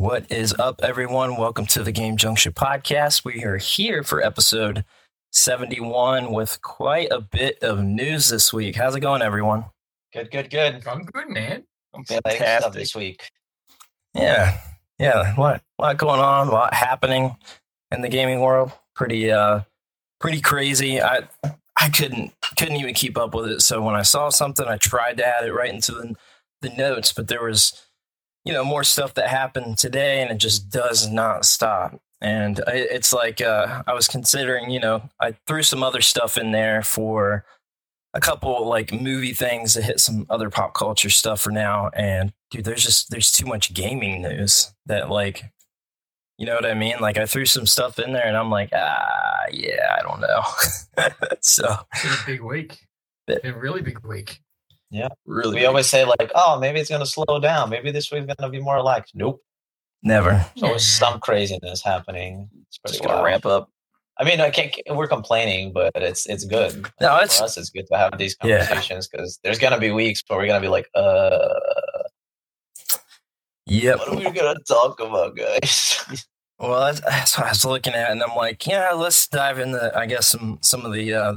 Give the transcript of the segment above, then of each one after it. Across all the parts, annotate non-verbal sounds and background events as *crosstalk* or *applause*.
What is up, everyone? Welcome to the Game Junction podcast. We are here for episode 71 with quite a bit of news this week. How's it going, everyone? Good, good, good. I'm good, man. I'm fantastic this week. Yeah, yeah, a lot, lot going on, a lot happening in the gaming world. Pretty, uh, pretty crazy. I, I couldn't, couldn't even keep up with it. So when I saw something, I tried to add it right into the, the notes, but there was, you know, more stuff that happened today, and it just does not stop. And it's like uh, I was considering, you know, I threw some other stuff in there for a couple like movie things to hit some other pop culture stuff for now. And dude, there's just there's too much gaming news that like, you know what I mean? Like I threw some stuff in there, and I'm like, ah, yeah, I don't know. *laughs* so it's been a big week. It's been a really big week. Yeah, really. We big. always say like, oh, maybe it's gonna slow down. Maybe this week's gonna be more relaxed. Nope. Never. So always some craziness happening. It's pretty Just gonna ramp up. I mean, I can't. We're complaining, but it's it's good. No, it's for us. It's good to have these conversations because yeah. there's gonna be weeks where we're gonna be like, uh, yep. What are we gonna talk about, guys? *laughs* well, that's, that's, what I was looking at, and I'm like, yeah, let's dive into, I guess, some some of the uh,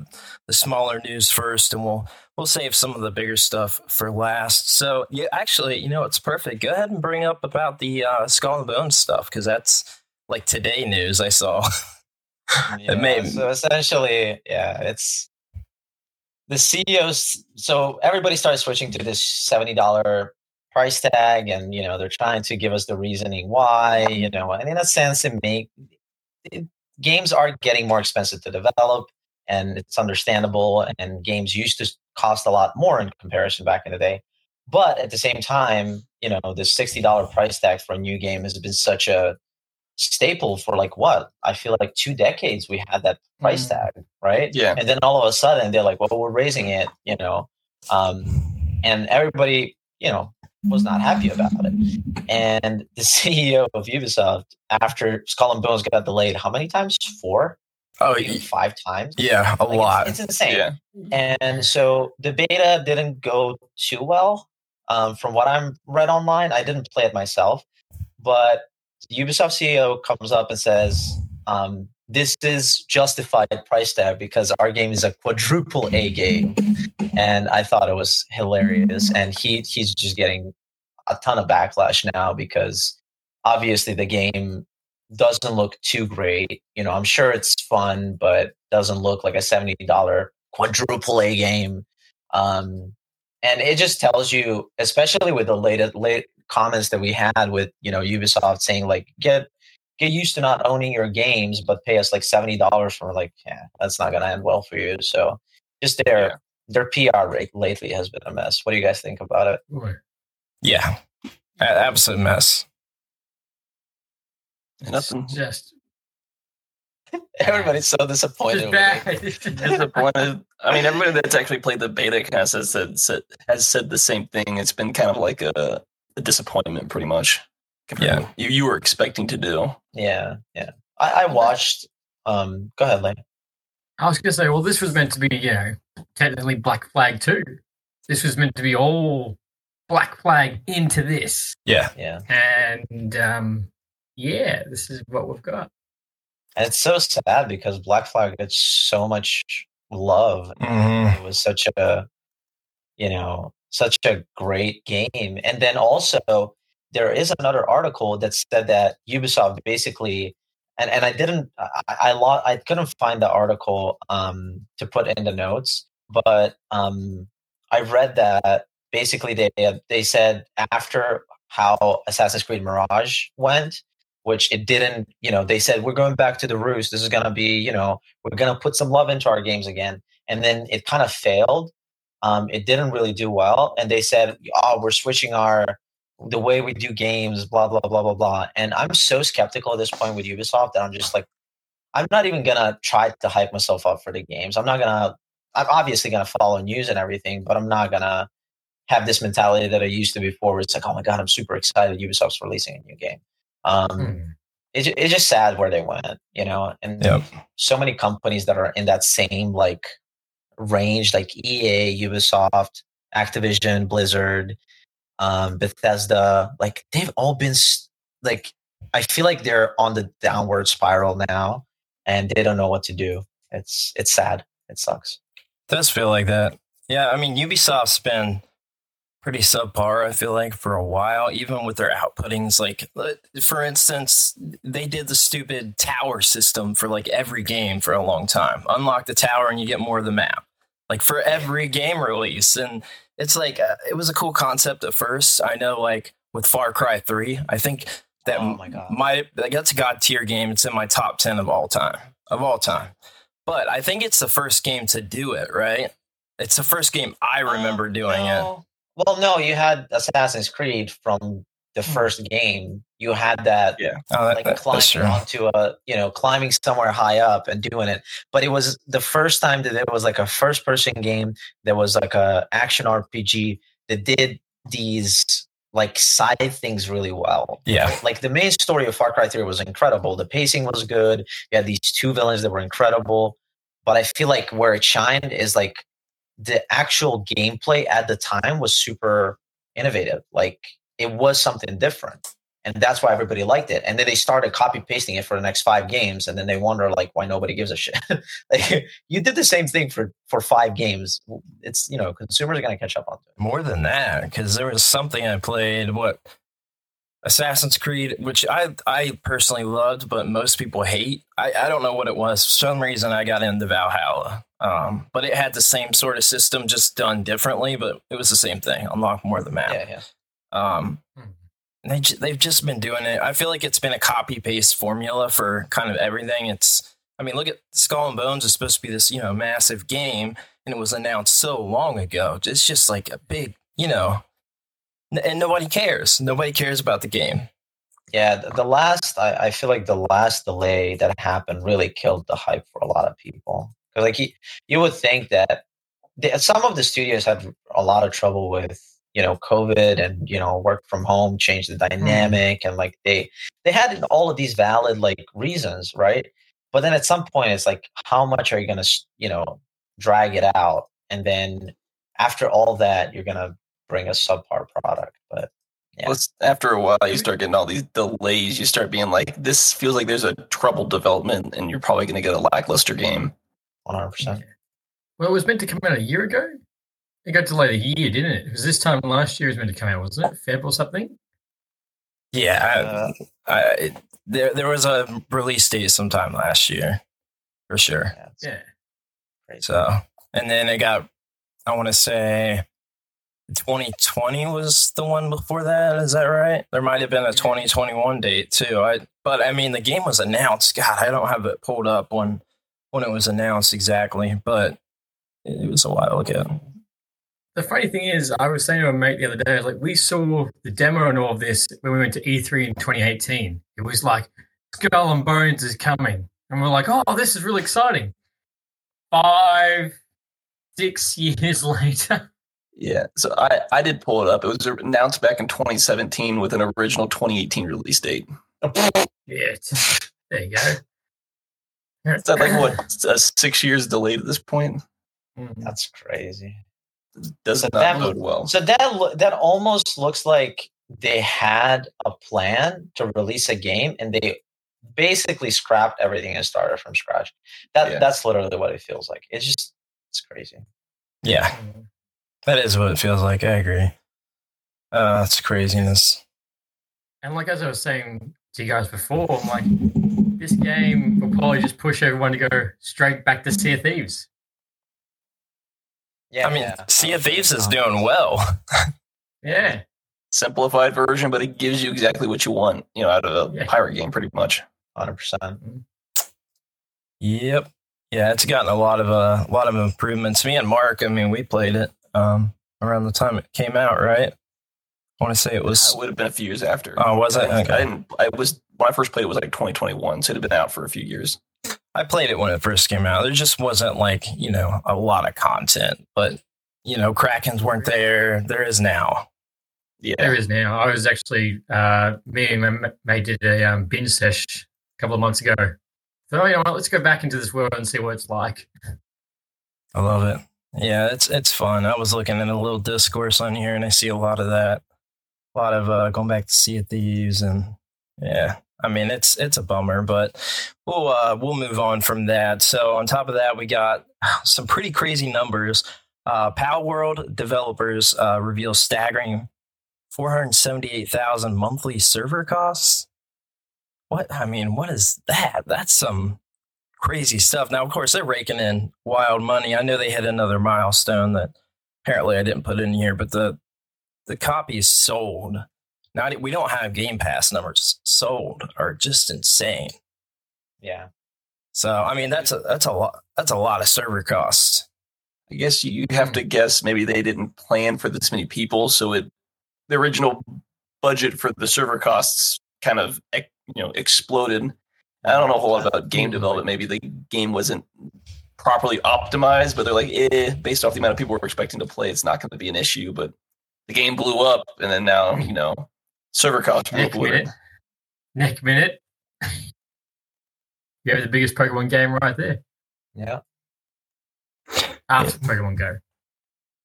the smaller news first, and we'll we'll save some of the bigger stuff for last. So, yeah, actually, you know, it's perfect. Go ahead and bring up about the uh, Skull and Bones stuff because that's like today news I saw. *laughs* yeah, may- so essentially, yeah, it's the CEOs. So everybody started switching to this seventy dollar price tag, and you know they're trying to give us the reasoning why. You know, and in a sense, it make it, games are getting more expensive to develop and it's understandable and games used to cost a lot more in comparison back in the day. But at the same time you know the $60 price tag for a new game has been such a staple for like what? I feel like two decades we had that price mm. tag right? Yeah. And then all of a sudden they're like well we're raising it you know um, and everybody you know was not happy about it. And the *laughs* ceo of ubisoft after skull and bones got delayed how many times? Four Oh, five times. Yeah, a like lot. It's, it's insane. Yeah. And so the beta didn't go too well. Um, from what I'm read online, I didn't play it myself, but Ubisoft CEO comes up and says, um, "This is justified price tag because our game is a quadruple A game," and I thought it was hilarious. And he he's just getting a ton of backlash now because obviously the game doesn't look too great. You know, I'm sure it's fun, but doesn't look like a $70 quadruple A game. Um, and it just tells you, especially with the latest late comments that we had with, you know, Ubisoft saying like, get get used to not owning your games, but pay us like seventy dollars for like, yeah, that's not gonna end well for you. So just their yeah. their PR rate lately has been a mess. What do you guys think about it? Yeah, absolute mess. Nothing. Just *laughs* everybody's so disappointed. *laughs* *laughs* disappointed. I mean, everybody that's actually played the beta kind of says, said, said, has said the same thing. It's been kind of like a, a disappointment, pretty much. Yeah, you you were expecting to do. Yeah, yeah. I, I watched. Um, go ahead, Lane. I was gonna say, well, this was meant to be, you know, technically Black Flag two. This was meant to be all Black Flag into this. Yeah, yeah. And um, yeah, this is what we've got. And it's so sad because Black Flag gets so much love. Mm-hmm. It was such a, you know, such a great game. And then also, there is another article that said that Ubisoft basically, and, and I didn't, I, I, I couldn't find the article um, to put in the notes, but um, I read that basically they they said after how Assassin's Creed Mirage went, which it didn't, you know, they said, we're going back to the roost. This is going to be, you know, we're going to put some love into our games again. And then it kind of failed. Um, it didn't really do well. And they said, oh, we're switching our, the way we do games, blah, blah, blah, blah, blah. And I'm so skeptical at this point with Ubisoft that I'm just like, I'm not even going to try to hype myself up for the games. I'm not going to, I'm obviously going to follow news and everything, but I'm not going to have this mentality that I used to before it's like, oh my God, I'm super excited Ubisoft's releasing a new game. Um, mm. it, it's just sad where they went, you know, and yep. so many companies that are in that same like range, like EA, Ubisoft, Activision, Blizzard, um, Bethesda, like they've all been like I feel like they're on the downward spiral now, and they don't know what to do. It's it's sad. It sucks. It does feel like that. Yeah, I mean Ubisoft's been pretty subpar. I feel like for a while, even with their outputtings. Like, uh, for instance, they did the stupid tower system for like every game for a long time. Unlock the tower and you get more of the map. Like for every game release, and it's like uh, it was a cool concept at first. I know, like with Far Cry Three, I think that Oh my God. my like, that's a god tier game. It's in my top ten of all time of all time. But I think it's the first game to do it. Right? It's the first game I remember doing it. No. Well, no, you had Assassin's Creed from the Hmm. first game. You had that Yeah. Oh, that- like that- that's climbing true. onto a you know climbing somewhere high up and doing it but it was the first time that there was like a first person game that was like a action rpg that did these like side things really well Yeah. like the main story of far cry 3 was incredible the pacing was good you had these two villains that were incredible but i feel like where it shined is like the actual gameplay at the time was super innovative like it was something different and that's why everybody liked it and then they started copy pasting it for the next five games and then they wonder like why nobody gives a shit *laughs* like you did the same thing for for five games it's you know consumers are to catch up on it More than that, because there was something I played. What Assassin's Creed, which I I personally loved, but most people hate. I, I don't know what it was. For some reason, I got into Valhalla, um, but it had the same sort of system, just done differently. But it was the same thing. Unlock more of the map. yeah yeah Um, Hmm. they they've just been doing it. I feel like it's been a copy paste formula for kind of everything. It's I mean, look at Skull and Bones is supposed to be this you know massive game, and it was announced so long ago. It's just like a big you know, n- and nobody cares. Nobody cares about the game. Yeah, the, last I, I feel like the last delay that happened really killed the hype for a lot of people. like you, you would think that the, some of the studios had a lot of trouble with you know COVID and you know work from home changed the mm-hmm. dynamic and like they they had all of these valid like reasons, right? But then at some point it's like how much are you gonna you know drag it out and then after all that you're gonna bring a subpar product, but Yeah. Plus, after a while, you start getting all these delays. You start being like, "This feels like there's a troubled development, and you're probably going to get a lackluster game." one hundred percent. Well, it was meant to come out a year ago. It got delayed a year, didn't it? Because this time last year it was meant to come out, wasn't it? Feb or something? Yeah, Uh, I, I, it- there there was a release date sometime last year, for sure. yeah, Yeah. crazy. So, and then it got, I want to say 2020 was the one before that. Is that right? There might have been a 2021 date too. I, but I mean, the game was announced. God, I don't have it pulled up when, when it was announced exactly, but it was a while ago. The funny thing is, I was saying to a mate the other day, like we saw the demo and all of this when we went to E3 in 2018. It was like Skull and Bones is coming, and we're like, oh, this is really exciting. Five, six years *laughs* later, Yeah, so I I did pull it up. It was announced back in 2017 with an original 2018 release date. yeah, there you go. Is that like what uh, six years delayed at this point? Mm. That's crazy. Does So not that- bode well. So that that almost looks like they had a plan to release a game and they basically scrapped everything and started from scratch. That Yeah. that's literally what it feels like. It's just it's crazy. Yeah, Mm. That is what it feels like. I agree. Uh, that's craziness. And like as I was saying to you guys before, I'm like, this game will probably just push everyone to go straight back to Sea of Thieves. Yeah, I mean, yeah. Sea of Thieves is doing well. Yeah. Simplified version, but it gives you exactly what you want, you know, out of a Yeah. pirate game, pretty much. hundred percent. Yep. Yeah, it's gotten a lot of uh, a lot of improvements. Me and Mark, I mean, we played it um, around the time it came out, right? I want to say it was. It would have been a few years after. Oh, was it? I, Okay. I didn't. I was when I first played. It was like 2021, so it had been out for a few years. I played it when it first came out. There just wasn't like you know a lot of content, but you know, Krakens weren't there. There is now. Yeah, There is now. I was actually, uh, me and my mate did a um, binge sesh a couple of months ago. So, you know what, let's go back into this world and see what it's like. I love it. Yeah, it's it's fun. I was looking at a little discourse on here, and I see a lot of that. A lot of uh, going back to Sea of Thieves and Yeah. I mean, it's it's a bummer, but we'll uh, we'll move on from that. So on top of that, we got some pretty crazy numbers. Uh, Palworld developers uh, reveal staggering 478,000 monthly server costs. What I mean, what is that? That's some crazy stuff. Now, of course, they're raking in wild money. I know they hit another milestone that apparently I didn't put in here, but the the copies sold Now we don't have Game Pass numbers sold are just insane. Yeah. So I mean that's a that's a lot that's a lot of server costs. I guess you have to hmm. guess maybe they didn't plan for this many people, so it the original budget for the server costs kind of you know exploded. I don't know a whole lot about game development. Maybe the game wasn't properly optimized, but they're like, eh, based off the amount of people we're expecting to play, it's not going to be an issue. But the game blew up, and then now you know server costs Nick minute. Nick minute. *laughs* you have the biggest Pokemon game right there. Yeah. After Pokemon Go.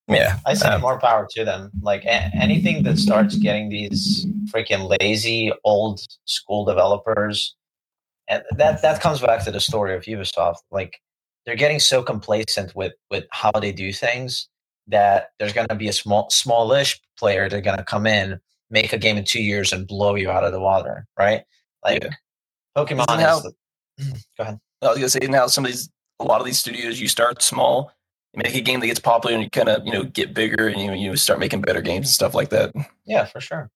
Yeah. I say um, more power to them. Like a- anything that starts getting these freaking lazy old school developers, and that that comes back to the story of Ubisoft. Like they're getting so complacent with with how they do things that there's going to be a small smallish player they're going to come in make a game in two years and blow you out of the water, right? Like Yeah. Pokemon Isn't is. how- the- *clears throat* Go ahead. I was gonna say now some of these a lot of these studios you start small, you make a game that gets popular and you kind of you know get bigger and you you start making better games and stuff like that. Yeah, for sure.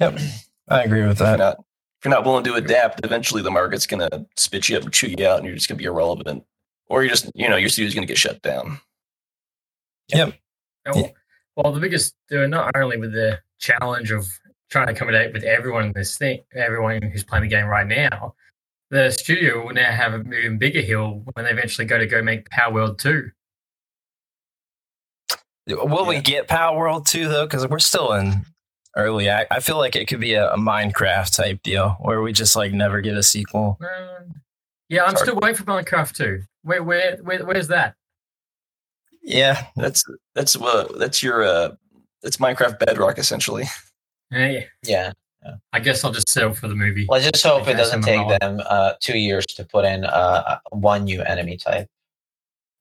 Yep. *clears throat* I agree with you're that. Not if you're not willing to adapt, eventually the market's gonna spit you up and chew you out and you're just gonna be irrelevant. Or you're just you know your studio's gonna get shut down. Oh, Well, the biggest, they're not only with the challenge of trying to accommodate with everyone in this thing, everyone who's playing the game right now, the studio will now have a even bigger hill when they eventually go to go make Palworld 2. Will we get Palworld 2 though? Because we're still in early. I, I feel like it could be a, a Minecraft type deal where we just like never get a sequel. Um, yeah, I'm Sorry. still waiting for Minecraft 2. Where, where, where, where's that? Yeah. That's that's what that's your uh that's Minecraft Bedrock essentially. Yeah, Yeah. I guess I'll just settle for the movie. Well, I just hope it doesn't take Mahalo. them uh, two years to put in uh, one new enemy type.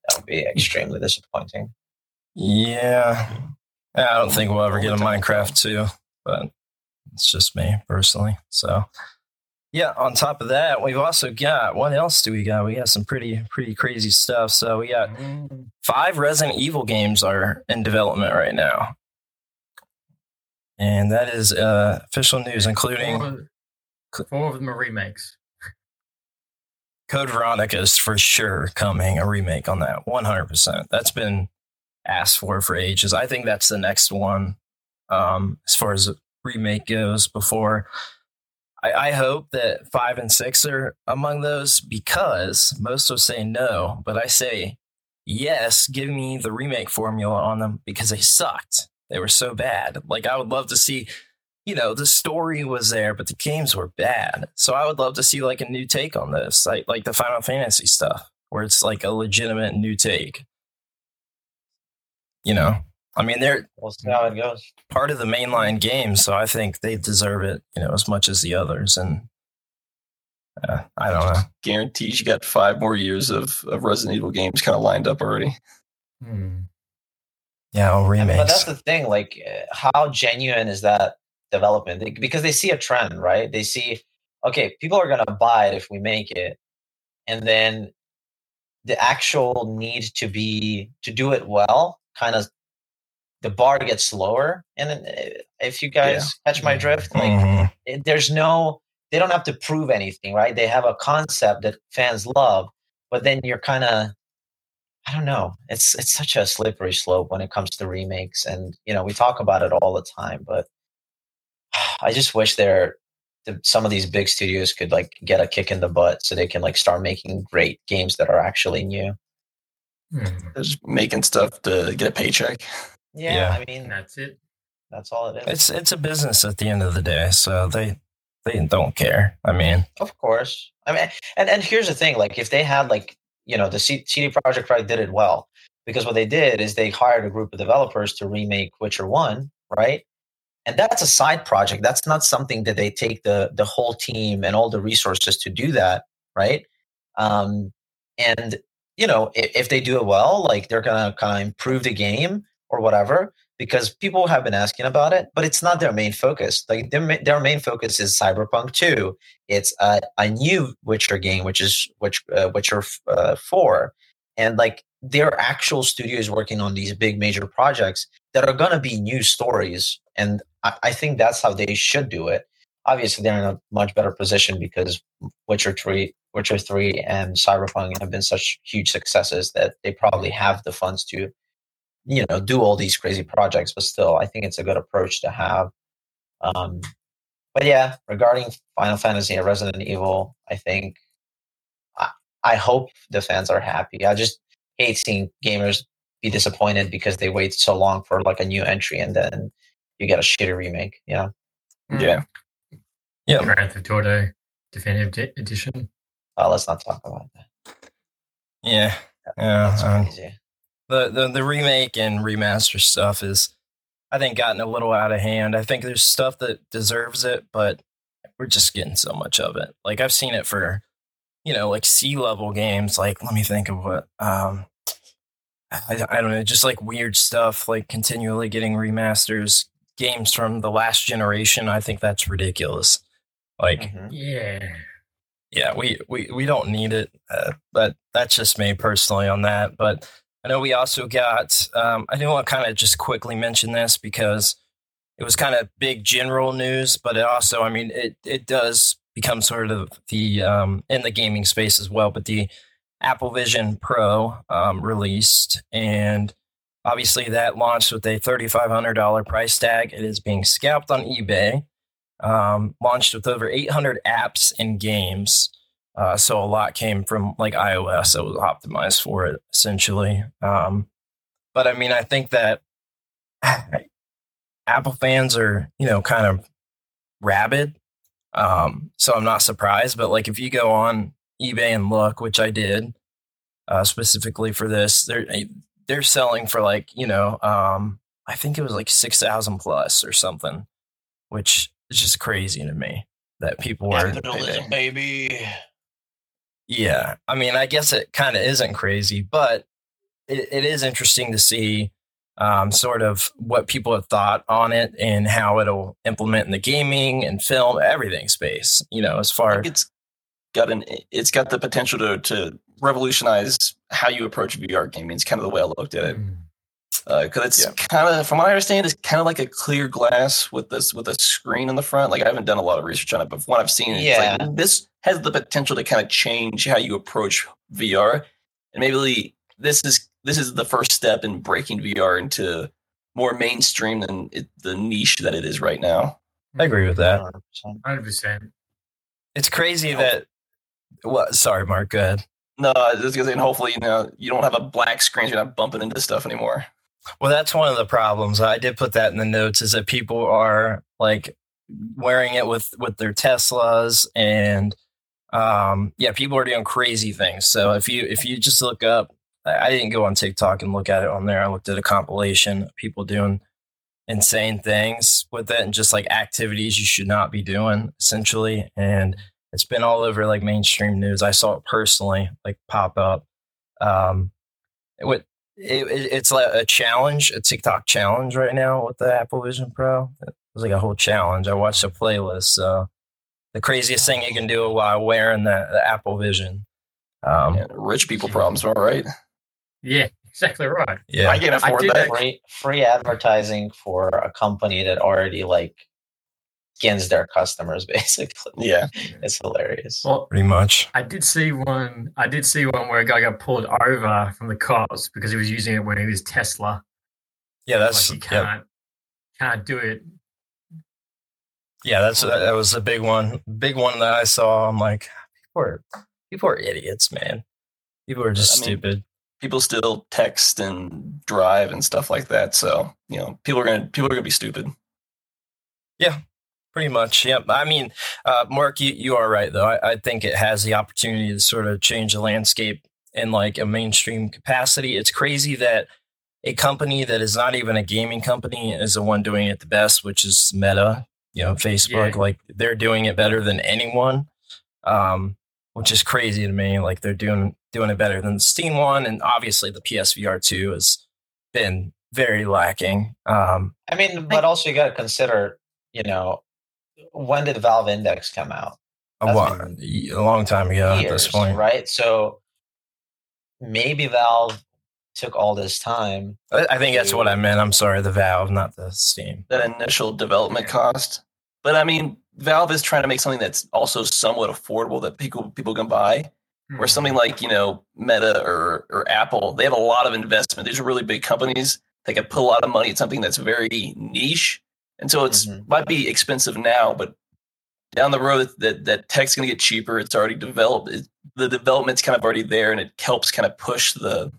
That would be extremely disappointing. Yeah. I don't think we'll ever get a Minecraft 2, but it's just me personally. So, yeah, on top of that, we've also got what else do we got? We got some pretty, pretty crazy stuff. So, we got Mm, five Resident Evil games are in development right now. And that is uh, official news, Four including of, four of them are remakes. Code Veronica is for sure coming, a remake on that, 100%. That's been asked for for ages. I think that's the next one um, as far as remake goes before. I, I hope that five and six are among those because most will say no, but I say yes, give me the remake formula on them because they sucked. They were so bad. Like, I would love to see you know the story was there but the games were bad so i would love to see like a new take on this like like the final fantasy stuff where it's like a legitimate new take you know i mean they're We'll see how it goes. part of the mainline game so i think they deserve it you know as much as the others and uh, i don't know Guarantees you got five more years of, of Resident Evil games kind of lined up already. Hmm. yeah well, And- remakes But that's the thing. Like, uh, how genuine is that development? Because they see a trend, right? They see, okay, people are going to buy it if we make it. And then the actual need to be, to do it well, kind of, the bar gets lower. And uh, if you guys catch my drift, like, Mhm. there's no they don't have to prove anything right they have a concept that fans love but then you're kind of i don't know it's it's such a slippery slope when it comes to remakes and you know we talk about it all the time but *sighs* i just wish there the, some of these big studios could like get a kick in the butt so they can like start making great games that are actually new Hmm. They're just making stuff to get a paycheck. Yeah, Yeah. i mean that's it. that's all it is it's it's a business at the end of the day so they they don't care i mean Of course. I mean, and and here's the thing: like, if they had like, you know, the C- CD Projekt Red did it well because what they did is they hired a group of developers to remake Witcher One, right? and that's a side project. That's not something that they take the the whole team and all the resources to do that, right? Um, and you know, if, if they do it well, like they're gonna kind of improve the game or whatever because people have been asking about it, but it's not their main focus. Like their their main focus is Cyberpunk Two. It's a, a new Witcher game, which is which uh, Witcher uh, Four, and like their actual studio is working on these big major projects that are gonna be new stories, and I, I think that's how they should do it. Obviously, they're in a much better position because Witcher Three, Witcher Three, and Cyberpunk have been such huge successes that they probably have the funds to you know do all these crazy projects but still i think it's a good approach to have um but yeah regarding final fantasy and resident evil i think i, I hope the fans are happy i just hate seeing gamers be disappointed because they wait so long for like a new entry and then you get a shitty remake you know Yeah. Yeah. Grand Theft Auto Definitive Di- Edition. uh, let's not talk about that Yeah. Yeah. that's um, crazy the, the the remake and remaster stuff is I think gotten a little out of hand. I think there's stuff that deserves it, but we're just getting so much of it. Like I've seen it for you know, like C level games, like let me think of what um I, I don't know, just like weird stuff, like continually getting remasters, games from the last generation. I think that's ridiculous. Like, Mhm. Yeah. yeah, we, we, we don't need it, uh, but that's just me personally on that. But I know we also got, um, I do want to kind of just quickly mention this because it was kind of big general news, but it also, I mean, it, it does become sort of the, um, in the gaming space as well, but the Apple Vision Pro um, released and obviously that launched with a $3,500 price tag. It is being scalped on eBay, um, launched with over 800 apps and games. Uh, so a lot came from like iOS that was optimized for it essentially. Um, but I mean, I think that *sighs* Apple fans are, you know, kind of rabid. Um, so I'm not surprised. But like, if you go on eBay and look, which I did uh, specifically for this, they're they're selling for like you know, um, I think it was like six thousand plus or something, which is just crazy to me that people were capitalism baby yeah, I mean, I guess it kind of isn't crazy, but it, it is interesting to see um, sort of what people have thought on it and how it'll implement in the gaming and film, everything space. You know, as far think it's got an it's got the potential to to revolutionize how you approach VR gaming. It's kind of the way I looked at it Uh, because it's Yeah. kind of, from what I understand, it's kind of like a clear glass with this with a screen in the front. Like I haven't done a lot of research on it, but from what I've seen, it's Yeah. like this has the potential to kind of change how you approach VR, and maybe this is this is the first step in breaking VR into more mainstream than it, the niche that it is right now. I agree with that. Mm-hmm. 100%. 100%. It's crazy that. What? Sorry, Mark. Go ahead. No, I was and hopefully, you know, you don't have a black screen. So you're not bumping into stuff anymore. Well, that's one of the problems. I did put that in the notes. Is that people are like wearing it with with their Teslas and um yeah, people are doing crazy things. So if you if you just look up, I didn't go on TikTok and look at it on there. I looked at a compilation of people doing insane things with it and just like activities you should not be doing essentially. And it's been all over like mainstream news. I saw it personally like pop up. Um, it would it, it, it's like a challenge, a TikTok challenge right now with the Apple Vision Pro. It was like a whole challenge. I watched a playlist. So the craziest thing you can do while wearing the, the Apple Vision. Um, Yeah, rich people problems, all right. Yeah, exactly right. yeah, I can't I afford that. free free advertising for a company that already like skins their customers *laughs* basically Yeah, it's hilarious Well, pretty much. I did see one. I did see one where a guy got pulled over from the cops because he was using it when he was Tesla. Yeah, that's like you can't can't do it. yeah, that's that was a big one. Big one that I saw. I'm like, people are people are idiots, man. People are just I mean, stupid. people still text and drive and stuff like that. So you know, people are gonna people are gonna be stupid. Pretty much, yep. I mean, uh, Mark, you, you are right though. I, I think it has the opportunity to sort of change the landscape in like a mainstream capacity. It's crazy that a company that is not even a gaming company is the one doing it the best, which is Meta. You know, Facebook. Yeah. Like they're doing it better than anyone, um, which is crazy to me. Like they're doing doing it better than the Steam one, and obviously the PSVR two has been very lacking. Um, I mean, but also you got to consider, you know, when did Valve Index come out? a, That's wa- been a long time ago at Years, this point. right? So maybe Valve took all this time. I, I think that's what I meant. I'm sorry, the Valve, not the Steam. that initial development cost. But I mean, Valve is trying to make something that's also somewhat affordable that people people can buy. Hmm. Where something like you know Meta or or Apple, they have a lot of investment. These are really big companies. They can put a lot of money at something that's very niche, and so it's Mhm. might be expensive now, but down the road that that tech's going to get cheaper. It's already developed. It, the development's kind of already there, and it helps kind of push the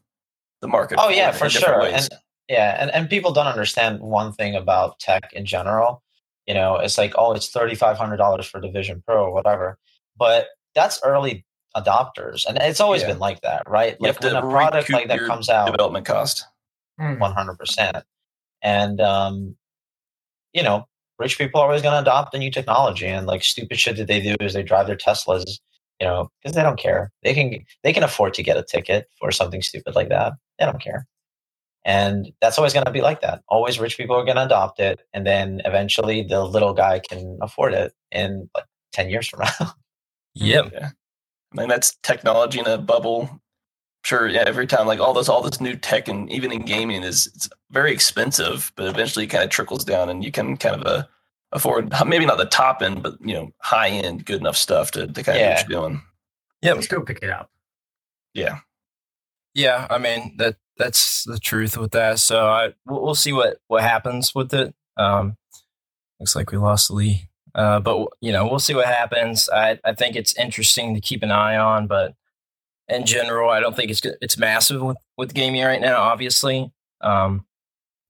the market. Oh yeah, for sure. ways. And yeah, and, and people don't understand one thing about tech in general. You know, it's like, oh, it's thirty five hundred dollars for the Vision Pro or whatever. But that's early adopters. And it's always Yeah. been like that, right? You Like when a product like that comes out development cost. Hmm. one hundred percent. And um, you know, rich people are always gonna adopt the new technology and like stupid shit that they do is they drive their Teslas, you know, because they don't care. They can they can afford to get a ticket for something stupid like that. They don't care. And that's always going to be like that. Always rich people are going to adopt it. And then eventually the little guy can afford it in like 10 years from *laughs* now. Yep. I mean, that's technology in a bubble. Sure, yeah. Every time, like all this, all this new tech, and even in gaming, is it's very expensive, but eventually, it kind of trickles down, and you can kind of uh, afford maybe not the top end, but you know, high end, good enough stuff to, to kind of Yeah. what you're doing. Yep. You still pick it up. Yeah, Yeah, I mean that that's the truth with that. So I we'll, we'll see what what happens with it. Um, looks like we lost Lee, uh, but you know we'll see what happens. I I think it's interesting to keep an eye on, but in general, I don't think it's it's massive with with gaming right now. Obviously, um,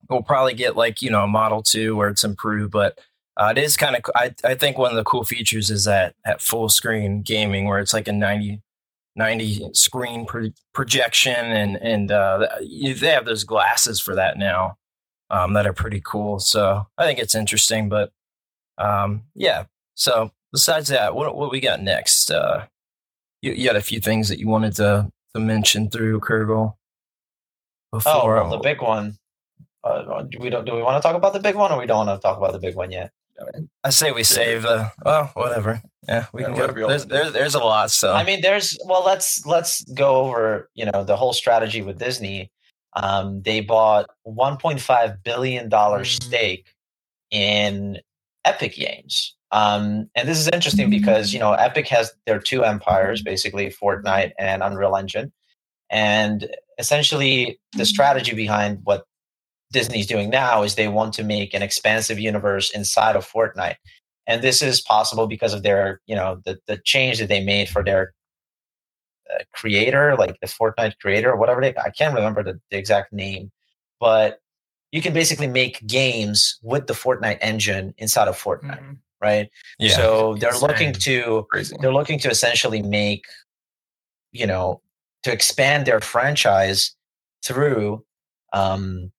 we'll probably get like you know a Model Two where it's improved, but. Uh, it is kind of. I, I think one of the cool features is that at full screen gaming, where it's like a 90 90 screen pro- projection and and uh, they have those glasses for that now um, that are pretty cool so i think it's interesting but um, yeah so besides that what, what we got next uh, you, you had a few things that you wanted to, to mention through Kurgle Oh, before well, the big one. Uh, do we don't do we want to talk about the big one or we don't want to talk about the big one yet? i say we save the well whatever yeah we Yeah, can go there's, there's, there's a lot so I mean, there's well, let's let's go over you know the whole strategy with Disney. Um, they bought 1.5 billion dollar Mm. stake in Epic Games, um, and this is interesting because you know Epic has their two empires, basically Fortnite and Unreal Engine, and essentially the strategy behind what Disney's doing now is they want to make an expansive universe inside of Fortnite. And this is possible because of their you know the, the change that they made for their uh, creator like the fortnite creator or whatever they i can't remember the, the exact name. But you can basically make games with the fortnite engine inside of fortnite. Mhm. Right yeah so they're looking to crazy. they're looking to essentially make you know to expand their franchise through um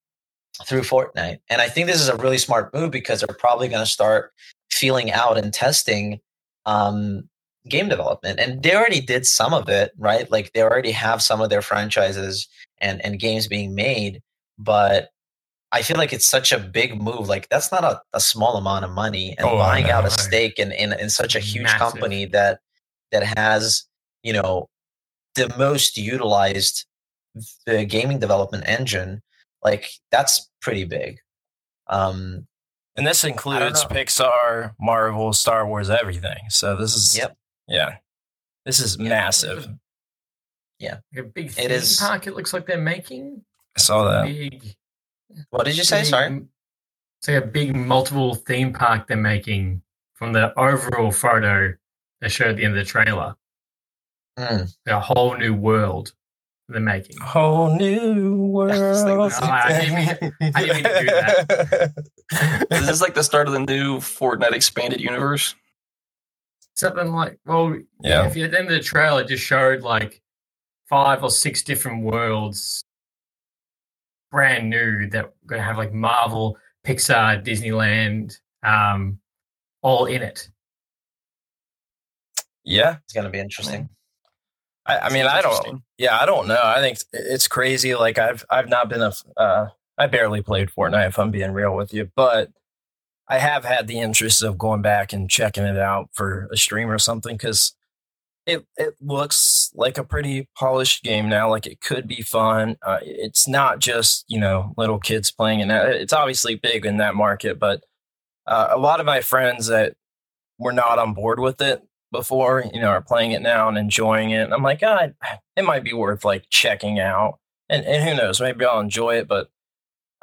through Fortnite. And I think this is a really smart move because they're probably going to start feeling out and testing um game development. And they already did some of it, right? Like they already have some of their franchises and and games being made, but I feel like it's such a big move. Like that's not a, a small amount of money and Oh, buying out a stake in, in in such a huge Massive. company that that has, you know, the most utilized the gaming development engine, like that's pretty big. Um, and this includes pixar marvel star wars everything so this is Yep. yeah this is Yeah. massive Like a big theme is- park. It looks like they're making i saw that big. What did you say? big- Sorry. It's like a big multiple theme park they're making from the overall photo they showed at the end of the trailer. Mm. A whole new world they're making. whole new world. *laughs* It's like- Oh, I didn't mean- I didn't mean to do that. Is this like the start of the new Fortnite expanded universe? Something like, well, Yeah. If you at the end of the trailer, it just showed like five or six different worlds brand new that we're going to have like Marvel, Pixar, Disneyland, um, all in it. Yeah, It's going to be interesting. I, I mean, I don't. Yeah, I don't know. I think it's crazy. Like I've I've not been a. Uh, I barely played Fortnite. If I'm being real with you, but I have had the interest of going back and checking it out for a stream or something because it it looks like a pretty polished game now. Like it could be fun. Uh, it's not just you know little kids playing it. It's obviously big in that market, but uh, a lot of my friends that were not on board with it before, you know, are playing it now and enjoying it. And I'm like, ah, it might be worth like checking out. And and who knows, maybe I'll enjoy it. But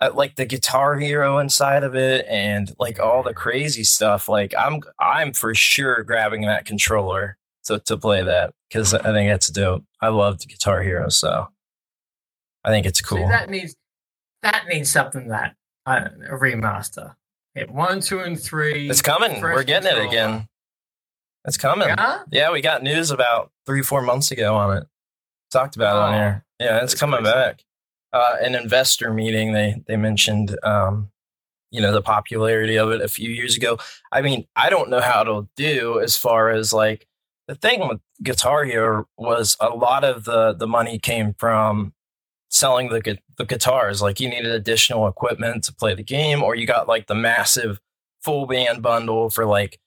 I like the Guitar Hero inside of it, and like all the crazy stuff. Like I'm I'm for sure grabbing that controller to to play that because I think it's dope. I loved Guitar Hero, so I think it's cool. See, that needs that needs something that uh, a remaster. Hit one, two, and three. it's coming. We're getting it again. It's coming. Yeah? Yeah, we got news about three, four months ago on it. Talked about it on Oh. here. Yeah, it's coming crazy. back. Uh, an investor meeting, they they mentioned, um, you know, the popularity of it a few years ago. I mean, I don't know how it'll do as far as like the thing with Guitar Hero was a lot of the the money came from selling the the guitars. Like you needed additional equipment to play the game, or you got like the massive full band bundle for like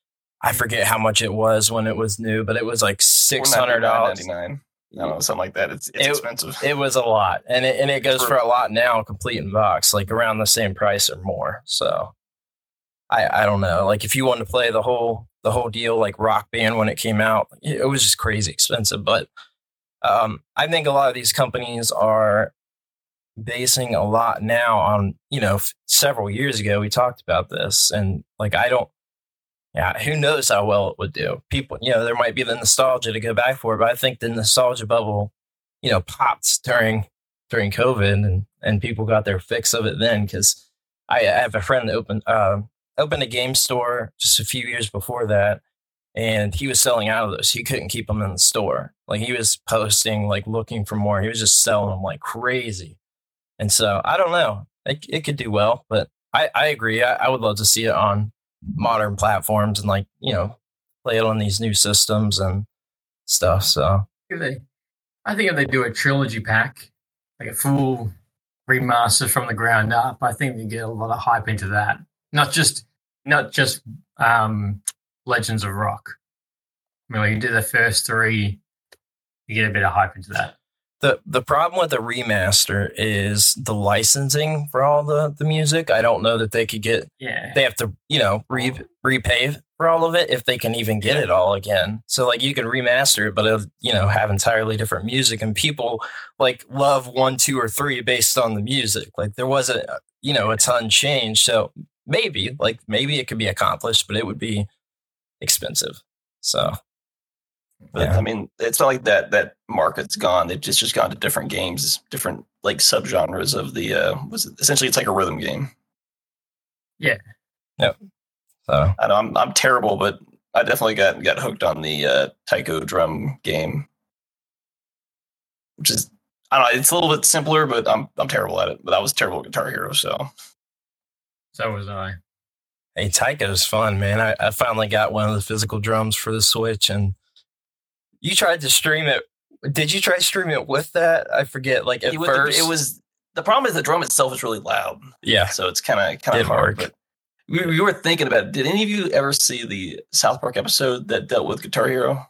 I forget how much it was when it was new, but it was like six hundred dollars. $499.99. I don't know, something like that. It's, it's It- expensive. It was a lot, and it and it goes For- for a lot now, complete in box, like around the same price or more. So, I I don't know. Like if you wanted to play the whole the whole deal, like Rock Band when it came out, it was just crazy expensive. But um, I think a lot of these companies are basing a lot now on you know f- several years ago we talked about this, and like I don't. Yeah, who knows how well it would do? People, you know, there might be the nostalgia to go back for, it, but I think the nostalgia bubble you know popped during during COVID and and people got their fix of it then because I, I have a friend that opened uh, opened a game store just a few years before that and he was selling out of those. He couldn't keep them in the store. Like he was posting like looking for more. He was just selling them like crazy. And so I don't know. It, it could do well but I, I agree. I, I would love to see it on modern platforms and like you know play it on these new systems and stuff so. I think if they do a trilogy pack, like a full remaster from the ground up, I think they get a lot of hype into that. Not just not just um, Legends of Rock. I mean, when you do the first three, you get a bit of hype into that. the the problem with the remaster is the licensing for all the the music. I don't know that they could get. Yeah, They have to, you know, re repay for all of it if they can even get it all again. So like you can remaster it, but it'll, you know have entirely different music, and people like love one, two, or three based on the music. Like there wasn't, you know, a ton changed. So maybe like maybe it could be accomplished, but it would be expensive. So But Yeah. I mean, it's not like that that market's gone. They've just just gone to different games, different like subgenres of the uh was it, essentially it's like a rhythm game. Yeah. Yep. So I know I'm I'm terrible, but I definitely got got hooked on the uh taiko drum game. Which is I don't know, it's a little bit simpler, but I'm I'm terrible at it. But I was terrible at Guitar Hero, so so was I. Hey, Taiko's fun, man. I, I finally got one of the physical drums for the Switch, and you tried to stream it. Did you try to stream it with that? I forget. Like at it, was- first, it was the problem is the drum itself is really loud. yeah. So it's kind of kind of hard. work. But we, we were thinking about it. Did any of you ever see the South Park episode that dealt with Guitar Hero?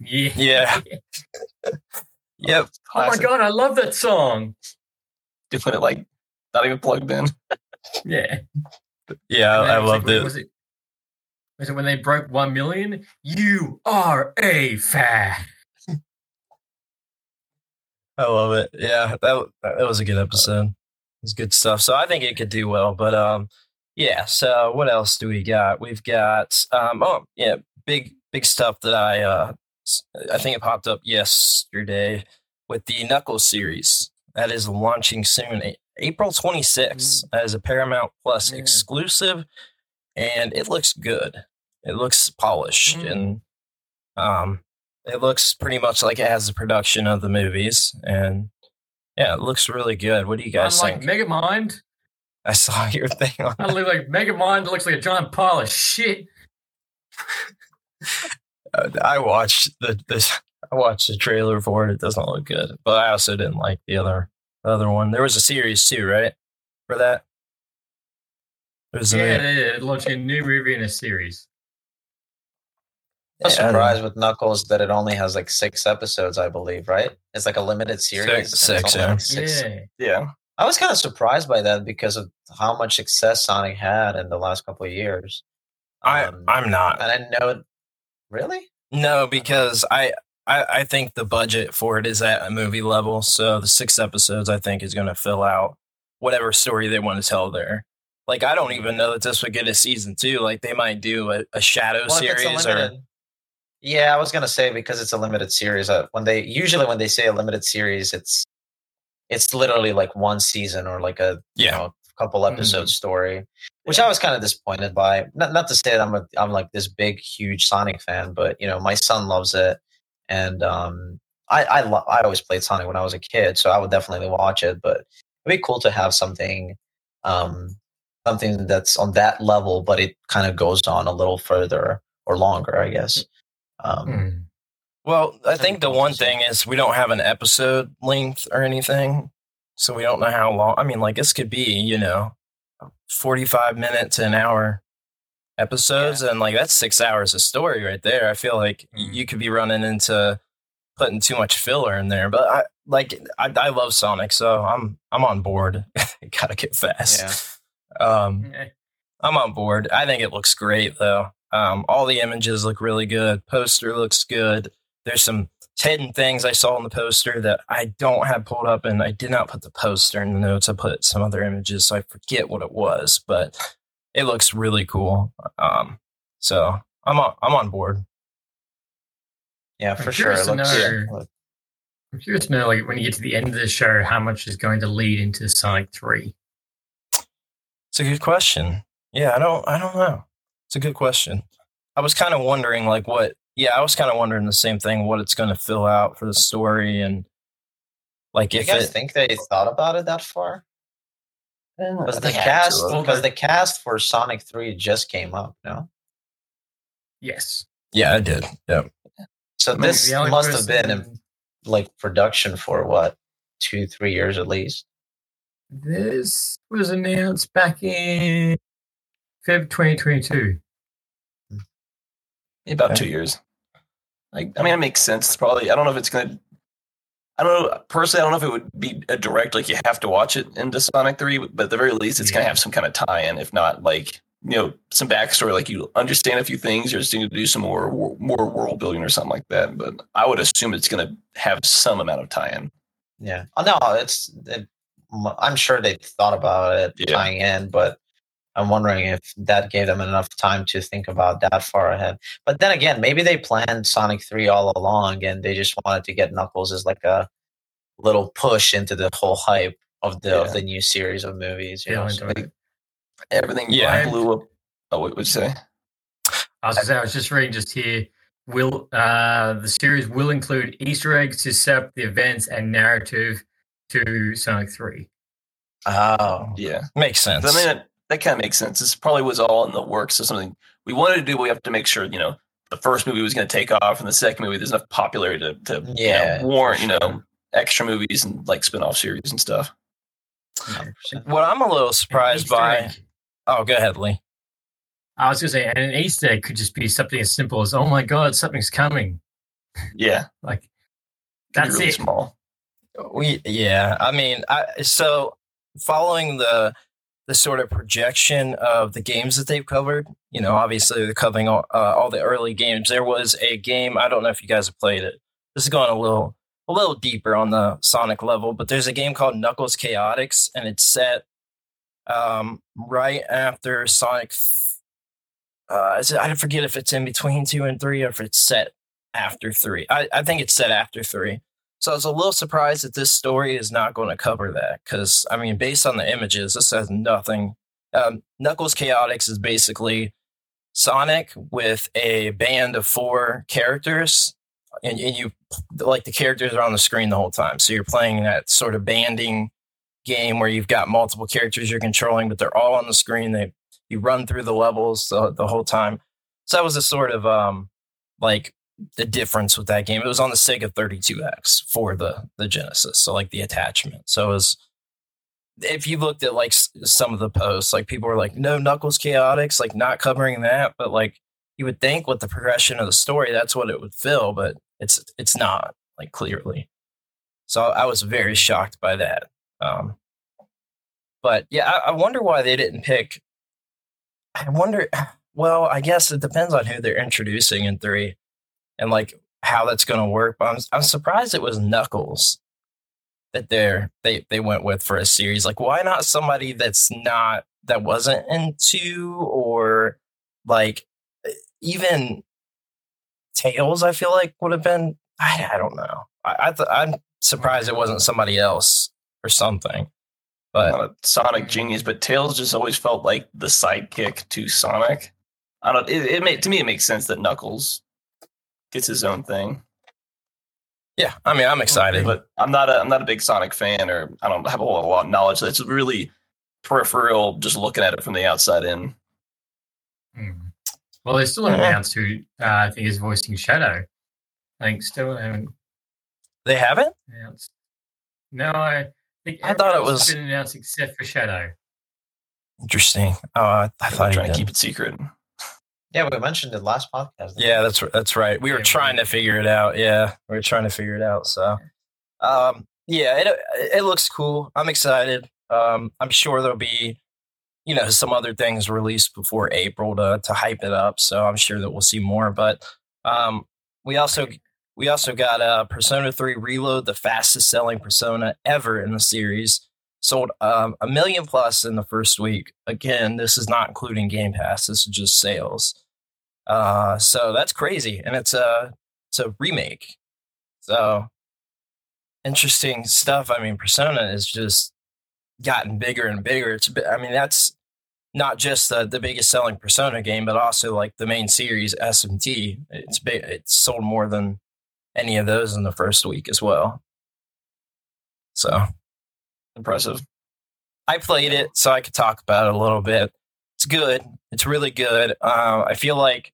Yeah. Yeah. *laughs* *laughs* Yep. Oh my god, I love that song. Doing it like not even plugged in. Yeah. Yeah, I, I loved like, it. Was it was it when they broke one million? You are a fan. I love it. Yeah, that that was a good episode. It's good stuff. So I think it could do well. But um, yeah. So what else do we got? We've got um, oh yeah, big big stuff that I uh, I think it popped up yesterday with the Knuckles series that is launching soon, April 26th as a Paramount Plus Yeah. exclusive, and it looks good. It looks polished Mm. and um, it looks pretty much like it has the production of the movies and Yeah, it looks really good. What do you guys I'm like think? Megamind. I saw *laughs* your thing on I look like Megamind looks like a giant pile of shit. I watched the this. I watched the trailer for it. It doesn't look good, but I also didn't like the other the other one. There was a series too, right? For that, there's a- Yeah, they're launching a new movie in a series. I'm Yeah, surprised with Knuckles that it only has like six episodes, I believe, right? It's like a limited series. and it's six, yeah. like, six- Yeah. Yeah. I was kind of surprised by that because of how much success Sonic had in the last couple of years. I Um, I'm not. and I know. Really? No, because I, I I think the budget for it is at a movie level. So the six episodes I think is going to fill out whatever story they want to tell there. Like I don't even know that this would get a season two. Like they might do a, a shadow Well, it's a series or Yeah, I was gonna say because it's a limited series. Uh, when they usually when they say a limited series, it's it's literally like one season or like a you Yeah. know couple episode story, which I was kind of disappointed by. Not not to say that I'm a I'm like this big huge Sonic fan, but you know my son loves it, and um I I lo- I always played Sonic when I was a kid, so I would definitely watch it. But it'd be cool to have something um something that's on that level, but it kind of goes on a little further or longer, I guess. Um, Hmm. Well, I think the one thing is we don't have an episode length or anything. So we don't know how long. I mean, like this could be, you know, 45 minutes to an hour episodes. And like that's six hours of story right there. I feel like y Mhm. you could be running into putting too much filler in there. But I like, I, I love Sonic. So I'm, I'm on board. *laughs* Gotta get fast. *laughs* Um, Yeah. I'm on board. I think it looks great though. Um, all the images look really good. Poster looks good. There's some hidden things I saw in the poster that I don't have pulled up, and I did not put the poster in the notes. I put some other images, so I forget what it was, but it looks really cool. Um, so I'm on, I'm on board. yeah, I'm for sure. It curious to looks, know- look- I'm curious to know, like, when you get to the end of the show, how much is going to lead into Sonic Three? It's a good question. Yeah, I don't, I don't know. It's a good question. I was kind of wondering, like, what? Yeah, I was kind of wondering the same thing. What it's going to fill out for the story, and like Do you if guys it. think they thought about it that far? Because the cast, because the cast for Sonic Three just came up, no? Yes. Yeah, I did. Yeah. So I mean, this the must have been in like production for what two, three years at least. This was announced back in Feb 2022. About Okay. two years. Like, I mean, it makes sense. It's probably. I don't know if it's gonna. I don't know. Personally, I don't know if it would be a direct. Like, you have to watch it into Sonic Three, but at the very least, it's gonna have some kind of tie-in. If not, like you know, some backstory. Like, you understand a few things. you're just need to do some more more world building or something like that. But I would assume it's gonna have some amount of tie-in. Yeah. Oh no, it's. It, I'm sure they thought about it Yeah. tying in, but I'm wondering if that gave them enough time to think about that far ahead. But then again, maybe they planned Sonic Three all along, and they just wanted to get Knuckles as like a little push into the whole hype of the Yeah. of the new series of movies. You Yeah, know, I so enjoyed it. Everything Yeah. blew up. Oh, what would you say? I was, say, I was just reading just here. Will uh, the series will include Easter eggs to set up the events and narrative to Sonic Three? Oh, Yeah. Makes sense. I mean, that, that kind of makes sense. This probably was all in the works of something we wanted to do. But we have to make sure, you know, the first movie was going to take off, and the second movie there's enough popularity to, to Yeah, you know, warrant, for you know, extra movies and like spin-off series and stuff. 100%. what I'm a little surprised by. egg. Oh, go ahead, Lee. I was going to say, and an Easter egg could just be something as simple as, "Oh my God, something's coming!" Yeah, *laughs* Like that's really it. small. We yeah, I mean, I so following the the sort of projection of the games that they've covered, you know, obviously they're covering all, uh, all the early games. There was a game I don't know if you guys have played it. This is going a little a little deeper on the Sonic level, but there's a game called Knuckles Chaotix, and it's set um, right after Sonic. Uh, I forget if it's in between two and three or if it's set after three. I, I think it's set after three. So I was a little surprised that this story is not going to cover that because, I mean, based on the images, this has nothing. Um, Knuckles Chaotix is basically Sonic with a band of four characters and, and you like the characters are on the screen the whole time. So you're playing that sort of banding game where you've got multiple characters you're controlling, but they're all on the screen. They you run through the levels the, the whole time. So that was a sort of um like the difference with that game. It was on the Sega 32X for the the Genesis, so like the attachment. So it was if you looked at like some of the posts, like people were like, "No Knuckles Chaotix," like not covering that, but like you would think with the progression of the story, that's what it would fill, but it's it's not like clearly. So I was very shocked by that. Um, but yeah, I, I wonder why they didn't pick. I wonder. *sighs* Well, I guess it depends on who they're introducing in three, and like how that's going to work. But I'm I'm surprised it was Knuckles that they're they they went with for a series. Like, why not somebody that's not that wasn't into or like even Tails? I feel like would have been. I, I don't know. I, I th- I'm surprised it wasn't somebody else or something. But not a Sonic genius, but Tails just always felt like the sidekick to Sonic. I don't. It, it made to me it makes sense that Knuckles gets his own thing. Yeah, I mean, I'm excited, but I'm not a I'm not a big Sonic fan, or I don't have a whole lot of knowledge. That's really peripheral, just looking at it from the outside in. Hmm. Well, they still haven't announced who uh, I think is voicing Shadow. I think still haven't. They haven't announced. No, I think I thought it was been announced except for Shadow. Interesting. Oh, I, I thought trying to keep it secret. Yeah, we mentioned it last podcast. Yeah, that's that's right. We were trying to figure it out. Yeah, we were trying to figure it out. So, um, yeah, it it looks cool. I'm excited. Um, I'm sure there'll be, you know, some other things released before April to to hype it up. So I'm sure that we'll see more. But um, we also we also got uh, Persona 3 Reload, the fastest selling Persona ever in the series. Sold um, a million plus in the first week. Again, this is not including Game Pass. This is just sales. Uh, so that's crazy, and it's a it's a remake. So interesting stuff. I mean, Persona is just gotten bigger and bigger. It's I mean, that's not just the, the biggest selling Persona game, but also like the main series SMT. It's big. It's sold more than any of those in the first week as well. So impressive. I played it, so I could talk about it a little bit. It's good. It's really good. Uh, I feel like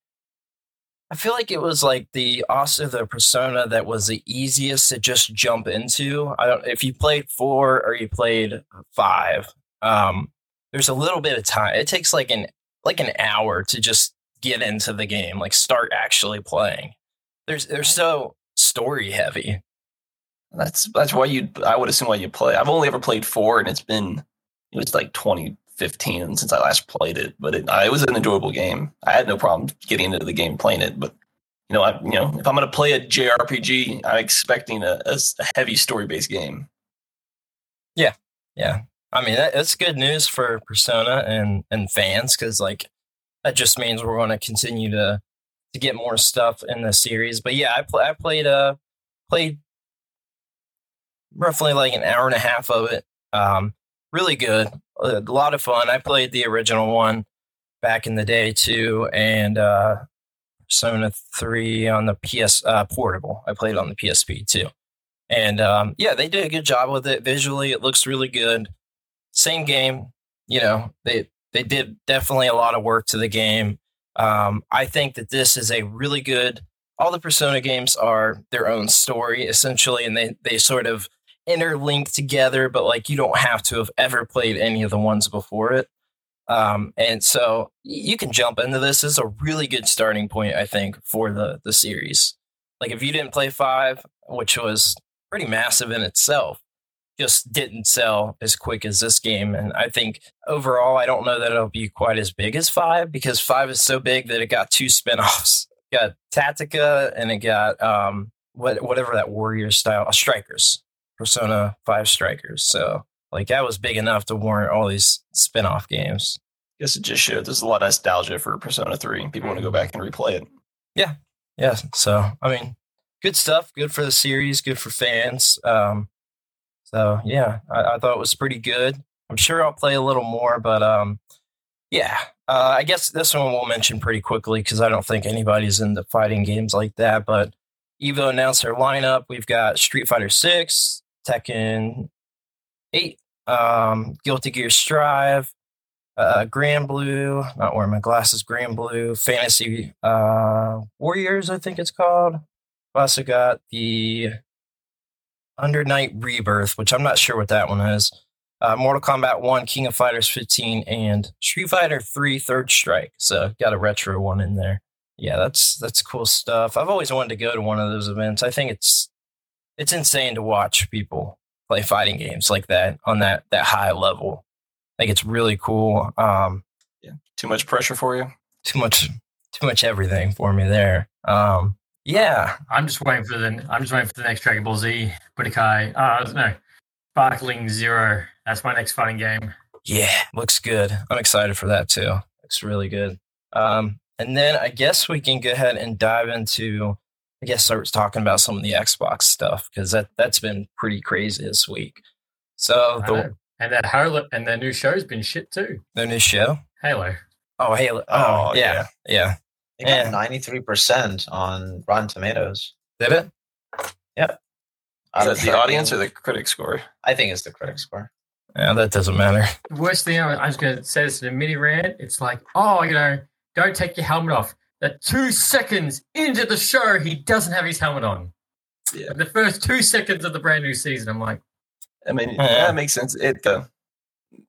I feel like it was like the also the persona that was the easiest to just jump into. I don't if you played four or you played five. Um, there's a little bit of time. It takes like an like an hour to just get into the game, like start actually playing. There's they're so story heavy. That's that's why you. I would assume why you play. I've only ever played four, and it's been it was like 2015 since I last played it. But it, it was an enjoyable game. I had no problem getting into the game playing it. But you know, I you know, if I'm going to play a JRPG, I'm expecting a, a, a heavy story based game. Yeah, yeah. I mean, that, that's good news for Persona and and fans because like that just means we're going to continue to to get more stuff in the series. But yeah, I pl- I played uh played roughly like an hour and a half of it. Um, really good, a lot of fun. I played the original one back in the day too, and uh, Persona Three on the PS uh, Portable. I played on the PSP too, and um, yeah, they did a good job with it visually. It looks really good. Same game, you know. They they did definitely a lot of work to the game. Um, I think that this is a really good. All the Persona games are their own story essentially, and they they sort of interlinked together, but like you don't have to have ever played any of the ones before it. Um, and so you can jump into this. this is a really good starting point, I think, for the the series. Like if you didn't play five, which was pretty massive in itself, just didn't sell as quick as this game. And I think overall, I don't know that it'll be quite as big as five because five is so big that it got two spinoffs. Got Tactica and it got um what whatever that warrior style uh, strikers. Persona 5 Strikers. So, like, that was big enough to warrant all these spin off games. I guess it just showed there's a lot of nostalgia for Persona 3. People want to go back and replay it. Yeah. Yeah. So, I mean, good stuff. Good for the series, good for fans. Um, so, yeah, I, I thought it was pretty good. I'm sure I'll play a little more, but um, yeah, uh, I guess this one we'll mention pretty quickly because I don't think anybody's into fighting games like that. But Evo announced their lineup. We've got Street Fighter Six, Tekken Eight, um, Guilty Gear Strive, uh, Granblue. Not wearing my glasses. Granblue, Fantasy uh, Warriors. I think it's called. We also got the Under Night Rebirth, which I'm not sure what that one is. Uh, Mortal Kombat 1, King of Fighters 15, and Street Fighter 3 Third Strike. So got a retro one in there. Yeah, that's that's cool stuff. I've always wanted to go to one of those events. I think it's it's insane to watch people play fighting games like that on that that high level. I think it's really cool. Um, yeah, Too much pressure for you? too much too much everything for me there. Um, yeah, I'm just waiting for the. I'm just waiting for the next Dragon Ball Z Budokai. Uh, no, Sparkling Zero. That's my next fighting game. Yeah, looks good. I'm excited for that too. Looks really good. Um, and then I guess we can go ahead and dive into, I guess, start talking about some of the Xbox stuff because that that's been pretty crazy this week. So the. And that Halo and their new show's been shit too. the new show. Halo. Oh, Halo. Oh, Oh, yeah, yeah. They got ninety three percent on Rotten Tomatoes. Did it? Out Is of that the audience or the critic score? I think it's the critic score. Yeah, that doesn't matter. The worst thing I I was going to say this in a mini rant. It's like, oh, you know, don't take your helmet off. That two seconds into the show, he doesn't have his helmet on. Yeah. The first two seconds of the brand new season, I'm like, I mean, Yeah. that makes sense. It the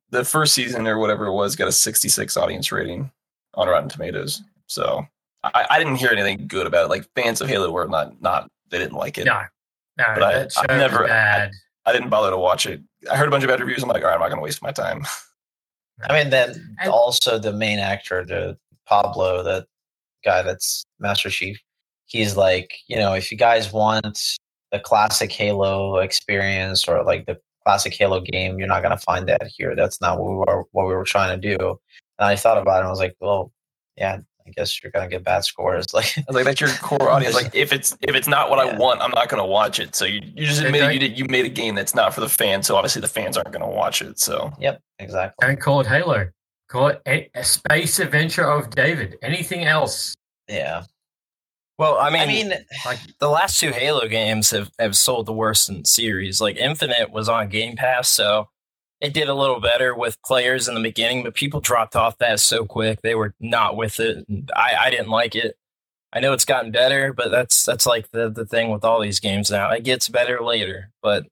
the first season or whatever it was got a 66 audience rating on Rotten Tomatoes. So I, I didn't hear anything good about it. Like fans of Halo were not not they didn't like it. no, no, But I- that show I've never- was bad. I didn't bother to watch it. I heard a bunch of bad reviews. I'm like, all right, I'm not going to waste my time. I mean, then also the main actor, the Pablo, that guy that's Master Chief. He's like, you know, if you guys want the classic Halo experience or like the classic Halo game, you're not gonna find that here. That's not what we were what we were trying to do. And I thought about it. and I was like, well, yeah, I guess you're gonna get bad scores. *laughs* Like, I was like, that's your core audience. Like, *laughs* if it's if it's not what I want, I'm not going to watch it. So you, you just Yeah, admitted you did you made a game that's not for the fans. So obviously the fans aren't going to watch it. So yep, exactly. Don't call it Halo. Call it a, a space adventure of David. Anything else? Yeah, Well, I mean, I mean, Like, the last two Halo games have, have sold the worst in the series. Like Infinite was on Game Pass, so it did a little better with players in the beginning, but people dropped off that so quick. They were not with it. And I, I didn't like it. I know it's gotten better, but that's that's like the, the thing with all these games now. It gets better later, but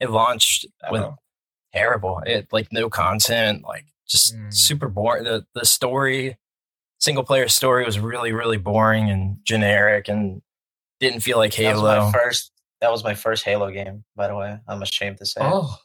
it launched with terrible. It like no content, like just Mm. super boring. The the story, single player story was really, really boring and generic and didn't feel like that was Halo. my first. That was my first Halo game, by the way. I'm ashamed to say. oh,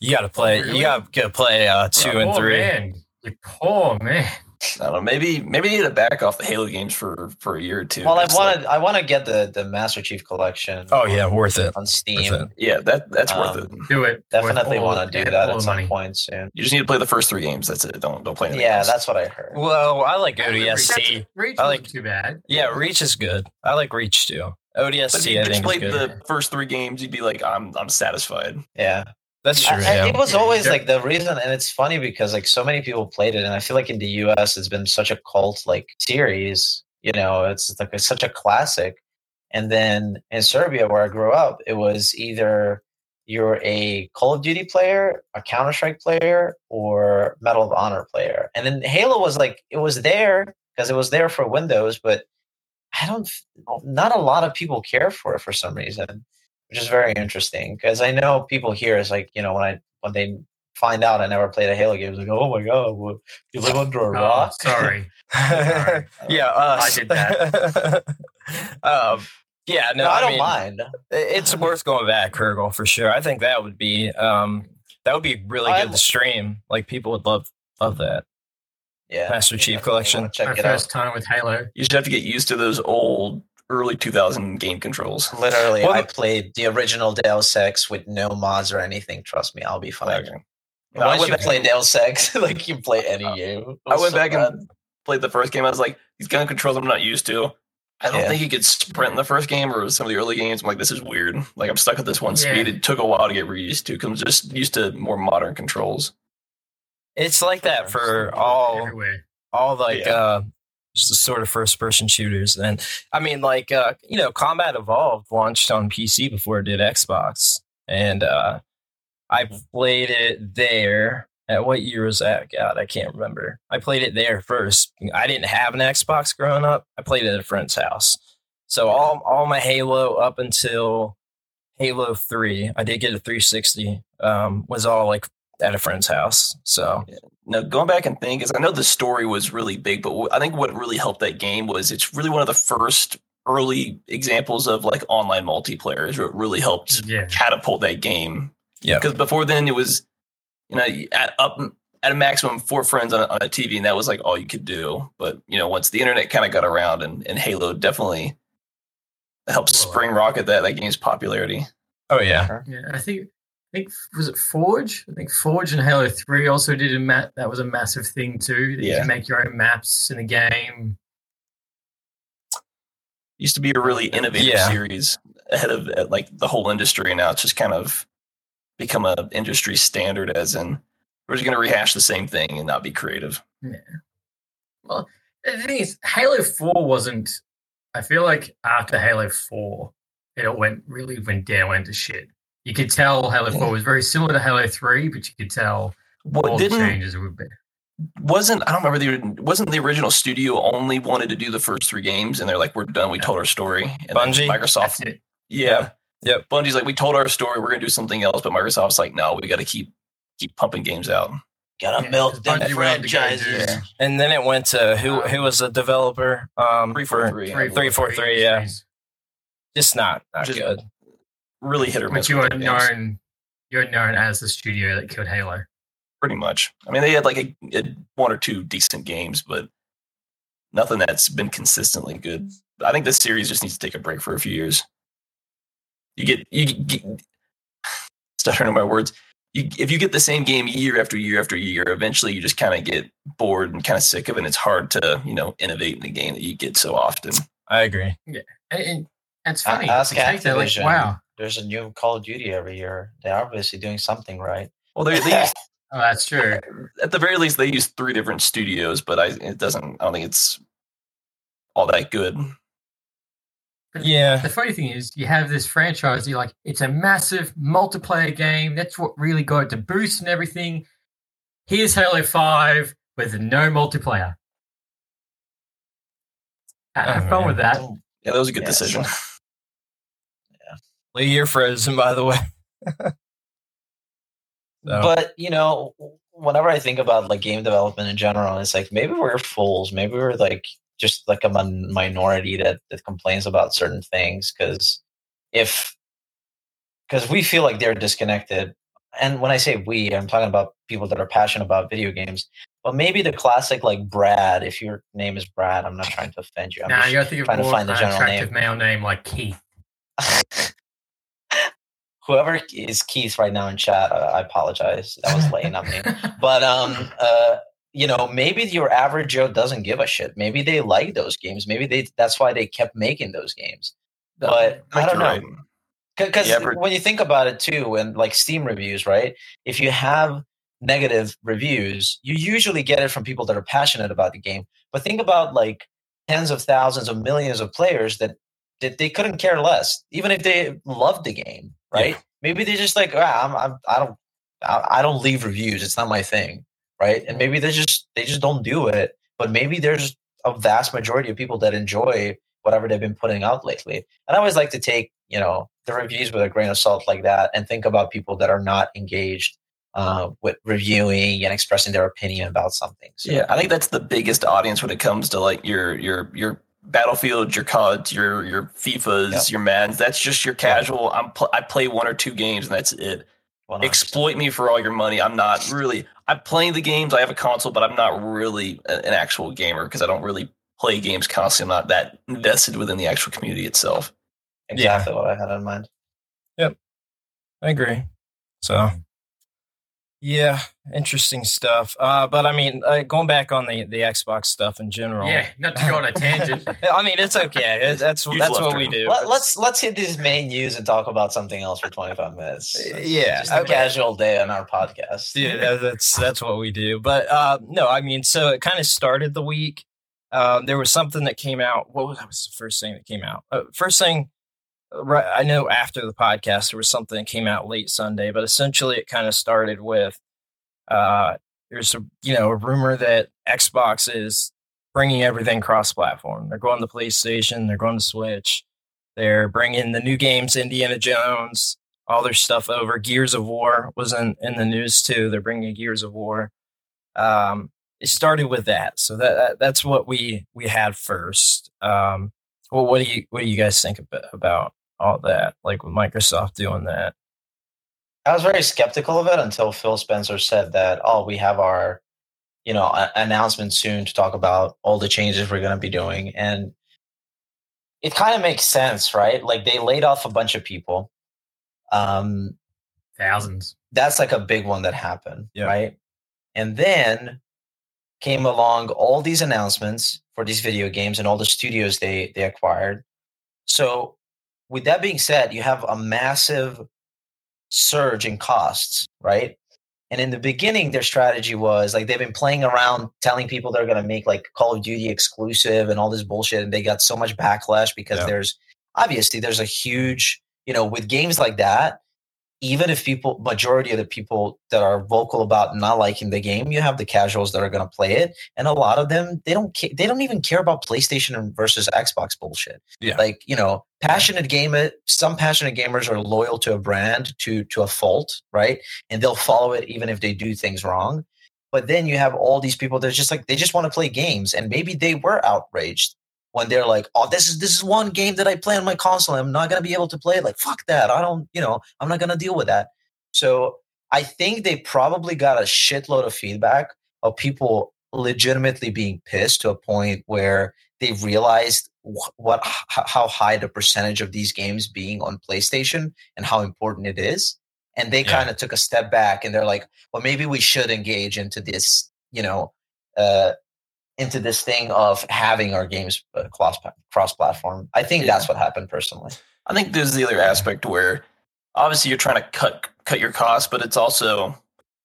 You got to play. really? You got to play uh, two and three. Man. You poor man. I don't know. Maybe maybe need to back off the Halo games for for a year or two. Well, I want to. I want to get the the Master Chief collection. Oh yeah, worth it. on Steam. it. yeah, that that's worth Um, it. Do it. Definitely want to do yeah, that at some money. point soon. You just need to play the first three games. That's it. Don't don't play anything Yeah, else. that's what I heard. Well, I like Reach- ODST. Reach I like- too bad. Yeah, Reach is good. I like Reach too. But if you I just think is played the first three games, you'd be like, I'm I'm satisfied. Yeah, That's true. I- yeah. it was always yeah. like the reason, and it's funny because like so many people played it, and I feel like in the U.S. it's been such a cult like series. You know, it's like it's such a classic. And then in Serbia, where I grew up, it was either you're a Call of Duty player, a Counter Strike player, or Medal of Honor player. And then Halo was like it was there because it was there for Windows, but I don't. Not a lot of people care for it for some reason, which is very interesting because I know people here is like you know when I when they find out I never played a Halo game, it's like oh my god, well, you live under a Oh, rock. sorry. *laughs* yeah, uh, I did that. *laughs* um, yeah, no, No, I don't mean, mind. It's worth going back, Kurgle, for sure. I think that would be um, that would be really I- good to stream. Like people would love love that. Yeah, Master Chief collection. wanna Check My it first out. time with Halo. You just have to get used to those old early 2000 game controls. Literally, Well, I the- played the original Deus Ex with no mods or anything. Trust me, I'll be fine. Okay. No, I Once went you back- play Deus Ex, *laughs* like you play any game. I went so back bad. and played the first game. I was like, these gun controls I'm not used to. I don't Yeah. think you could sprint in the first game or some of the early games. I'm like, this is weird. Like I'm stuck at this one Yeah. speed. It took a while to get used to because I'm just used to more modern controls. It's like that for all everywhere. all like Yeah. uh just the sort of first person shooters. And I mean, like, uh, you know, Combat Evolved launched on PC before it did Xbox. And uh, I played it there. At what year was that? God, I can't remember. I played it there first. I didn't have an Xbox growing up. I played it at a friend's house. So all all my Halo up until Halo Three, I did get a 360. Um, was all like at a friend's house. So Now, going back and think, is I know the story was really big, but I think what really helped that game was it's really one of the first early examples of like online multiplayer. It really helped Yeah. catapult that game. Yeah. Because before then, it was, you know, at up at a maximum four friends on a, on a TV, and that was like all you could do. But you know, once the internet kind of got around, and, and Halo definitely helped Well, spring uh, rocket that that game's popularity. oh yeah, Yeah, I think I think was it Forge? I think Forge and Halo Three also did a map. That was a massive thing too. That You can make your own maps in the game. used to be a really innovative Yeah. series ahead of like the whole industry. Now it's just kind of become a industry standard, as in we're just going to rehash the same thing and not be creative. Yeah. Well, the thing is, Halo Four wasn't. I feel like after Halo Four, it all went really went down, went to shit. You could tell Halo Four was very similar to Halo Three, but you could tell What all the didn't changes would be. wasn't I don't remember the wasn't the original studio only wanted to do the first three games and they're like we're done we told our story and Bungie? Microsoft That's it. yeah Yep. Bungie's like we told our story we're gonna do something else but Microsoft's like no we got to keep keep pumping games out Gotta Yeah, milk 'cause them Bungie wanted to go franchises. do- and then it went to who who was the developer? Um, three for four three Three, Three, four, three, yeah. just not not Just- good. Really hit or miss But you with are known. You're known as the studio that killed Halo. pretty much I mean they had like a, a one or two decent games but nothing that's been consistently good I think this series just needs to take a break for a few years you get you get, start turning my words you, if you get the same game year after year after year, eventually you just kind of get bored and kind of sick of it. And it's hard to, you know, innovate in the game that you get so often. I agree. And, and it's A- funny. Ask you take that, like, wow. There's a new Call of Duty every year. They're obviously doing something right. Well, they, they use, *laughs* Oh, that's true. *laughs* at the very least they use three different studios, but I it doesn't. I don't think it's all that good. Yeah, The funny thing is, you have this franchise. You're like, it's a massive multiplayer game. That's what really got it to boost and everything. Here's Halo Five with no multiplayer. Ha- Have Oh, fun man. with that. Yeah, that was a good Yeah, decision. *laughs* so- Lee, you're frozen by the way. *laughs* So, But you know, whenever I think about like game development in general, it's like maybe we're fools. Maybe we're like just like a min- minority that that complains about certain things because if because we feel like they're disconnected. And when I say we, I'm talking about people that are passionate about video games. But maybe the classic like Brad, if your name is Brad, I'm not trying to offend you. I'm Now just you got to think of trying to find the general attractive name. male name like Keith. *laughs* Whoever is Keith right now in chat, uh, I apologize. That was late, not me. *laughs* but um uh you know maybe your average joe doesn't give a shit. Maybe they like those games. Maybe they that's why they kept making those games. But i think don't know. right. because when you think about it too and like steam reviews right? If you have negative reviews you usually get it from people that are passionate about the game. But think about like tens of thousands of millions of players that that they couldn't care less even if they loved the game right? Maybe they're just like ah, I'm, I'm i don't I, I don't leave reviews. It's not my thing right? And maybe they just they just don't do it but maybe there's a vast majority of people that enjoy whatever they've been putting out lately. And i always like to take you know the reviews with a grain of salt like that and think about people that are not engaged uh, with reviewing and expressing their opinion about something so. Yeah, I think that's the biggest audience when it comes to like your your your battlefield, your CODs, your your FIFAs, Yep. your Maddens. That's just your casual. I'm pl- I play one or two games and that's it. 100%. Exploit me for all your money. I'm not really. I'm playing the games. I have a console, but I'm not really a- an actual gamer because I don't really play games constantly. I'm not that invested within the actual community itself. exactly what i had in mind Yep, I agree. So, yeah, interesting stuff. Uh, but I mean, uh, going back on the the Xbox stuff in general. Yeah, not to go on a tangent. *laughs* I mean, it's okay. It- that's Use that's what we do. Let, let's let's hit these main news and talk about something else for 25 minutes Yeah, just a okay. casual day on our podcast yeah, that's that's what we do. But uh, no, I mean, so it kind of started the week um, there was something that came out. What was, was the first thing that came out? Uh, first thing, uh, right? I know after the podcast there was something that came out late Sunday, but essentially it kind of started with uh, there's a you know a rumor that Xbox is bringing everything cross-platform. They're going to PlayStation, they're going to Switch, they're bringing the new games, Indiana Jones, all their stuff over. Gears of War was in, in the news too. They're bringing Gears of War. Um, it started with that, so that, that that's what we we had first. Um, well, what do you what do you guys think about all that? Like with Microsoft doing that? I was very skeptical of it until Phil Spencer said that, oh, we have our, you know, a- announcement soon to talk about all the changes we're going to be doing. And it kind of makes sense, right? Like they laid off a bunch of people. Um, Thousands. that's like a big one that happened, Yeah. right? And then came along all these announcements for these video games and all the studios they they acquired. So, with that being said, you have a massive surge in costs, right? And in the beginning, their strategy was like they've been playing around, telling people they're going to make like Call of Duty exclusive and all this bullshit, and they got so much backlash because Yeah. there's obviously there's a huge, you know, with games like that, even if people majority of the people that are vocal about not liking the game you have the casuals that are going to play it and a lot of them they don't ca- they don't even care about playstation versus xbox bullshit. Yeah. like you know passionate gamer some passionate gamers are loyal to a brand to to a fault right? And they'll follow it even if they do things wrong. But then you have all these people that just like they just want to play games and maybe they were outraged when they're like, "Oh, this is this is one game that I play on my console. I'm not gonna be able to play it. Like, fuck that. I don't, you know, I'm not gonna deal with that." So I think they probably got a shitload of feedback of people legitimately being pissed to a point where they realized wh- what how high the percentage of these games being on PlayStation and how important it is. And they Yeah. kind of took a step back and they're like, well, maybe we should engage into this, you know, uh, into this thing of having our games uh, cross cross platform. I think Yeah. that's what happened personally. I think there's the other aspect where obviously you're trying to cut cut your costs, but it's also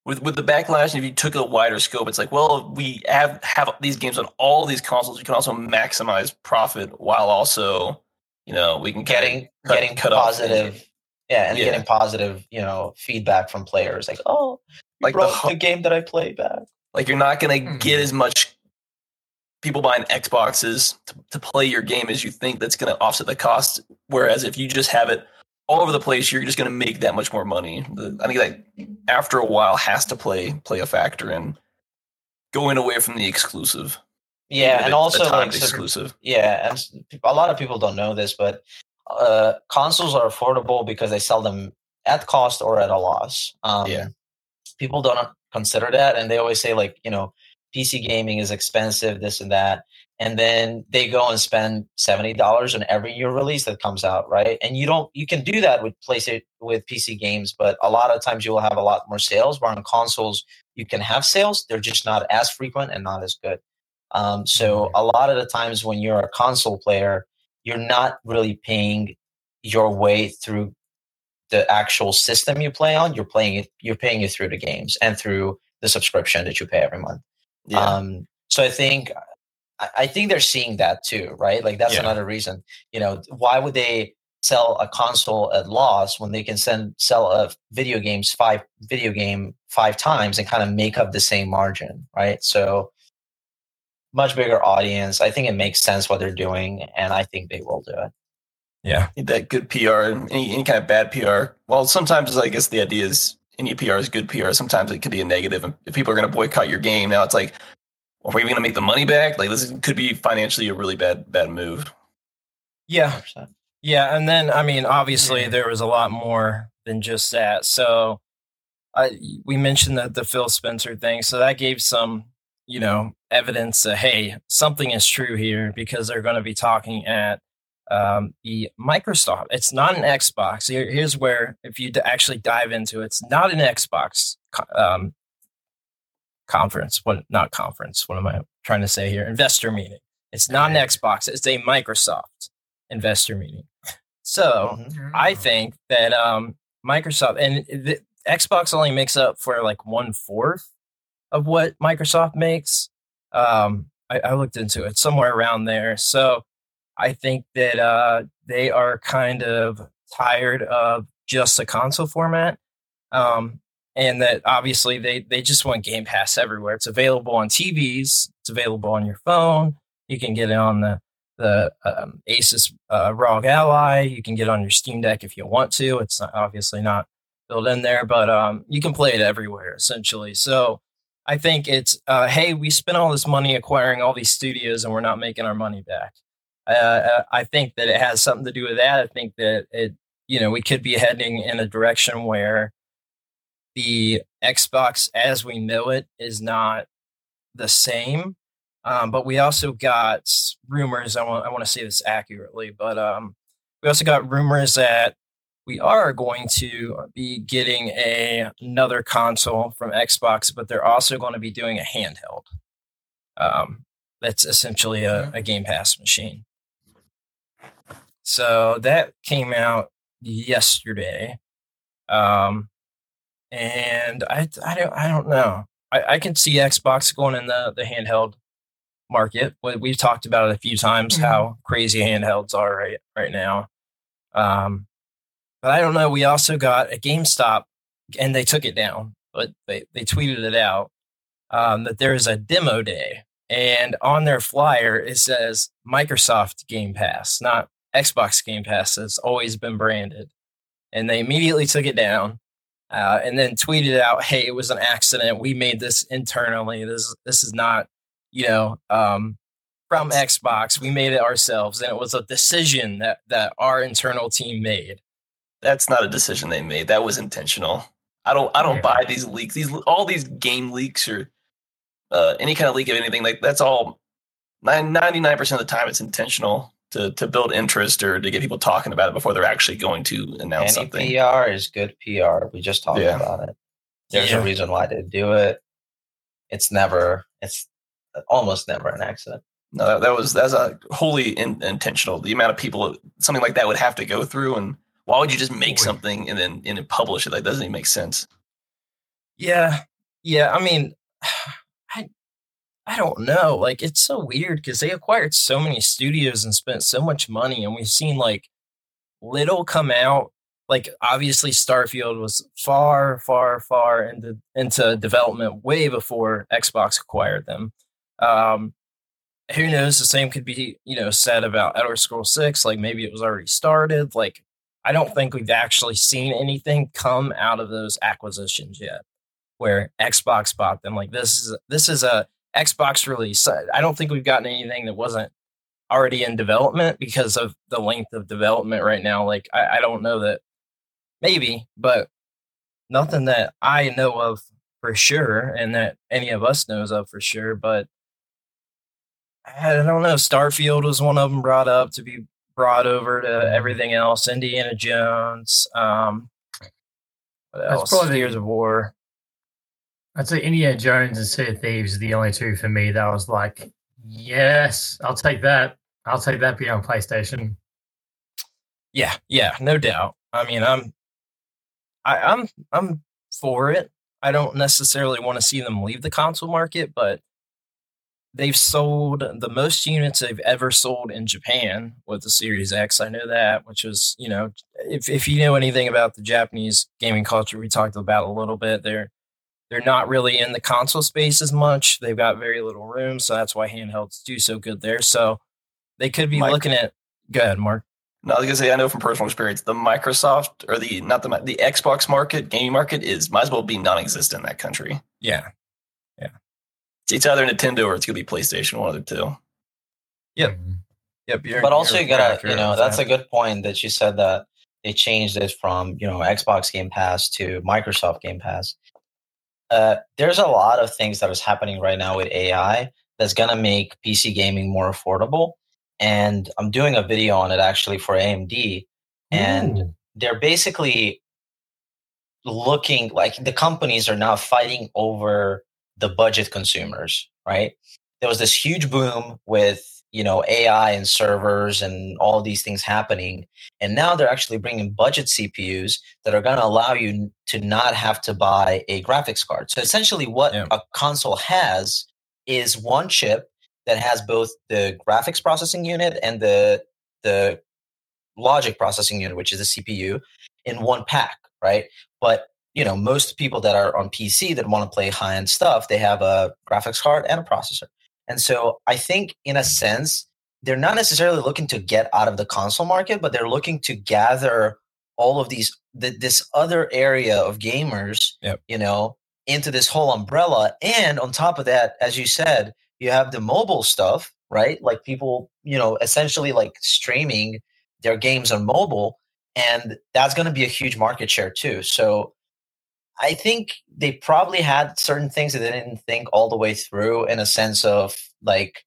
with with the backlash. If you took a wider scope, it's like, well, we have have these games on all these consoles. We can also maximize profit while also, you know, we can Getting cut- getting cut off positive, yeah, and Yeah. getting positive, you know, feedback from players like, oh, you Like the the game that I play back. Like you're not going to Hmm. get as much people buying Xboxes to, to play your game as you think that's going to offset the cost. Whereas if you just have it all over the place, you're just going to make that much more money. The, I think that after a while has to play play a factor in going away from the exclusive. Yeah, and also like timed so- exclusive. Yeah, and a lot of people don't know this, but uh, consoles are affordable because they sell them at cost or at a loss. Um, Yeah. people don't consider that, and they always say like, you know, PC gaming is expensive, this and that, and then they go and spend seventy dollars on every new release that comes out, right? And you don't, you can do that with PlayStation with PC games, but a lot of times you will have a lot more sales. Where on consoles, you can have sales, they're just not as frequent and not as good. Um, so a lot of the times when you're a console player, you're not really paying your way through the actual system you play on. You're playing it. You're paying it through the games and through the subscription that you pay every month. Yeah. Um, so I think I, I think they're seeing that too, right? Like that's Yeah. another reason. You know, why would they sell a console at loss when they can send sell a video games five video game five times and kind of make up the same margin, right? So much bigger audience. I think it makes sense what they're doing, and I think they will do it. Yeah. That good PR, any, any kind of bad PR. Well, sometimes I guess the idea is any PR is good PR. Sometimes it could be a negative. And if people are going to boycott your game, now it's like, are we even going to make the money back? Like this could be financially a really bad bad move. Yeah. 100%. Yeah, and then I mean, obviously, Yeah. there was a lot more than just that. So, I we mentioned the the Phil Spencer thing, so that gave some, you know, evidence that hey, something is true here because they're going to be talking at um, the Microsoft. It's not an Xbox. Here, here's where, if you actually dive into it, it's not an Xbox um, conference. What? Not conference. What am I trying to say here? Investor meeting. It's not an Xbox. It's a Microsoft investor meeting. So Mhm. I think that um, Microsoft and the, Xbox only makes up for like one fourth of what Microsoft makes. Um, I, I looked into it somewhere around there. So I think that uh, they are kind of tired of just the console format. Um, and that obviously they, they just want Game Pass everywhere. It's available on TVs, it's available on your phone. You can get it on the the um, Asus uh, ROG Ally. You can get on your Steam Deck if you want to. It's not, obviously not built in there, but um, you can play it everywhere essentially. So I think it's uh, hey, we spent all this money acquiring all these studios and we're not making our money back. Uh, I think that it has something to do with that. I think that it, you know, we could be heading in a direction where the Xbox as we know it is not the same. Um, but we also got rumors. I want I want to say this accurately, but um, we also got rumors that we are going to be getting a, another console from Xbox, but they're also going to be doing a handheld. Um, that's essentially a, a Game Pass machine. So that came out yesterday. Um, and I, I don't, I don't know. I, I can see Xbox going in the, the handheld market. We've talked about it a few times mm-hmm. how crazy handhelds are right right now. Um, but I don't know. We also got a GameStop, and they took it down, but they they tweeted it out um, that there is a demo day, and on their flyer it says Microsoft Game Pass, not Xbox Game Pass. has always been branded, and they immediately took it down. Uh, and then tweeted out, "Hey, it was an accident. We made this internally. This this is not you know, um, from Xbox. We made it ourselves, and it was a decision that that our internal team made. That's not a decision they made. That was intentional. I don't. I don't buy these leaks. These all these game leaks or uh, any kind of leak of anything like that's all. Ninety nine percent of the time, it's intentional to to build interest or to get people talking about it before they're actually going to announce Any something. PR is good PR. We just talked yeah. about it. There's yeah. a reason why they do it. It's never. It's almost never an accident. No, that, that was that's a wholly in, intentional. The amount of people something like that would have to go through, and why would you just make something and then and then publish it? That doesn't even make sense. Yeah, yeah. I mean, I don't know. Like it's so weird because they acquired so many studios and spent so much money, and we've seen like little come out. Like obviously, Starfield was far, far, far into into development way before Xbox acquired them. Um, who knows? The same could be, you know, said about Elder Scrolls Six. Like maybe it was already started. Like I don't think we've actually seen anything come out of those acquisitions yet, where Xbox bought them. Like this is this is a Xbox release. I don't think we've gotten anything that wasn't already in development because of the length of development right now. Like I, I don't know that maybe, but nothing that I know of for sure, and that any of us knows of for sure. But I don't know. Starfield was one of them brought up to be brought over to everything else. Indiana Jones. Um, what else? That's probably Gears of War. I'd say Indiana Jones and Sea of Thieves are the only two for me that I was like, yes, I'll take that. I'll take that being on PlayStation. Yeah, yeah, no doubt. I mean, I'm, I, I'm, I'm for it. I don't necessarily want to see them leave the console market, but they've sold the most units they've ever sold in Japan with the Series X. I know that, which is, you know, if, if you know anything about the Japanese gaming culture, we talked about a little bit. They're they're not really in the console space as much. They've got very little room, so that's why handhelds do so good there. So they could be Mike, looking at. Go ahead, Mark. No, I was gonna say I know from personal experience the Microsoft or the not the the Xbox market, gaming market is might as well be non-existent in that country. Yeah, yeah. it's either Nintendo or it's gonna be PlayStation, one of the two. Yep. Mm-hmm. Yep. You're, but also you gotta, you know, that's a good point that you said that they changed it from you know Xbox Game Pass to Microsoft Game Pass. Uh, there's a lot of things that is happening right now with AI that's gonna make PC gaming more affordable. And I'm doing a video on it actually for AMD, and Ooh. they're basically looking like the companies are now fighting over the budget consumers, right? There was this huge boom with you know AI and servers and all these things happening, and now they're actually bringing budget CPUs that are going to allow you to not have to buy a graphics card. So essentially, what yeah. a console has is one chip that has both the graphics processing unit and the the logic processing unit, which is the CPU, in one pack, right? But you know, most people that are on PC that want to play high end stuff, they have a graphics card and a processor. And so I think, in a sense, they're not necessarily looking to get out of the console market, but they're looking to gather all of these th- this other area of gamers, Yep. you know, into this whole umbrella. And on top of that, as you said, you have the mobile stuff, right? Like people, you know, essentially like streaming their games on mobile, and that's going to be a huge market share too. So I think they probably had certain things that they didn't think all the way through in a sense of like,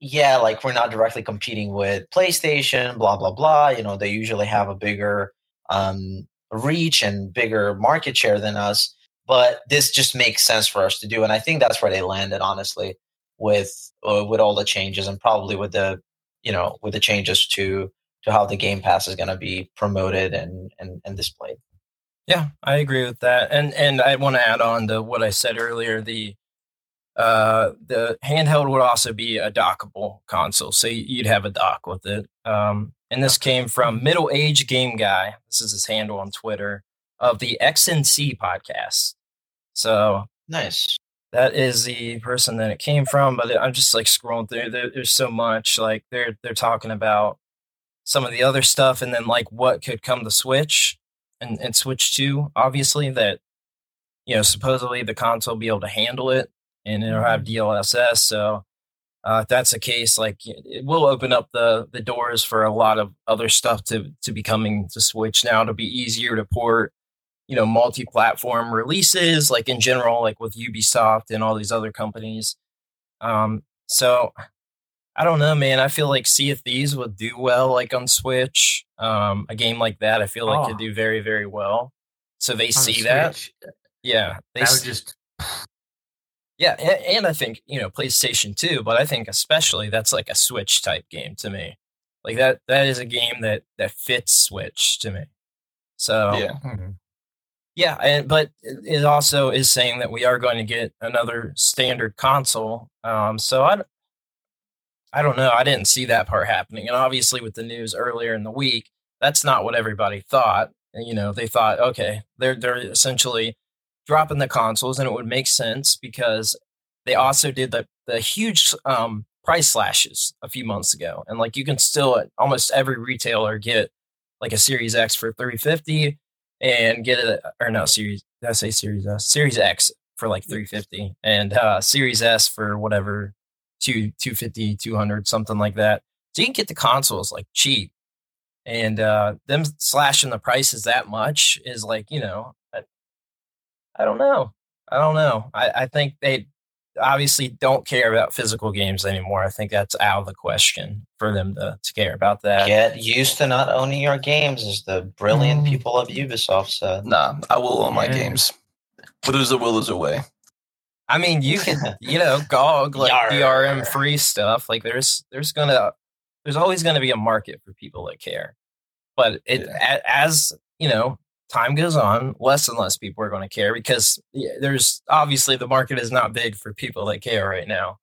yeah, like we're not directly competing with PlayStation, blah blah blah. You know, they usually have a bigger um, reach and bigger market share than us, but this just makes sense for us to do, and I think that's where they landed, honestly, with uh, with all the changes and probably with the you know with the changes to to how the Game Pass is going to be promoted and, and and displayed. Yeah, I agree with that. And and I want to add on to what I said earlier. The uh the handheld would also be a dockable console, so you'd have a dock with it. Um, and this came from middle age game guy. This is his handle on Twitter of the XNC podcast. So Nice. that is the person that it came from. But I'm just like scrolling through. There, there's so much. Like they're they're talking about some of the other stuff, and then like what could come to Switch and, and Switch Two. Obviously, that you know supposedly the console will be able to handle it, and it'll have DLSS. So uh, if that's the case, like it will open up the the doors for a lot of other stuff to to be coming to Switch now. To be easier to port you know multi-platform releases like in general like with ubisoft and all these other companies um so i don't know man i feel like sea of thieves would do well like on switch um a game like that i feel like could Oh. do very very well so they On the see that yeah they That s- would just yeah and, and i think you know playstation 2 but i think especially that's like a switch type game to me like that that is a game that that fits switch to me so Yeah. hmm. Yeah, and but it it also is saying that we are going to get another standard console. Um, so I, d- I don't know. I didn't see that part happening, and obviously with the news earlier in the week, that's not what everybody thought. And, You know, they thought, okay, they're they're essentially dropping the consoles, and it would make sense because they also did the the huge um, price slashes a few months ago, and like you can still at almost every retailer get like a Series X for three fifty and get it or no series did I say series S series X for like 350 and uh series S for whatever two 250 200 something like that so you can get the consoles like cheap and uh them slashing the prices that much is like you know I, I don't know I don't know I, I think they obviously don't care about physical games anymore I think that's out of the question for them to, to care about that Get used to not owning your games, as the brilliant Mm. people of Ubisoft said. Nah, I will own my Yeah. games. Withers a will is a way. I mean, you can, *laughs* you know, GOG like. DRM free stuff. Like there's there's gonna there's always gonna be a market for people that care. But it a, as you know, time goes on, less and less people are going to care because there's obviously the market is not big for people that care right now.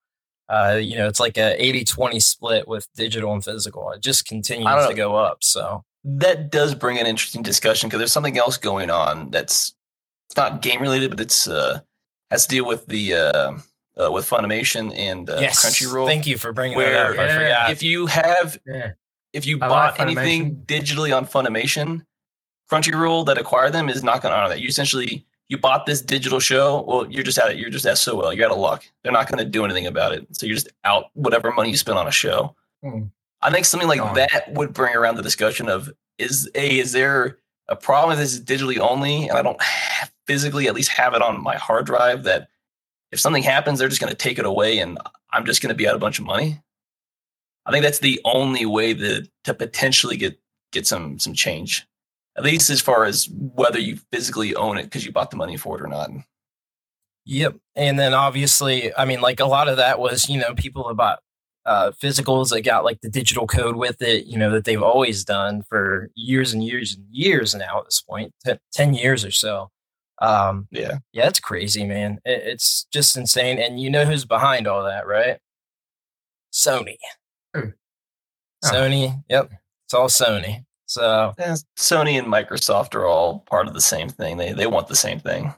Uh, you know, it's like a 80-20 split with digital and physical. It just continues to go up. So That does bring an interesting discussion because there's something else going on that's not game related, but it's uh has to deal with the uh, uh with Funimation and uh, yes, Crunchyroll. Thank you for bringing Where- that up. Yeah. If you have yeah. if you I bought like anything digitally on Funimation, Crunchyroll that acquired them is not going to honor that. You essentially you bought this digital show. Well, you're just out. of You're just SOL. You're out of luck. They're not going to do anything about it. So you're just out whatever money you spent on a show. Hmm. I think something like that would bring around the discussion of is a is there a problem if this is digitally only and I don't have- physically at least have it on my hard drive that if something happens they're just going to take it away and I'm just going to be out a bunch of money. I think that's the only way that to potentially get get some some change, at least as far as whether you physically own it because you bought the money for it or not. Yep. And then obviously, I mean, like a lot of that was, you know, people about uh, physicals that got like the digital code with it, you know, that they've always done for years and years and years now at this point, te- 10 years or so. Um, Yeah, yeah, it's crazy, man. It, it's just insane. And you know who's behind all that, right? Sony. Oh. Oh. Sony. Yep. It's all Sony. So Eh, Sony and Microsoft are all part of the same thing. They they want the same thing.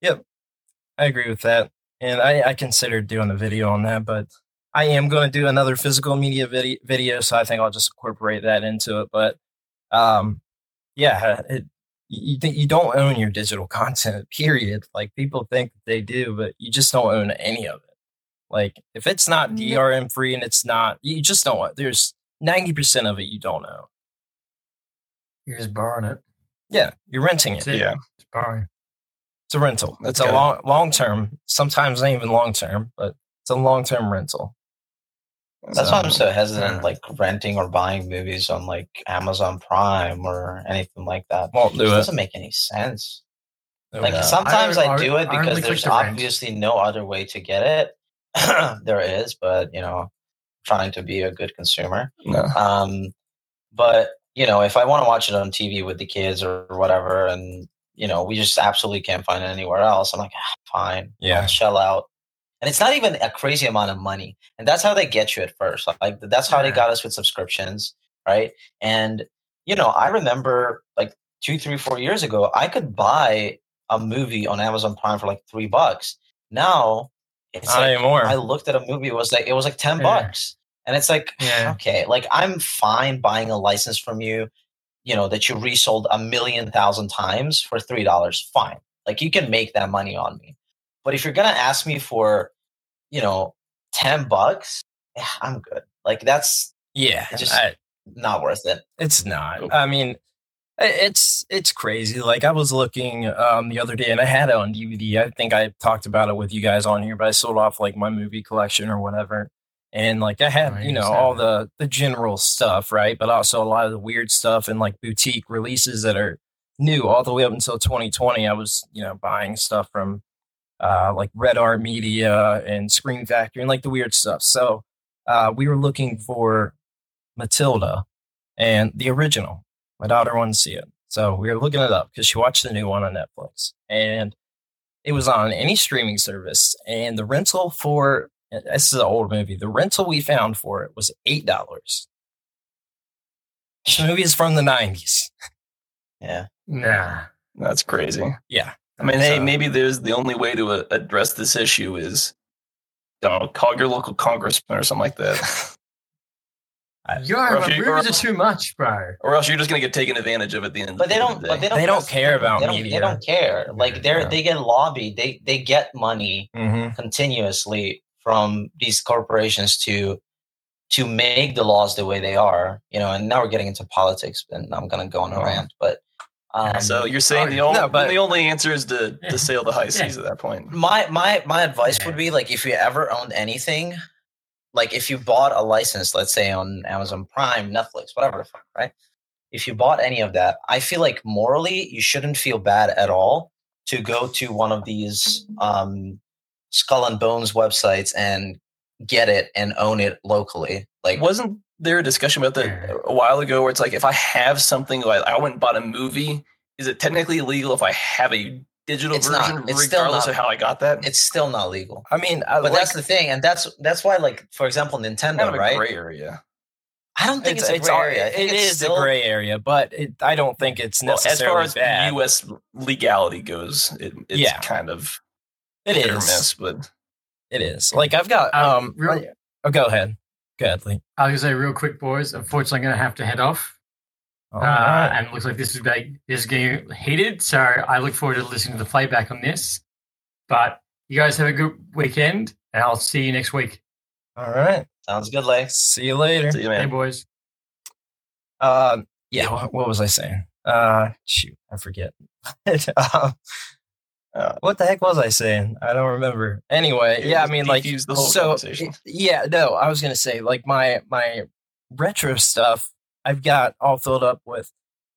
Yep, I agree with that. And I, I considered doing a video on that, but I am going to do another physical media video, video, so I think I'll just incorporate that into it. But um, yeah, it, you th- you don't own your digital content. Period. Like people think they do, but you just don't own any of it. Like if it's not mm, DRM free and it's not, you just don't. There's ninety percent of it you don't own. You're just borrowing it. Yeah, you're renting it. It. Yeah. Just borrowing. It's a rental. That's it's a long long term. Sometimes not even long term, but it's a long term rental. That's why I'm So, so hesitant, yeah. like renting or buying movies on like Amazon Prime or anything like that. Won't It do it. doesn't make any sense. Like No. sometimes I- I, I- do it because there's to rent. obviously no other way to get it. *clears throat* there is, but you know, trying to be a good consumer. No. Um, but you know, if I want to watch it on TV with the kids or whatever, and you know, we just absolutely can't find it anywhere else, I'm like, ah, fine, Yeah. I'll shell out. And it's not even a crazy amount of money, and that's how they get you at first. Like that's how they got us with subscriptions, right? And you know, I remember like two, three, four years ago, I could buy a movie on Amazon Prime for like three bucks. Now it's Not like anymore. I looked at a movie, it was like it was like ten Yeah. bucks. And it's like, Yeah. okay, like I'm fine buying a license from you, you know, that you resold a million thousand times for three dollars. Fine. Like you can make that money on me. But if you're gonna ask me for, you know, ten bucks, yeah, I'm good. Like that's yeah, just- I- not worth it. it's not. I mean, it's it's crazy. Like I was looking um, the other day, and I had it on DVD. I think I talked about it with you guys on here, but I sold off like my movie collection or whatever. And like I had, you you know, all the the general stuff, right? But also a lot of the weird stuff and like boutique releases that are new all the way up until 2020. I was, you know, buying stuff from uh, like Red Art Media and Scream Factory and like the weird stuff. So uh, we were looking for Matilda and the original. My daughter wanted to see it. So we were looking it up because she watched the new one on Netflix. And it was on any streaming service. And the rental for this is an old movie. The rental we found for it was eight dollars. This movie is from the nineties. Yeah. Nah. That's crazy. Yeah. I mean, hey, maybe there's the only way to uh, address this issue is, I don't know, call your local congressman or something like that, *laughs* Yo, Or you- or movies are too much, bro. or else you're just gonna get taken advantage of at the end. But they don't. the But they don't. They don't care about they don't, media. They don't care. Like they're Yeah. they get lobbied. They they get money Mm-hmm. continuously from these corporations to to make the laws the way they are. You know. And now we're getting into politics, and I'm gonna go on a Oh. rant. But um, So you're saying the only no, but- the only answer is to to sail the high Yeah. seas at that point. *laughs* my my my advice would be like if you ever owned anything like if you bought a license let's say on amazon prime netflix whatever the fuck right if you bought any of that i feel like morally you shouldn't feel bad at all to go to one of these um skull and bones websites and get it and own it locally like Wasn't there a discussion about that a while ago where it's like if I have something like I went and bought a movie, is it technically illegal if I have a digital It's not. version It's still regardless not. of how I got that? it's still not legal I mean, I but like, that's the thing and that's that's why like for example nintendo kind of a right gray area. i don't think it's, a gray area it it's still- a gray area, but it, I don't think it's necessarily Well, as far as bad. U.S. legality goes, it, it's Yeah. kind of it is, miss. But It is. Like I've got Um, um. oh, go ahead. Go ahead, Lee. I was gonna say real quick, boys. Unfortunately, I'm gonna have to head off. Uh, right. and it looks like this is like this is getting heated. So I look forward to listening to the playback on this. But you guys have a good weekend, and I'll see you next week. All right. sounds good lex See you later. see you, Hey, boys. Um. Yeah. What, what was I saying? Uh. Shoot. I forget. *laughs* um, Uh, what the heck was I saying? I don't remember. Anyway, Yeah, yeah, I mean, like, the whole so, yeah, no, I was gonna say, like, my my retro stuff, I've got all filled up with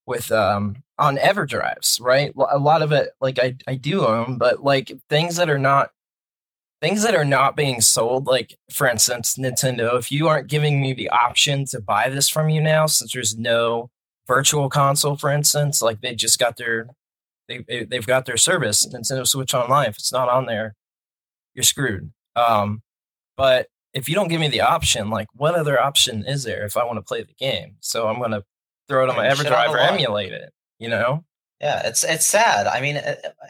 with um on EverDrives, right? A lot of it, like, I I do own, but like things that are not things that are not being sold, like for instance, Nintendo. If you aren't giving me the option to buy this from you now, since there's no virtual console, for instance, like they just got their they, they they've got their service Nintendo Switch Online. If it's not on there, you're screwed. Um, but if you don't give me the option, like what other option is there if I want to play the game? So I'm gonna throw it on my Yeah, shit out EverDrive or emulate it. You know? Yeah, it's it's sad. I mean,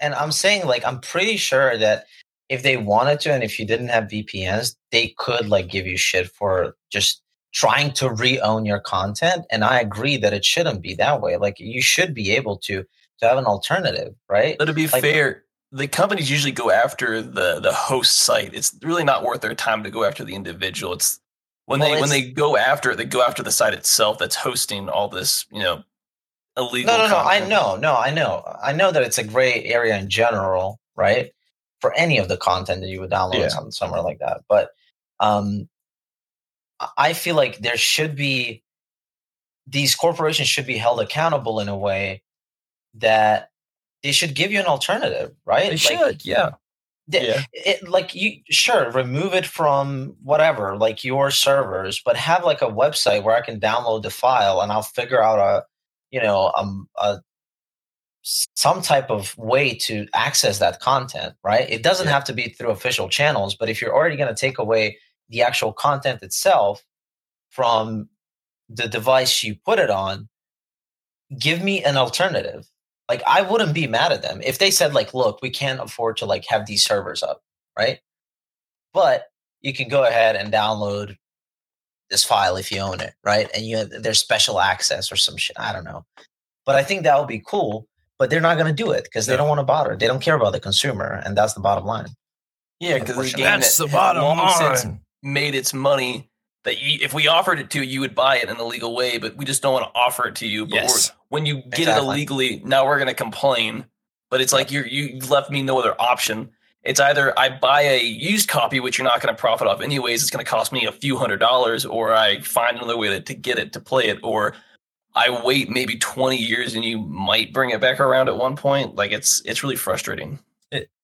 and I'm saying like I'm pretty sure that if they wanted to, and if you didn't have VPNs, they could like give you shit for just trying to re-own your content. And I agree that it shouldn't be that way. Like you should be able to to have an alternative, right? But to be Like- fair, the companies usually go after the the host site. It's really not worth their time to go after the individual. It's when Well, they when they go after it, they go after the site itself that's hosting all this, you know, illegal. No, no, no. I know, no, I know, I know that it's a gray area in general, right? For any of the content that you would download Yeah. somewhere like that, but um, I feel like there should be these corporations should be held accountable in a way that they should give you an alternative, right? They Like, should, yeah. the- Yeah. it, like you sure remove it from whatever like your servers but have like a website where i can download the file and i'll figure out a you know um a some type of way to access that content right it doesn't Yeah. have to be through official channels but if you're already going to take away the actual content itself from the device you put it on give me an alternative like i wouldn't be mad at them if they said like look we can't afford to like have these servers up right? But you can go ahead and download this file if you own it right? And you have there's special access or some shit i don't know. But i think that would be cool but they're not going to do it because they No. don't want to bother. They don't care about the consumer and that's the bottom line Yeah, because That's that the bottom long since line. made its money that you, if we offered it to you, you would buy it in a legal way, but we just don't want to offer it to you. But Yes. when you get Exactly. it illegally, now we're going to complain. But it's like you you left me no other option. It's either I buy a used copy, which you're not going to profit off anyways. It's going to cost me a few hundred dollars, or I find another way to, to get it to play it, or I wait maybe 20 years and you might bring it back around at one point. Like it's it's really frustrating.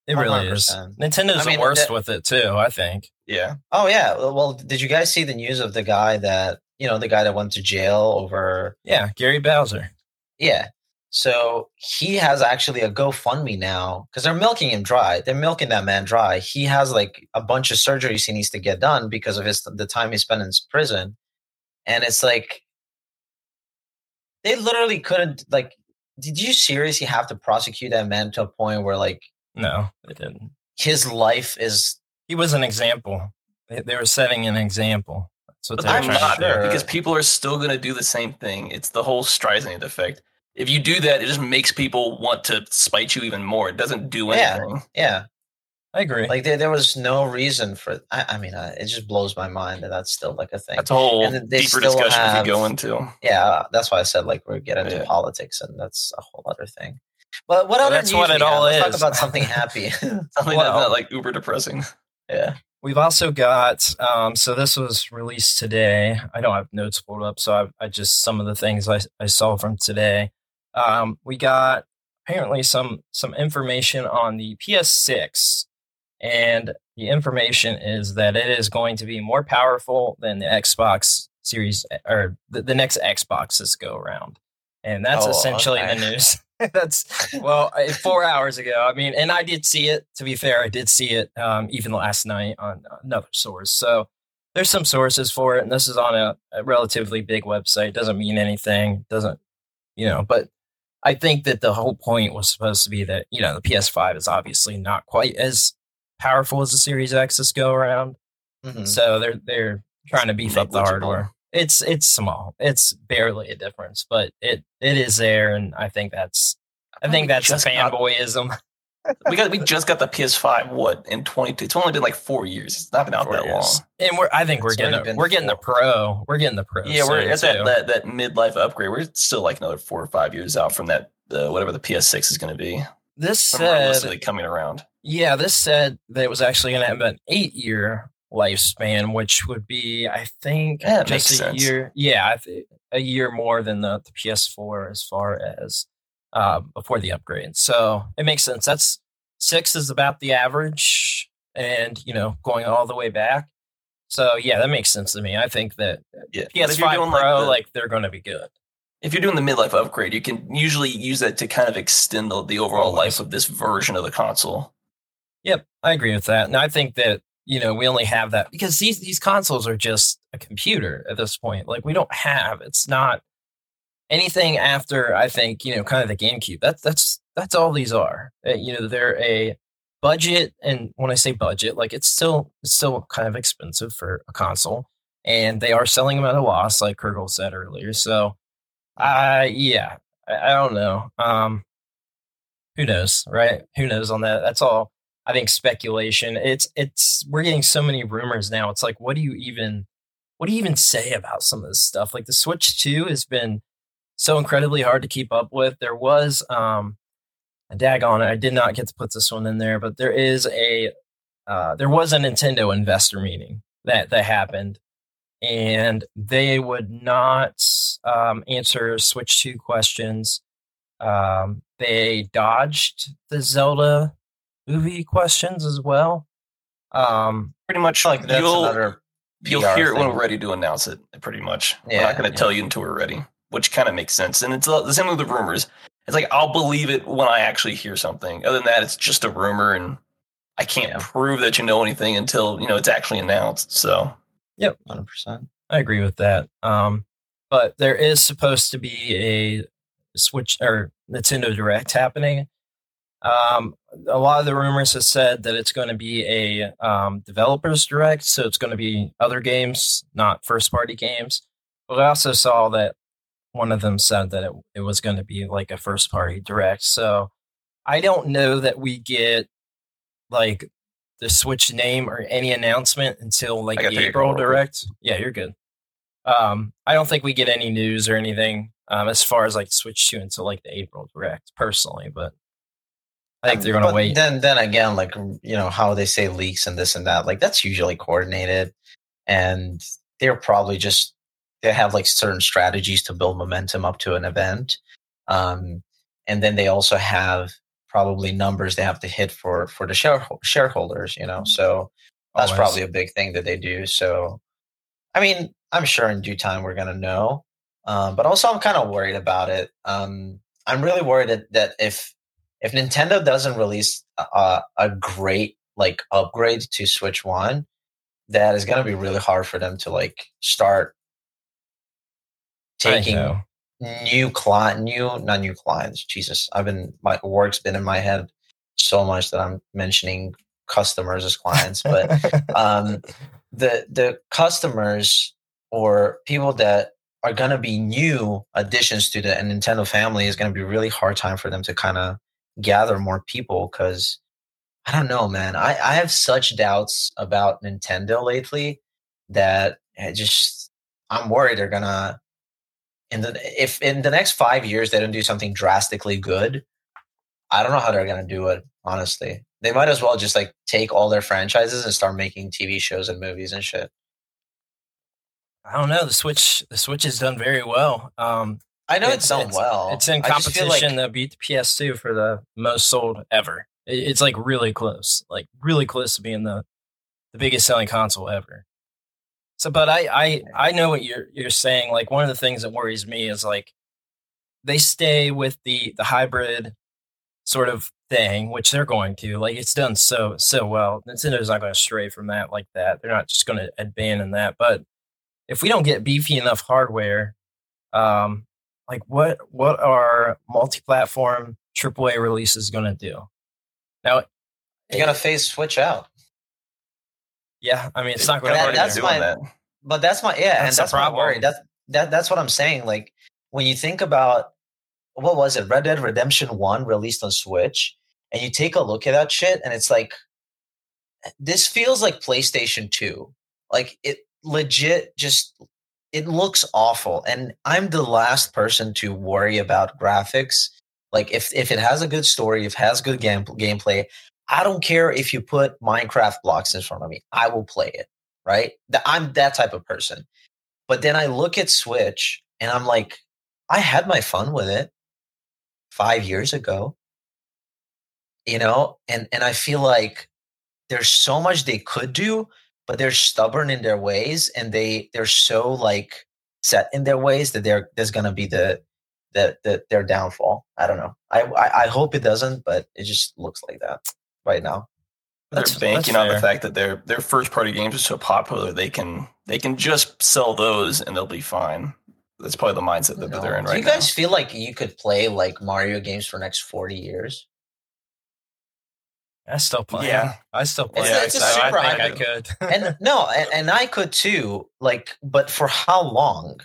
It really is. 100%. Nintendo's I mean, the worst with it too, I think. Yeah. oh yeah well did you guys see the news of the guy that you know the guy that went to jail over Yeah, Gary Bowser. Yeah. So he has actually a GoFundMe now because they're milking him dry. They're milking that man dry. He has like a bunch of surgeries he needs to get done because of his the time he spent in prison, and it's like they literally couldn't like. Did you seriously have to prosecute that man to a point where like No, it didn't. his life is? He was an example. They, they were setting an example. That's what But I'm not to sure. because people are still going to do the same thing. It's the whole Streisand effect. If you do that, it just makes people want to spite you even more. It doesn't do anything. Yeah, I agree. like there, there was no reason for. I, I mean, uh, it just blows my mind that that's still like a thing. That's a whole And they deeper still discussion we have- could go into. yeah, that's why I said like we're getting into Yeah. politics, and that's a whole other thing. But what Well, other that's news what we it have? all Let's is. Talk about *laughs* something happy. *laughs* Something Well- that's not like uber depressing. yeah. We've also got, um, so this was released today. I don't have notes pulled up, so I, I just some of the things I, I saw from today. Um, we got apparently some some information on the PS6, and the information is that it is going to be more powerful than the Xbox Series or the, the next Xboxes go around, and that's Oh, essentially okay. the news. *laughs* *laughs* that's well, four hours ago. I mean, and I did see it. To be fair, I did see it um, even last night on another source. So there's some sources for it, and this is on a, a relatively big website. Doesn't mean anything. Doesn't you know? But I think that the whole point was supposed to be that you know the PS5 is obviously not quite as powerful as the Series X X's go around. Mhm. So they're they're trying to beef up the hardware. It's it's small. It's barely a difference, but it it is there, and I think that's I think that's fanboyism. *laughs* we got we just got the PS5. What in 22? It's only been like four years. It's not been out Four that years. long. And we're I think we're It's getting the, we're getting the pro. We're getting the pro. Yeah, we're at that, that that midlife upgrade. We're still like another four or five years out from that. Whatever the PS6 is going to be. This said, coming around. yeah, this said that it was actually going to have an eight year lifespan, which would be, I think, Yeah, just a sense. year. Yeah, a year more than the, the PS4 as far as uh, before the upgrade. So it makes sense. That's six is about the average, and you know, going all the way back. So yeah, that makes sense to me. I think that Yeah, if PS5 you're Pro, doing, like, like, the- they're going to be good. if you're doing the midlife upgrade, you can usually use that to kind of extend the, the overall life of this version of the console. Yep, I agree with that. And I think that you know, we only have that because these these consoles are just a computer at this point. Like we don't have it's not anything after I think you know kind of the GameCube. That's that's that's all these are. Uh, you know, they're a budget, and when I say budget, like it's still it's still kind of expensive for a console, and they are selling them at a loss, like Kurgle said earlier. So, uh yeah, I, I don't know. Um, who knows, right? Who knows on that? That's all. I think speculation. It's it's we're getting so many rumors now. It's like, what do you even what do you even say about some of this stuff? Like the Switch 2 has been so incredibly hard to keep up with. There was um a it, I did not get to put this one in there, but there is a uh, there was a Nintendo investor meeting that that happened, and they would not um, answer Switch Two questions. Um, they dodged the Zelda movie questions as well. Um, Pretty much, like that's you'll another. you'll PR hear it when we're ready to announce it. Pretty much, we're Yeah, not going to yeah. tell you until we're ready, which kind of makes sense. And it's the same with the rumors. It's like I'll believe it when I actually hear something. Other than that, it's just a rumor, and I can't Yeah. prove that you know anything until you know it's actually announced. So yep, Hundred percent. I agree with that. Um, but there is supposed to be a Switch or Nintendo Direct happening. Um, a lot of the rumors have said that it's going to be a um, developers direct, so it's going to be other games, not first party games. But I also saw that one of them said that it, it was going to be like a first party direct. So I don't know that we get like the Switch name or any announcement until like the April call real quick. direct. Yeah, you're good. Um, I don't think we get any news or anything um, as far as like Switch 2 until like the April direct, personally. But I think they're going to wait. Then, then again, like you know how they say leaks and this and that, like that's usually coordinated, and they're probably just they have like certain strategies to build momentum up to an event, um, and then they also have probably numbers they have to hit for for the share, shareholders. You know, so that's Always. probably a big thing that they do. So, I mean, I'm sure in due time we're gonna know, um, but also I'm kind of worried about it. Um, I'm really worried that, that if if Nintendo doesn't release a, a great like upgrade to Switch One, that is going to be really hard for them to like start taking new client, new not new clients. Jesus, I've been my work's been in my head so much that I'm mentioning customers as clients, but *laughs* um, the the customers or people that are going to be new additions to the Nintendo family is going to be really hard time for them to kind of gather more people because I don't know, man. I, I have such doubts about Nintendo lately that I just I'm worried they're gonna in the if in the next five years they don't do something drastically good, I don't know how they're gonna do it. Honestly, they might as well just like take all their franchises and start making TV shows and movies and shit. I don't know. The Switch, the Switch has done very well. Um, I know It's- it's, done it's- well. it's in I just feel competition like to beat the PS2 for the most sold ever. It- It's like really close, like really close to being the the biggest selling console ever. So, but I I I know what you're you're saying. Like one of the things that worries me is like they stay with the the hybrid sort of thing, which they're going to. Like it's done so so well. Nintendo's not going to stray from that like that. They're not just going to abandon that. But if we don't get beefy enough hardware, um, like what what are multi-platform AAA releases going to do? Now, you're gonna phase Switch out. yeah, I mean it's not going to. That- that's doing my- that. But that's my yeah, That's and that's my worry. That's that that's what I'm saying. Like when you think about what was it, Red Dead Redemption One released on Switch, and you take a look at that shit, and it's like this feels like PlayStation Two. Like it legit just it looks awful, and I'm the last person to worry about graphics. Like if if it has a good story, if it has good game, gameplay, I don't care if you put Minecraft blocks in front of me. I will play it right? I'm that type of person. But then I look at Switch and I'm like, I had my fun with it five years ago. You know, and and I feel like there's so much they could do, but they're stubborn in their ways and they they're so like set in their ways that they're there's gonna be the the, the their downfall. I don't know. I, I I hope it doesn't, but it just looks like that right now. That's- they're banking that's on the fact that their their first party games are so popular they can they can just sell those and they'll be fine. That's probably the mindset that, that they're in right now. Do you guys feel like you could play like Mario games for next 40 years? I still play. Yeah. I still play. It's a- it's a so I super think I could. *laughs* And no, and, and I could too. Like, but for how long?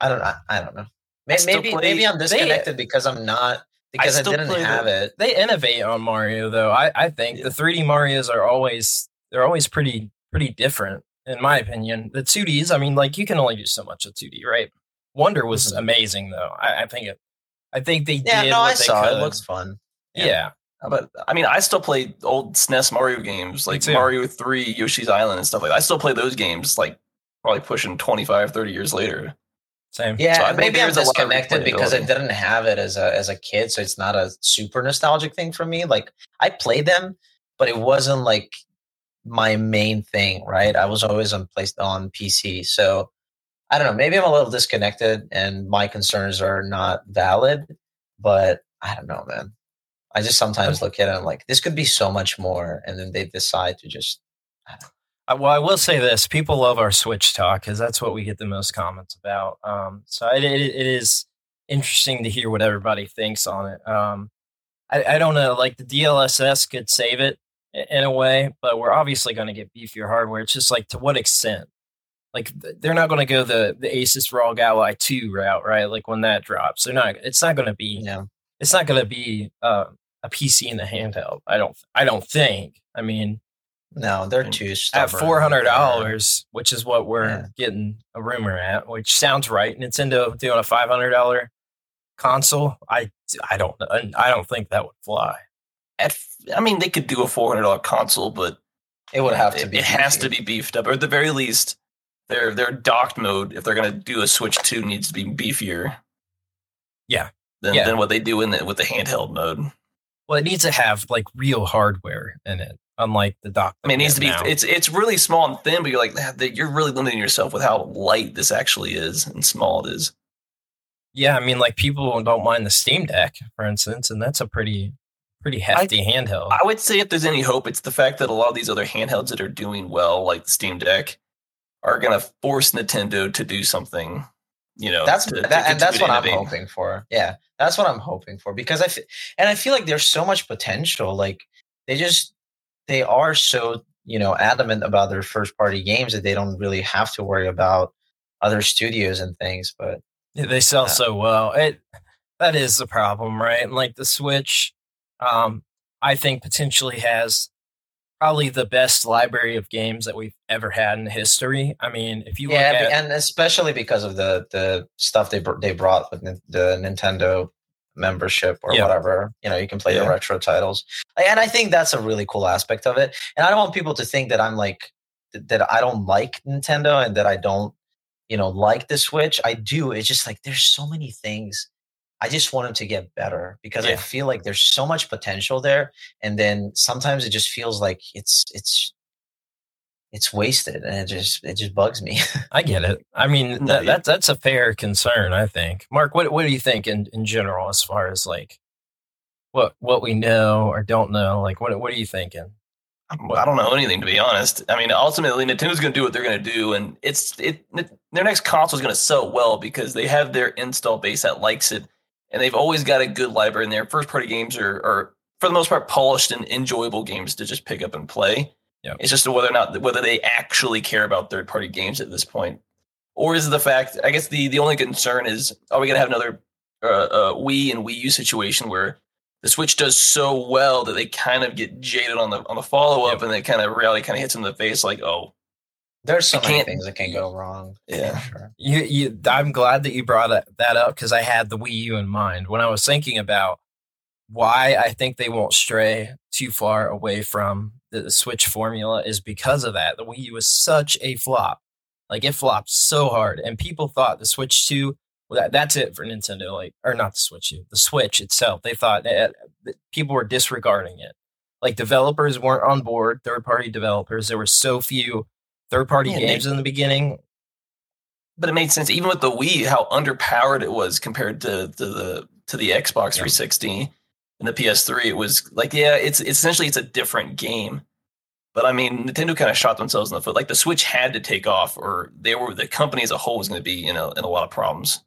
I don't. I, I don't know. Maybe maybe, play- maybe I'm they- disconnected because I'm not because I, still didn't play the- have it. they innovate on Mario though. I, I think Yeah. the 3D Mario's are always they're always pretty pretty different in my opinion. The 2Ds, I mean, like you can only do so much with 2D, right? Wonder was Mhm. amazing though. I, I think it. I think they Yeah, did no, what I they saw could. It looks fun. yeah. But I mean, I still play old SNES Mario games like. Mario 3, Yoshi's Island, and stuff like that. I still play those games like probably pushing 25, 30 years later. Same. So I Yeah, think maybe I'm there's a lot of disconnected because I didn't have it as a as a kid, so it's not a super nostalgic thing for me. Like I played them, but it wasn't like my main thing, right? I was always on placed on PC, so I don't know. Maybe I'm a little disconnected, and my concerns are not valid. But I don't know, man. I just sometimes look at it and I'm like, this could be so much more, and then they decide to just Well, I will say this: people love our Switch talk because that's what we get the most comments about. Um, so it, it, it is interesting to hear what everybody thinks on it. Um, I, I don't know, like the DLSS could save it in a way, but we're obviously going to get beefier hardware. It's just like to what extent? Like they're not going to go the the Asus ROG Ally two route, right? Like when that drops, they're not. It's not going to be you know. it's not going to be uh, a PC in the handheld. I don't. I don't think. I mean, No, they're too at four hundred dollars, which is what we're Yeah. getting a rumor at, which sounds right. Nintendo doing a five hundred dollar console. I I don't. I don't think that would fly. At, I mean, they could do a $400 console, but It would have to it, be. it has to be beefed up, or at the very least, their their docked mode, if they're going to do a Switch 2, needs to be beefier. Yeah. Than, Yeah. than what they do in the, with the handheld mode. Well, it needs to have like real hardware in it, unlike the dock. I mean, it needs to be. now. It's it's really small and thin, but you're like "Ah, that- you're really limiting yourself with how light this actually is and small it is. yeah. I mean, like people don't mind the Steam Deck, for instance, and that's a pretty pretty hefty handheld. I would say if there's any hope, it's the fact that a lot of these other handhelds that are doing well, like the Steam Deck, are going to force Nintendo to do something. You know, that's to- to that, and that's what to I'm hoping for. Yeah, that's what I'm hoping for because I f- and I feel like there's so much potential. Like they just they are so you know adamant about their first party games that they don't really have to worry about other studios and things. But Yeah, they sell Yeah. so well. It that is the problem, right? And like the Switch, um, I think potentially has probably the best library of games that we've ever had in history. I mean, if you look yeah, at and especially because of the the stuff they they brought with the Nintendo membership or Yeah. whatever. You know, you can play the retro titles, and I think that's a really cool aspect of it. And I don't want people to think that I'm like that I don't like Nintendo and that I don't you know like the Switch. I do. It's just like there's so many things. I just want them to get better because I feel like there's so much potential there, and then sometimes it just feels like it's it's it's wasted, and it just it just bugs me. *laughs* I get it. I mean, No, that, that's that's a fair concern. I think. Mark, what what do you think in in general as far as like what what we know or don't know? Like, what what are you thinking? I don't know anything to be honest. I mean, ultimately, Nintendo's going to do what they're going to do, and it's it. Their next console is going to sell well because they have their install base that likes it, and they've always got a good library. And their first party games are, are for the most part polished and enjoyable games to just pick up and play. Yeah. It's just whether or not whether they actually care about third party games at this point, or is the fact? I guess the the only concern is are we going to have another uh, uh, Wii and Wii U situation where the Switch does so well that they kind of get jaded on the on the follow up, Yep. and then kind of reality kind of hits them in the face, like, oh, There's so many things that can go wrong. Yeah. sure. You, you, I'm glad that you brought that, that up because I had the Wii U in mind when I was thinking about why I think they won't stray too far away from the, Switch formula is because of that. The Wii U was such a flop. Like it flopped so hard, and people thought the Switch 2, well, that, that's it for Nintendo. Like, or not the Switch 2, the Switch itself. They thought that, that people were disregarding it. Like developers weren't on board, third party developers. There were so few third party Yeah, games in the beginning. but it made sense even with the Wii how underpowered it was compared to, to the to the Xbox Yeah. 360 and the PS3. It was like, yeah, it's, it's essentially it's a different game. But I mean, Nintendo kind of shot themselves in the foot. Like the Switch had to take off, or they were the company as a whole was going to be in a in a lot of problems.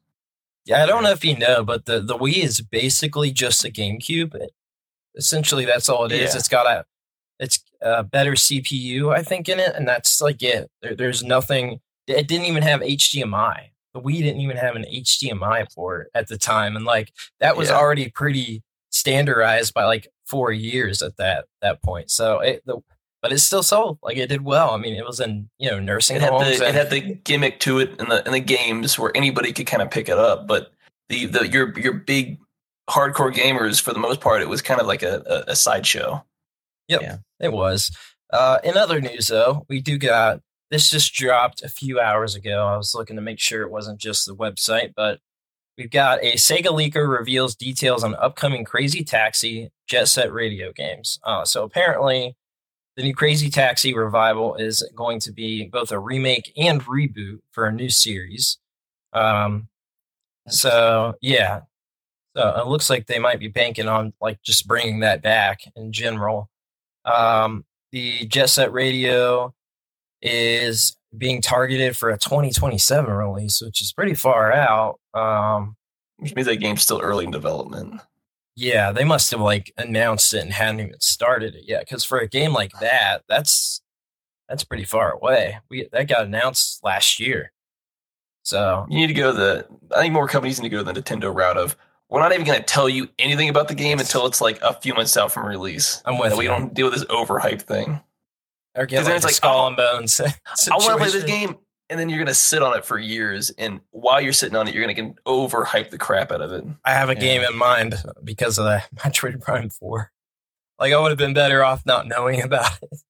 Yeah, I don't know if you know, but the the Wii is basically just a GameCube. Essentially, that's all it is. Yeah. It's got a it's a better CPU, I think, in it, and that's like it. There, there's nothing. It didn't even have HDMI. The Wii didn't even have an HDMI port at the time, and like that was Yeah. already pretty standardized by like four years at that that point. So it, the, but it still sold. Like it did well. I mean, it was in you know nursing It had homes. the it had the gimmick to it in the in the games where anybody could kind of pick it up. But the the your your big hardcore gamers, for the most part, it was kind of like a, a, a sideshow. It was. Uh, in other news, though, we do got this just dropped a few hours ago. I was looking to make sure it wasn't just the website, but we've got a Sega leaker reveals details on upcoming Crazy Taxi Jet Set Radio games. Uh, so apparently, the new Crazy Taxi revival is going to be both a remake and reboot for a new series. Um, so yeah, so it looks like they might be banking on like just bringing that back in general. Um, the Jet Set Radio is being targeted for a 2027 release, which is pretty far out. Um, Which means that game's still early in development. yeah, they must have like announced it and hadn't even started it yet. Because for a game like that, that's that's pretty far away. We that got announced last year. So You need to go the. I think more companies need to go the Nintendo route of. We're not even going to tell you anything about the game until it's like a few months out from release. I'm with That we don't deal with this overhyped thing. or get like, it's like, skull oh, and bones. *laughs* I want to play this game, and then you're going to sit on it for years. And while you're sitting on it, you're going to overhype the crap out of it. I have a Yeah. game in mind because of that *laughs* Metroid Prime 4. Like I would have been better off not knowing *laughs* about it.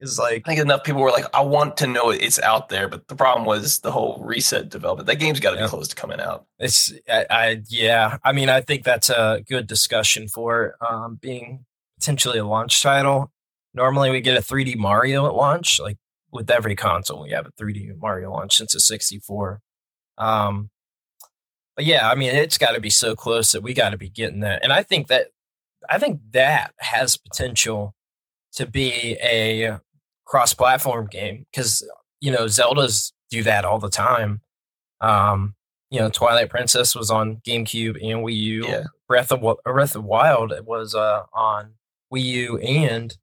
It's like I think enough people were like, I want to know it's out there, but the problem was the whole reset development. That game's got to Yeah. be close to coming out. it's I, I yeah. I mean, I think that's a good discussion for um, being potentially a launch title. Normally, we get a 3D Mario at launch. Like with every console, we have a 3D Mario launch since a 64. Um, but yeah, I mean, it's got to be so close that we got to be getting that. And I think that I think that has potential to be a cross-platform game because you know Zelda's do that all the time. Um, you know, Twilight Princess was on GameCube and Wii U. Yeah. Breath of Breath of Wild was uh, on Wii U and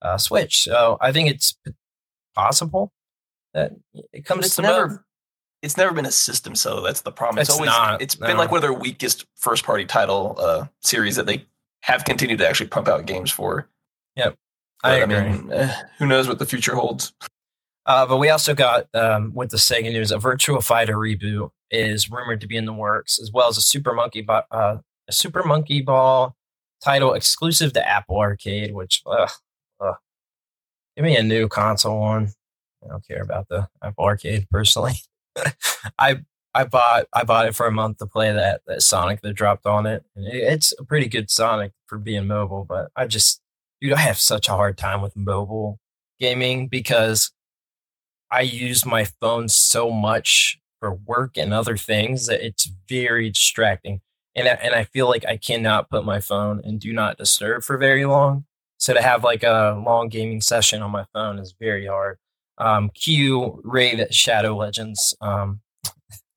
uh, Switch. So I think it's possible that it comes It's to never, both. it's never been a system seller. That's the problem. It's, It's always, not, it's no. been like one of their weakest first party title uh, series that they have continued to actually pump out games for. I But, agree. mean, eh, who knows what the future holds? Uh, but we also got um, with the Sega news a Virtua Fighter reboot is rumored to be in the works, as well as a Super Monkey Ball, uh, a Super Monkey Ball title exclusive to Apple Arcade. Which, ugh, ugh. give me a new console one. I don't care about the Apple Arcade personally. *laughs* I I bought I bought it for a month to play that that Sonic that dropped on it. And it- it's a pretty good Sonic for being mobile, but I just dude, I have such a hard time with mobile gaming because I use my phone so much for work and other things that it's very distracting. And I, and I feel like I cannot put my phone and do not disturb for very long. So to have like a long gaming session on my phone is very hard. Um, Q Raid Shadow Legends. Um,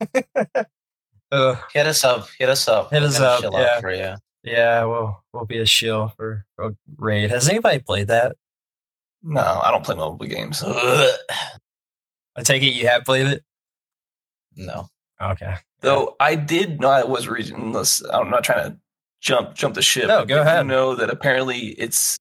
*laughs* uh, Hit us up. Hit us up. Hit us gonna up, yeah. For you. Yeah, we'll we'll be a shill for, for Raid. Has anybody played that? No, I don't play mobile games. Ugh. I take it you have played it. No. Okay. Though I did know it was regionless. I'm not trying to jump jump the ship. No, go did you ahead. know that apparently it's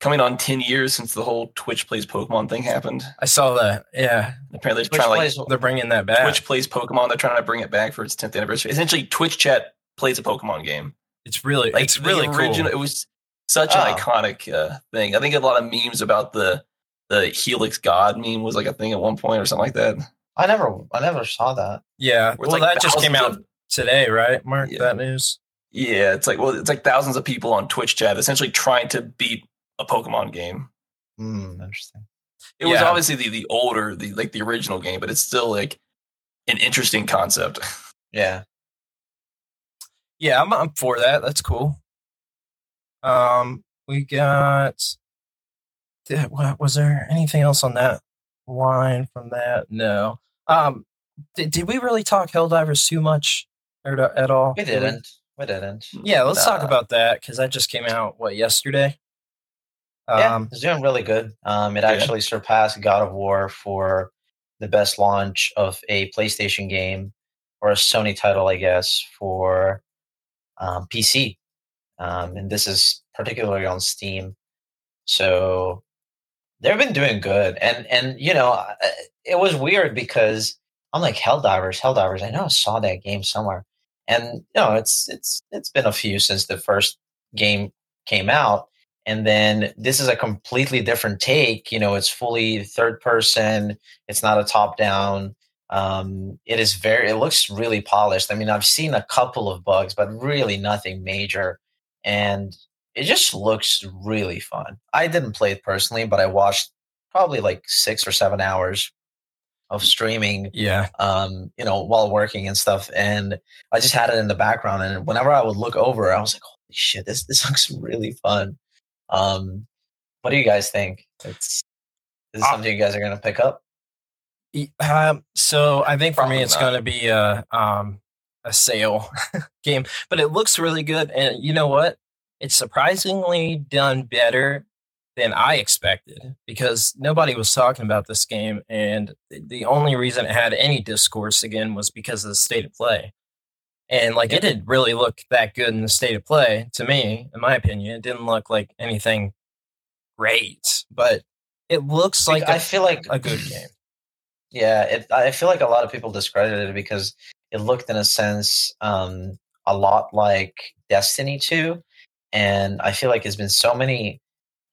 coming on 10 years since the whole Twitch plays Pokemon thing happened. I saw that. Yeah, Apparently, they're Twitch trying to like they're bringing that back. Twitch plays Pokemon. They're trying to bring it back for its 10th anniversary. Essentially, Twitch chat plays a Pokemon game. It's really, Like it's really original, cool. It was such Oh. an iconic uh, thing. I think a lot of memes about the the Helix God meme was like a thing at one point or something like that. I never. I never saw that. Yeah, well, like that just came out of- today, right, Mark? Yeah. That news. yeah, it's like well, it's like thousands of people on Twitch chat essentially trying to beat a Pokemon game. Hmm. Interesting. It was obviously the the older, the like the original game, but it's still like an interesting concept. *laughs* Yeah. Yeah, I'm, I'm for that. That's cool. Um, we got did, what, was there anything else on that line from that? No. Um, did, did we really talk Helldivers too much or to- at all? We Did didn't. We didn't. Yeah, let's talk about that because that just came out what yesterday. yeah, Um, it's doing really good. Um, it Yeah. actually surpassed God of War for the best launch of a PlayStation game or a Sony title, I guess, for um, PC. Um, and this is particularly on Steam. So they've been doing good. And and you know, it was weird because I'm like Helldivers, Helldivers. I know I saw that game somewhere. And you know, it's it's it's been a few since the first game came out and then this is a completely different take you know it's fully third person it's not a top down um it is very it looks really polished i mean i've seen a couple of bugs but really nothing major and it just looks really fun i didn't play it personally but i watched probably like six or seven hours of streaming yeah, um, you know, while working and stuff. And I just had it in the background. And whenever I would look over, I was like, holy shit, this this *laughs* looks really fun. Um, what do you guys think? It's is it Uh, something you guys are gonna pick up? Um, so I think for Probably me, it's going to be a um a sale *laughs* game, but it looks really good. And you know what? It's surprisingly done better than I expected because nobody was talking about this game, and the- only reason it had any discourse again was because of the state of play. And like it didn't really look that good in the state of play to me, in my opinion. It didn't look like anything great, but it looks like I a, feel like a good game. Yeah, it, I feel like a lot of people discredited it because it looked, in a sense, um, a lot like Destiny 2. And I feel like there's been so many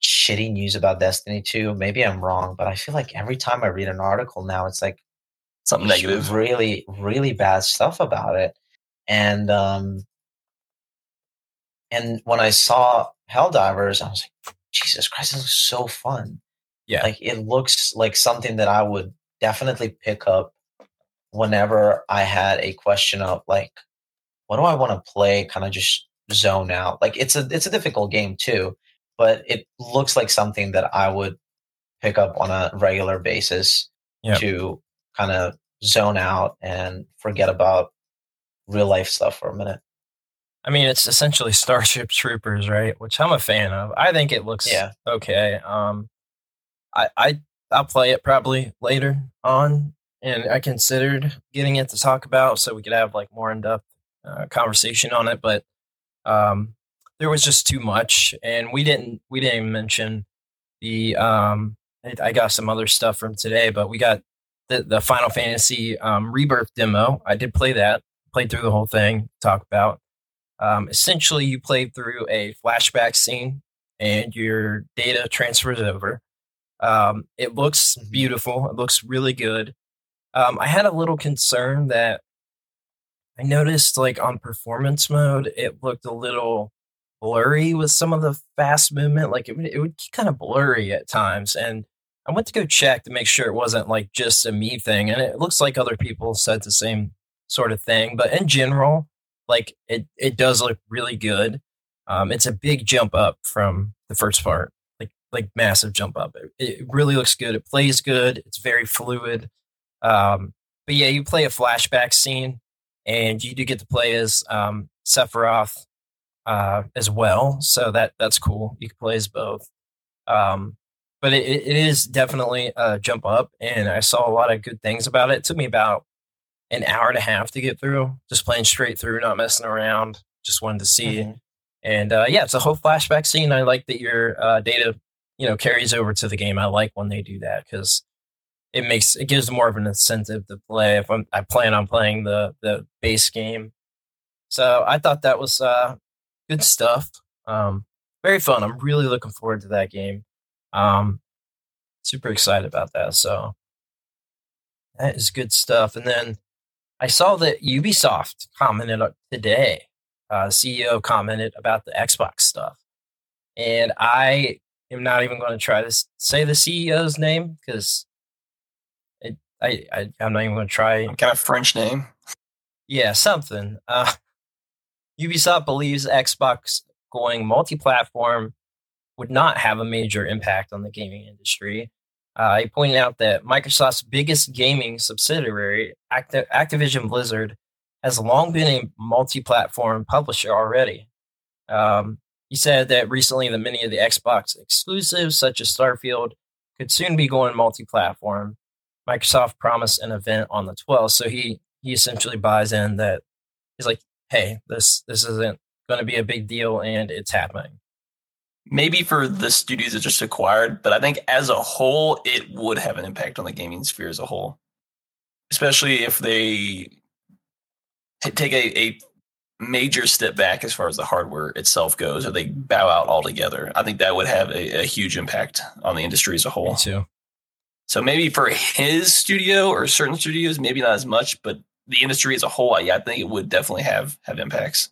shitty news about Destiny 2. Maybe I'm wrong, but I feel like every time I read an article now, it's like Something negative. really, really bad stuff about it. And um, and when I saw Helldivers, I was like, Jesus Christ, this looks so fun. Yeah. Like it looks like something that I would definitely pick up whenever I had a question of like, what do I want to play? Kind of just zone out. Like it's a it's a difficult game too, but it looks like something that I would pick up on a regular basis Yep. to kind of zone out and forget about real life stuff for a minute. I mean, it's essentially *laughs* Starship Troopers, right? Which I'm a fan of. I think it looks Yeah. okay. Um, I I I'll play it probably later on, and I considered getting it to talk about so we could have like more in depth uh, conversation on it. But um, there was just too much, and we didn't we didn't even mention the um. I- I got some other stuff from today, but we got the the Final Fantasy um, Rebirth demo. I did play that, played through the whole thing. Talk about um, essentially you play through a flashback scene and your data transfers over. Um, it looks Mhm. beautiful. It looks really good. Um, I had a little concern that I noticed, like on performance mode, it looked a little blurry with some of the fast movement. Like it would, it would get kind of blurry at times. And I went to go check to make sure it wasn't like just a me thing. And it looks like other people said the same sort of thing. But in general, like it, it does look really good. Um, it's a big jump up from the first part, like massive jump up. It, it really looks good. It plays good. It's very fluid. Um, but yeah, you play a flashback scene, and you do get to play as um, Sephiroth uh, as well. So that that's cool. You can play as both. Um, but it, it is definitely a jump up, and I saw a lot of good things about it. It took me about an hour and a half to get through, just playing straight through, not messing around. Just wanted to see. Mhm. And uh, yeah, it's a whole flashback scene. I like that your uh, data, you know, carries over to the game. I like when they do that because it makes it gives more of an incentive to play. If I'm, I plan on playing the the base game, so I thought that was uh, good stuff. Um, very fun. I'm really looking forward to that game. Um, super excited about that. So that is good stuff. And then I saw that Ubisoft commented today. Uh, CEO commented about the Xbox stuff, and I am not even going to try to say the CEO's name because I, I I'm not even going to try. kind of French name. Yeah, something. Uh, Ubisoft believes Xbox going multi-platform would not have a major impact on the gaming industry. Uh, he pointed out that Microsoft's biggest gaming subsidiary, Acti- Activision Blizzard, has long been a multi-platform publisher already. Um, he said that recently that many of the Xbox exclusives, such as Starfield, could soon be going multi-platform. Microsoft promised an event on the 12th, so he he essentially buys in that he's like, "Hey, this this isn't going to be a big deal, and it's happening." maybe for the studios it just acquired, but I think as a whole, it would have an impact on the gaming sphere as a whole, especially if they take a, a major step back as far as the hardware itself goes, or they bow out altogether. I think that would have a, a huge impact on the industry as a whole. Me too. So maybe for his studio or certain studios, maybe not as much, but the industry as a whole, yeah, I think it would definitely have have impacts.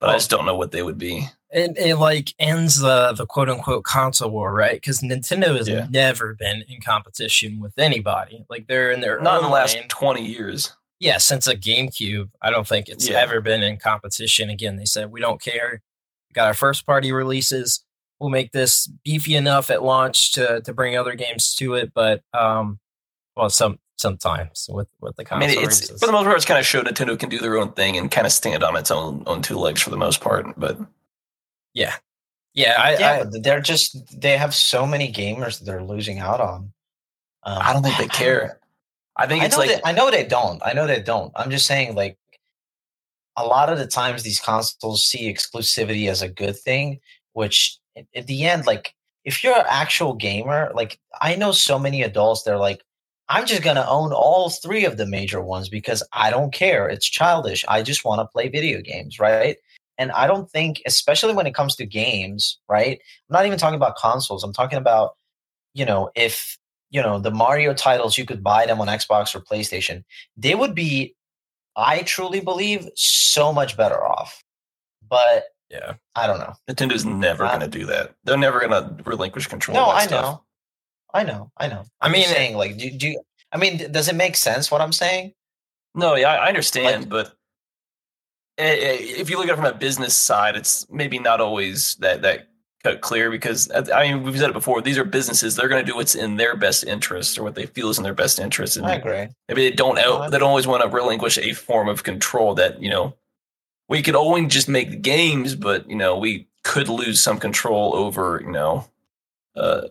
But I just don't know what they would be. It, it like ends the the quote unquote console war, right? Because Nintendo has Yeah. never been in competition with anybody. Like they're in their Not in the last lane. twenty years. Yeah, since a GameCube, I don't think it's Yeah. ever been in competition. Again, they said we don't care. We got our first party releases. We'll make this beefy enough at launch to to bring other games to it, but um, well, some sometimes with with the I mean, it's releases. for the most part, it's kind of showed Nintendo can do their own thing and kind of stand on its own on two legs for the most part. But yeah, yeah, I, yeah, I they're just they have so many gamers that they're losing out on. Um, I don't think they care. I think it's know like they, I know they don't. I know they don't. I'm just saying, like, a lot of the times these consoles see exclusivity as a good thing, which at, at the end, like, if you're an actual gamer, like, I know so many adults, they're like, I'm just gonna own all three of the major ones because I don't care. It's childish. I just want to play video games, right? And I don't think, especially when it comes to games, right? I'm not even talking about consoles. I'm talking about, you know, if you know the Mario titles, you could buy them on Xbox or PlayStation. They would be, I truly believe, so much better off. But yeah. I don't know. Nintendo's never Uh, going to do that. They're never going to relinquish control. No, of that I stuff. know, I know, I know. I mean, saying, like, do, do you, I mean, does it make sense what I'm saying? No, yeah, I understand, Like- but if you look at it from a business side, it's maybe not always that that cut clear because uh, I mean we've said it before. These are businesses; they're going to do what's in their best interest or what they feel is in their best interest. And I agree. maybe they don't they don't always want to relinquish a form of control that you know we could only just make the games, but you know we could lose some control over you know. Uh,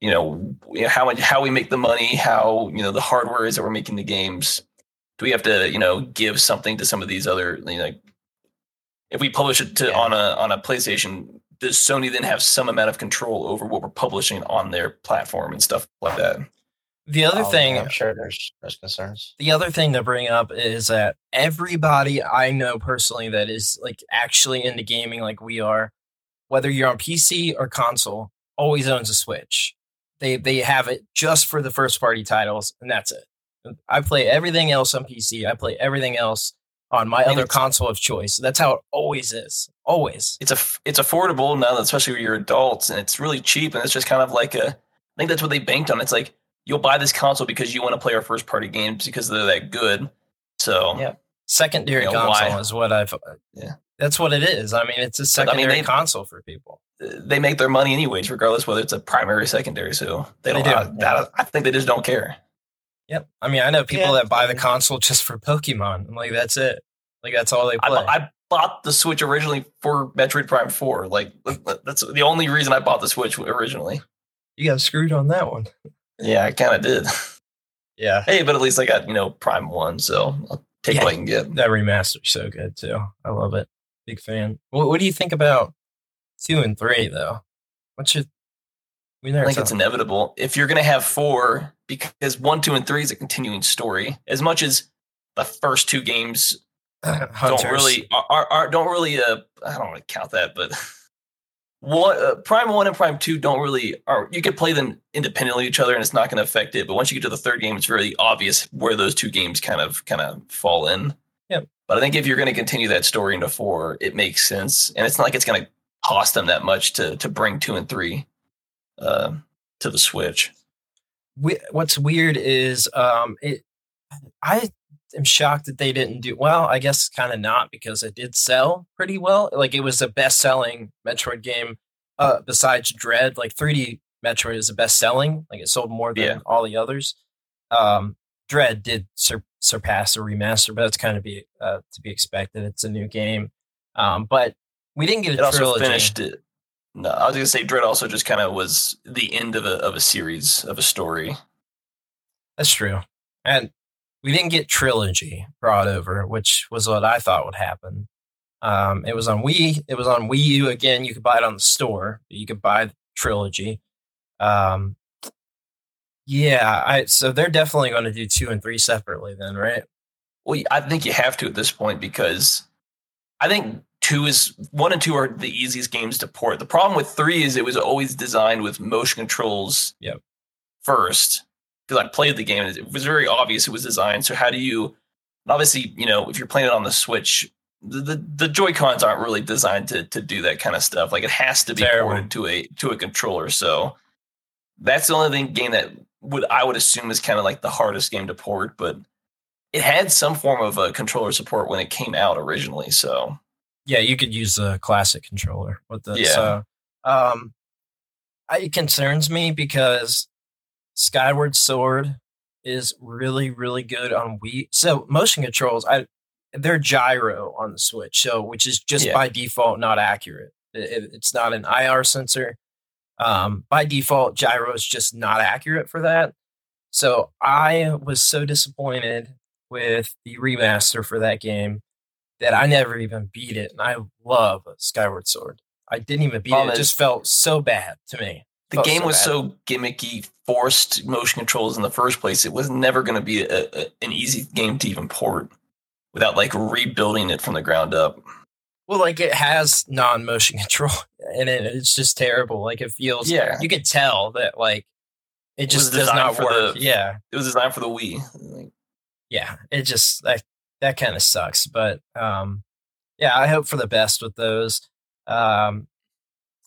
you know how how we make the money, how you know the hardware is that we're making the games. Do we have to you know give something to some of these other you know? like If we publish it to Yeah. on a on a PlayStation, does Sony then have some amount of control over what we're publishing on their platform and stuff like that? The other Oh, thing, I'm sure there's there's concerns. the other thing to bring up is that everybody I know personally that is like actually into gaming like we are, whether you're on PC or console, always owns a Switch. They they have it just for the first party titles, and that's it. I play everything else on PC. I play everything else on my And other console of choice. That's how it always is. Always. It's a it's affordable now, especially when you're adults, and it's really cheap, and it's just kind of like a. I think that's what they banked on. It's like you'll buy this console because you want to play our first party games because they're that good. So Yeah. Secondary You know, console why? is what I've. Uh, yeah. That's what it is. I mean, it's a But, I mean, secondary they- console for people. Uh, they make their money anyways, regardless whether it's a primary or secondary. So they They don't. do. I, that- I think they just don't care. Yep. I mean, I know people Yeah. that buy the console just for Pokemon. I'm like, that's it. Like, that's all they play. bu- I bought the Switch originally for Metroid Prime Four. Like that's the only reason I bought the Switch originally. you got screwed on that one. Yeah, I kind of did. Yeah. hey, but at least I got you know Prime One, so I'll take Yeah. what I can get. That remaster's so good, too. I love it. Big fan. What, what do you think about two and three, though? What's your. We I never think it's inevitable if you're going to have four because one, two, and three is a continuing story. As much as the first two games Hunters. *laughs* don't really are, are, don't really uh I don't want to count that, but *laughs* one uh, Prime One and Prime Two don't really are you could play them independently of each other and it's not going to affect it. But once you get to the third game, it's very obvious where those two games kind of kind of fall in. Yep. But I think if you're going to continue that story into four, it makes sense, and it's not like it's going to cost them that much to to bring two and three uh, to the Switch. we, what's weird is um it i am shocked that they didn't do well i guess kind of not because it did sell pretty well like it was the best selling metroid game uh, besides Dread, like 3D Metroid is the best selling. Like it sold more than Yeah. all the others. Um, Dread did sur- surpass the remaster, but that's kind of be uh, to be expected. It's a new game, um, but we didn't get a It also finished it. No, I was gonna say Dread also just kind of was the end of a of a series of a story. That's true, and we didn't get trilogy brought over, which was what I thought would happen. Um, it was on Wii. It was on Wii U again. You could buy it on the store. You could buy the trilogy. Um, yeah, I so they're definitely going to do two and three separately, then, right? Well, I think you have to at this point because I think two is one and two are the easiest games to port. The problem with three is it was always designed with motion controls Yep. first. Because I played the game and it was very obvious it was designed. So how do you obviously, you know, if you're playing it on the Switch, the, the, the Joy Cons aren't really designed to to do that kind of stuff. Like it has to be ported to a to a controller. So that's the only thing game that would I would assume is kind of like the hardest game to port, but it had some form of a controller support when it came out originally. So Yeah, you could use the classic controller with the Yeah. so um it concerns me because Skyward Sword is really, really good on Wii. So motion controls, I they're gyro on the Switch, so which is just Yeah. by default not accurate. It- it- it's not an IR sensor. Um, by default, gyro is just not accurate for that. So I was so disappointed with the remaster for that game that I never even beat it, and I love Skyward Sword. I didn't even beat it; it just felt so bad to me. The Felt game so was bad. so gimmicky, forced motion controls in the first place. It was never going to be a, a, an easy game to even port without like rebuilding it from the ground up. Well, like it has non-motion *laughs* control in it. It's just terrible. Like it feels. Yeah. you can tell that like it was just does not for work. the- yeah, It was designed for the Wii. Yeah. It just that that kind of sucks. But um, yeah, I hope for the best with those. Um,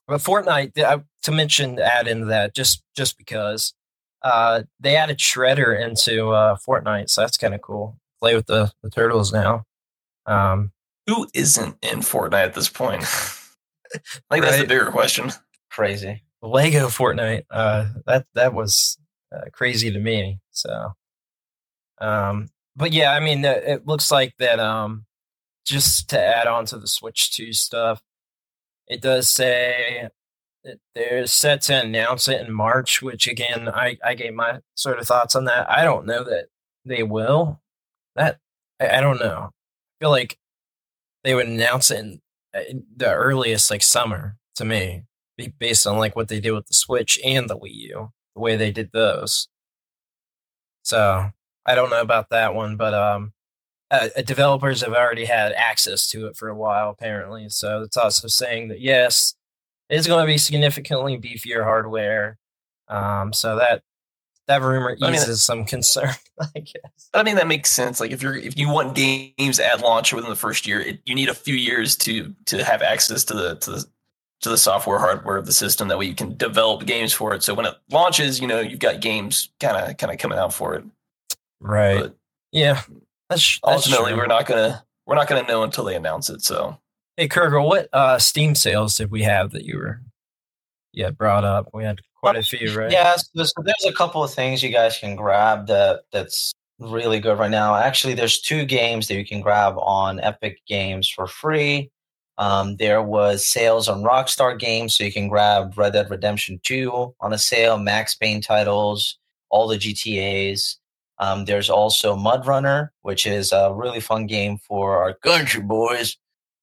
but Fortnite, uh, to mention, add into that just just because uh, they added Shredder into uh, Fortnite, so that's kind of cool. Play with the the turtles now. Um, who isn't in Fortnite at this point? i *laughs* like that's the Right. bigger question. Crazy. Lego Fortnite. Uh, that that was uh, crazy to me. So, um, but yeah, I mean, uh, it looks like that. Um, just to add on to the Switch Two stuff, it does say they're set to announce it in March. Which again, I I gave my sort of thoughts on that. I don't know that they will. That I, I don't know. I feel like they would announce it in, in the earliest, like summer, to me based on like what they did with the Switch and the Wii U, the way they did those. So I don't know about that one, but um, uh, uh, developers have already had access to it for a while, apparently. So it's also saying that yes, it's going to be significantly beefier hardware. Um, so that that rumor I mean, eases some concern, *laughs* I guess. But I mean that makes sense. Like if you're if you want games at launch within the first year, it, you need a few years to to have access to the to the to the software hardware of the system that way you can develop games for it. So when it launches, you know you've got games kind of kind of coming out for it. Right? But yeah. That's, that's ultimately, true. we're not gonna we're not gonna know until they announce it. So Hey, Kurgle, what uh, Steam sales did we have that you were yeah brought up? We had quite a few, right? Yeah, so, so there's a couple of things you guys can grab that that's really good right now. Actually, there's two games that you can grab on Epic Games for free. Um, there was sales on Rockstar Games, so you can grab Red Dead Redemption 2 on a sale, Max Payne titles, all the GTA's. Um, there's also Mud Runner, which is a really fun game for our country boys,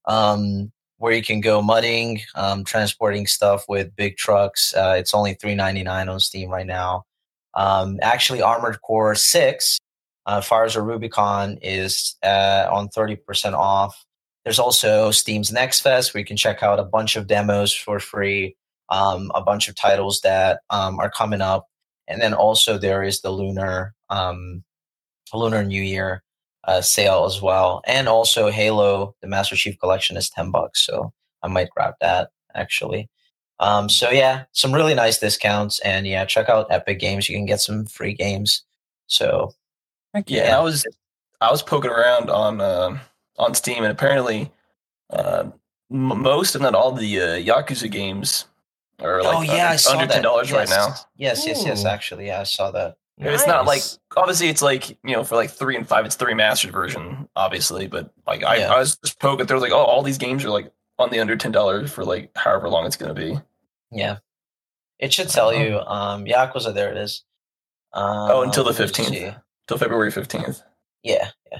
um, where you can go mudding, um, transporting stuff with big trucks. Uh, it's only three ninety nine on Steam right now. Um, actually, Armored Core Six, uh, Fires of Rubicon is uh, on thirty percent off. There's also Steam's Next Fest, where you can check out a bunch of demos for free, um, a bunch of titles that um, are coming up, and then also there is the Lunar um, Lunar New Year uh, sale as well, and also Halo, the Master Chief Collection is ten bucks, so I might grab that actually. Um, so yeah, some really nice discounts, and yeah, check out Epic Games. You can get some free games. So yeah, I was I was poking around on uh, on Steam, and apparently uh, m- most, if not all, the uh, Yakuza games are like oh yeah, under, saw under that. ten dollars right now. Yes, yes, yes. Actually, yeah, I saw that. And It's not like obviously it's like you know for like three and five it's three remastered version obviously but like I, Yeah. I was just poking was like oh all these games are like on the under ten dollars for like however long it's gonna be Yeah, it should tell Uh-huh. you. Um, Yakuza, there it is. Um, Oh, until the 15th. see. till February fifteenth. Yeah, yeah.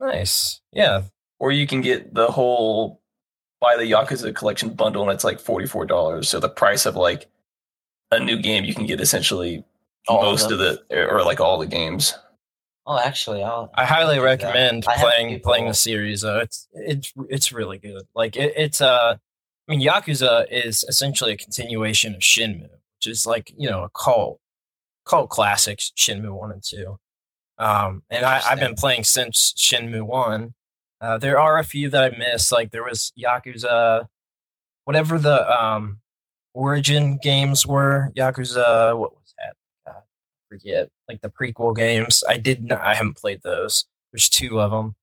Nice. Yeah. Or you can get the whole buy the Yakuza collection bundle and it's like forty four dollars. So the price of like a new game you can get essentially All most of, them. the or like all the games. Oh, actually, I'll. I highly I'll recommend I playing playing the series. Uh, it's it's it's really good. Like it, it's uh, I mean, Yakuza is essentially a continuation of Shenmue, which is like you know a cult cult classics, Shenmue one and two. Um, and I, I've been playing since Shenmue one. Uh, there are a few that I missed. Like there was Yakuza, whatever the um origin games were. Yakuza, what was that? God, forget. Like the prequel games. I did not. I haven't played those. There's two of them.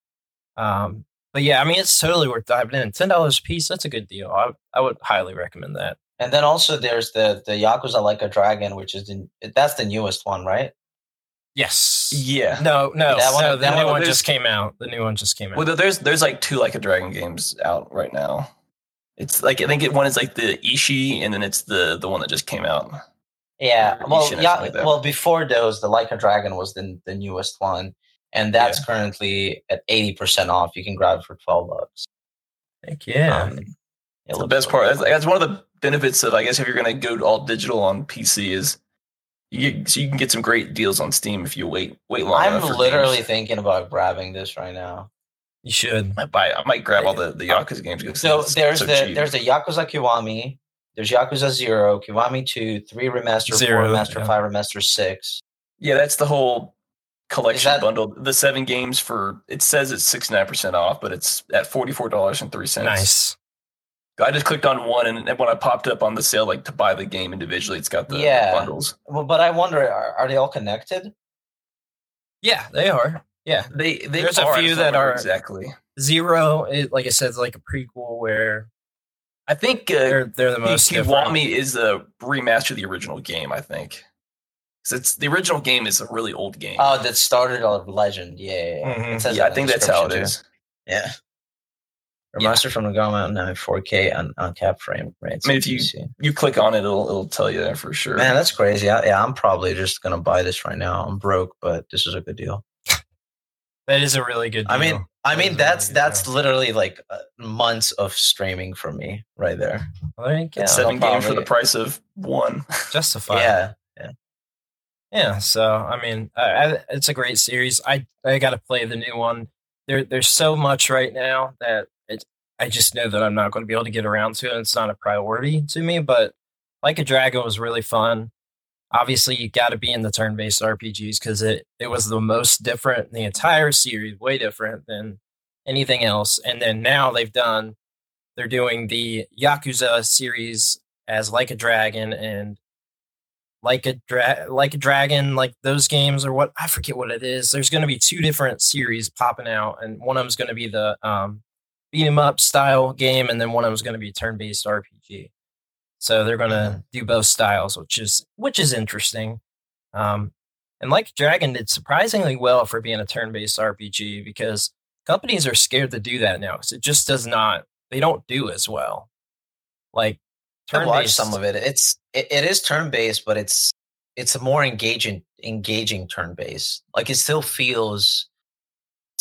Um, but yeah, I mean, it's totally worth diving in. Ten dollars a piece. That's a good deal. I I would highly recommend that. And then also there's the the Yakuza Like a Dragon, which is the that's the newest one, right? Yes. Yeah. No, no, That one- no. The that new one- one just came out. The new one just came out. Well, there's there's like two like a dragon games out right now. It's like I think it, one is like the Ishin, and then it's the the one that just came out. Yeah. Well, yeah. like well, before those, the Like a Dragon was the the newest one, and that's currently at eighty percent off. You can grab it for twelve bucks. Heck yeah. Um, it That's the best part. That's, that's one of the benefits of I guess if you're going to go all digital on PC is you get, so you can get some great deals on Steam if you wait wait long I'm enough. for literally games. thinking about grabbing this right now. you should. I might buy. I might grab all the the Yakuza games. So there's so the cheap. there's the Yakuza Kiwami, there's Yakuza Zero, Kiwami Two, Three Remaster, Zero, Four Remaster, yeah. Five Remaster, Six. yeah, that's the whole collection that- bundle. The seven games for it says it's sixty nine percent off, but it's at forty four dollars and three cents. Nice. I just clicked on one, and when I popped up on the sale, like to buy the game individually, it's got the, the Yeah. bundles. Well, but I wonder, are, are they all connected? Yeah, they are. Yeah. They, they There's a are, I few that are- exactly. Zero, it, like I said, is like a prequel where I think uh, they're they're the most. Kiwami is a remaster of the original game. I think 'Cause it's the original game is a really old game. Oh, that started on Legend. Yeah, yeah, yeah. Mhm. It says yeah, I think that's how it description, is. Yeah. Remaster from the now in 4K on, on cap frame rates. I mean, if you- PC. You click on it, it'll it'll tell you that for sure. Man, that's crazy. I, yeah, I'm probably just gonna buy this right now. I'm broke, but this is a good deal. That is a really good. I mean, deal. I mean that's that's literally like uh, months of streaming for me right there. There. Yeah, Seven they'll games for the price of one. Justified. Yeah, Yeah, so I mean, I, I, it's a great series. I I got to play the new one. There, there's so much right now that it, I just know that I'm not going to be able to get around to it. It's not a priority to me. But like a Dragon was really fun. Obviously, you got to be in the turn-based RPGs because it it was the most different in the entire series, way different than anything else. And then now they've done, they're doing the Yakuza series as like a Dragon and like a dra- like a dragon like those games or what i forget what it is there's going to be two different series popping out and one of them's going to be the um beat 'em up style game and then one of them's going to be turn-based rpg so they're going to do both styles which is which is interesting um and like dragon did surprisingly well for being a turn-based rpg because companies are scared to do that now because it just does not they don't do as well like I watched turn-based- some of it. It's it, it is turn based, but it's it's a more engaging engaging turn based. Like it still feels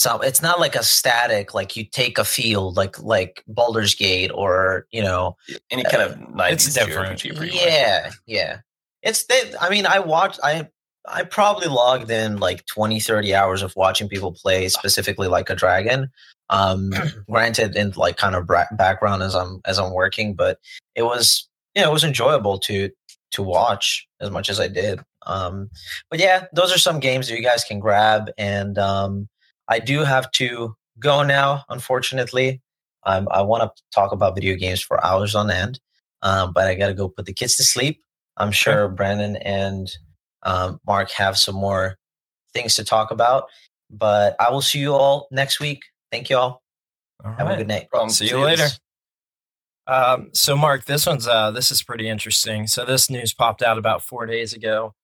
some. It's not like a static like you take a field like like Baldur's Gate or you know Any kind of 90s it's different. JRPG pretty much. yeah yeah. It's they, I mean I watched I I probably logged in like 20 30 hours of watching people play specifically like a dragon. Um *clears throat* granted in like kind of background as I'm as I'm working, but it was yeah, it was enjoyable to to watch as much as I did. Um but yeah, those are some games that you guys can grab and um I do have to go now unfortunately. Um, I want to talk about video games for hours on end. Um, but I got to go put the kids to sleep. I'm sure Brandon and um, Mark have some more things to talk about. But I will see you all next week. Thank you all. All Have a good night. Problem. See you later. Um, so Mark, this one's uh, this is pretty interesting. So this news popped out about four days ago.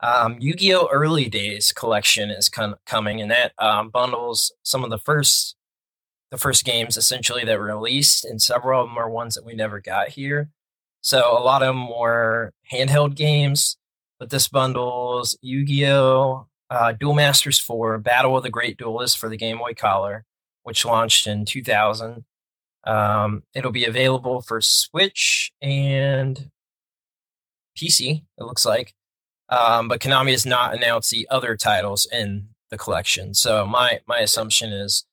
Um, Yu-Gi-Oh! Early Days collection is com- coming, and that um, bundles some of the first the first games essentially that were released, and several of them are ones that we never got here. So a lot of them were handheld games, but this bundles Yu-Gi-Oh! Uh, Duel Monsters 4, Battle of the Great Duelists for the Game Boy Color, which launched in 2000. Um, it'll be available for Switch and PC, it looks like. Um, but Konami has not announced the other titles in the collection. So my my assumption is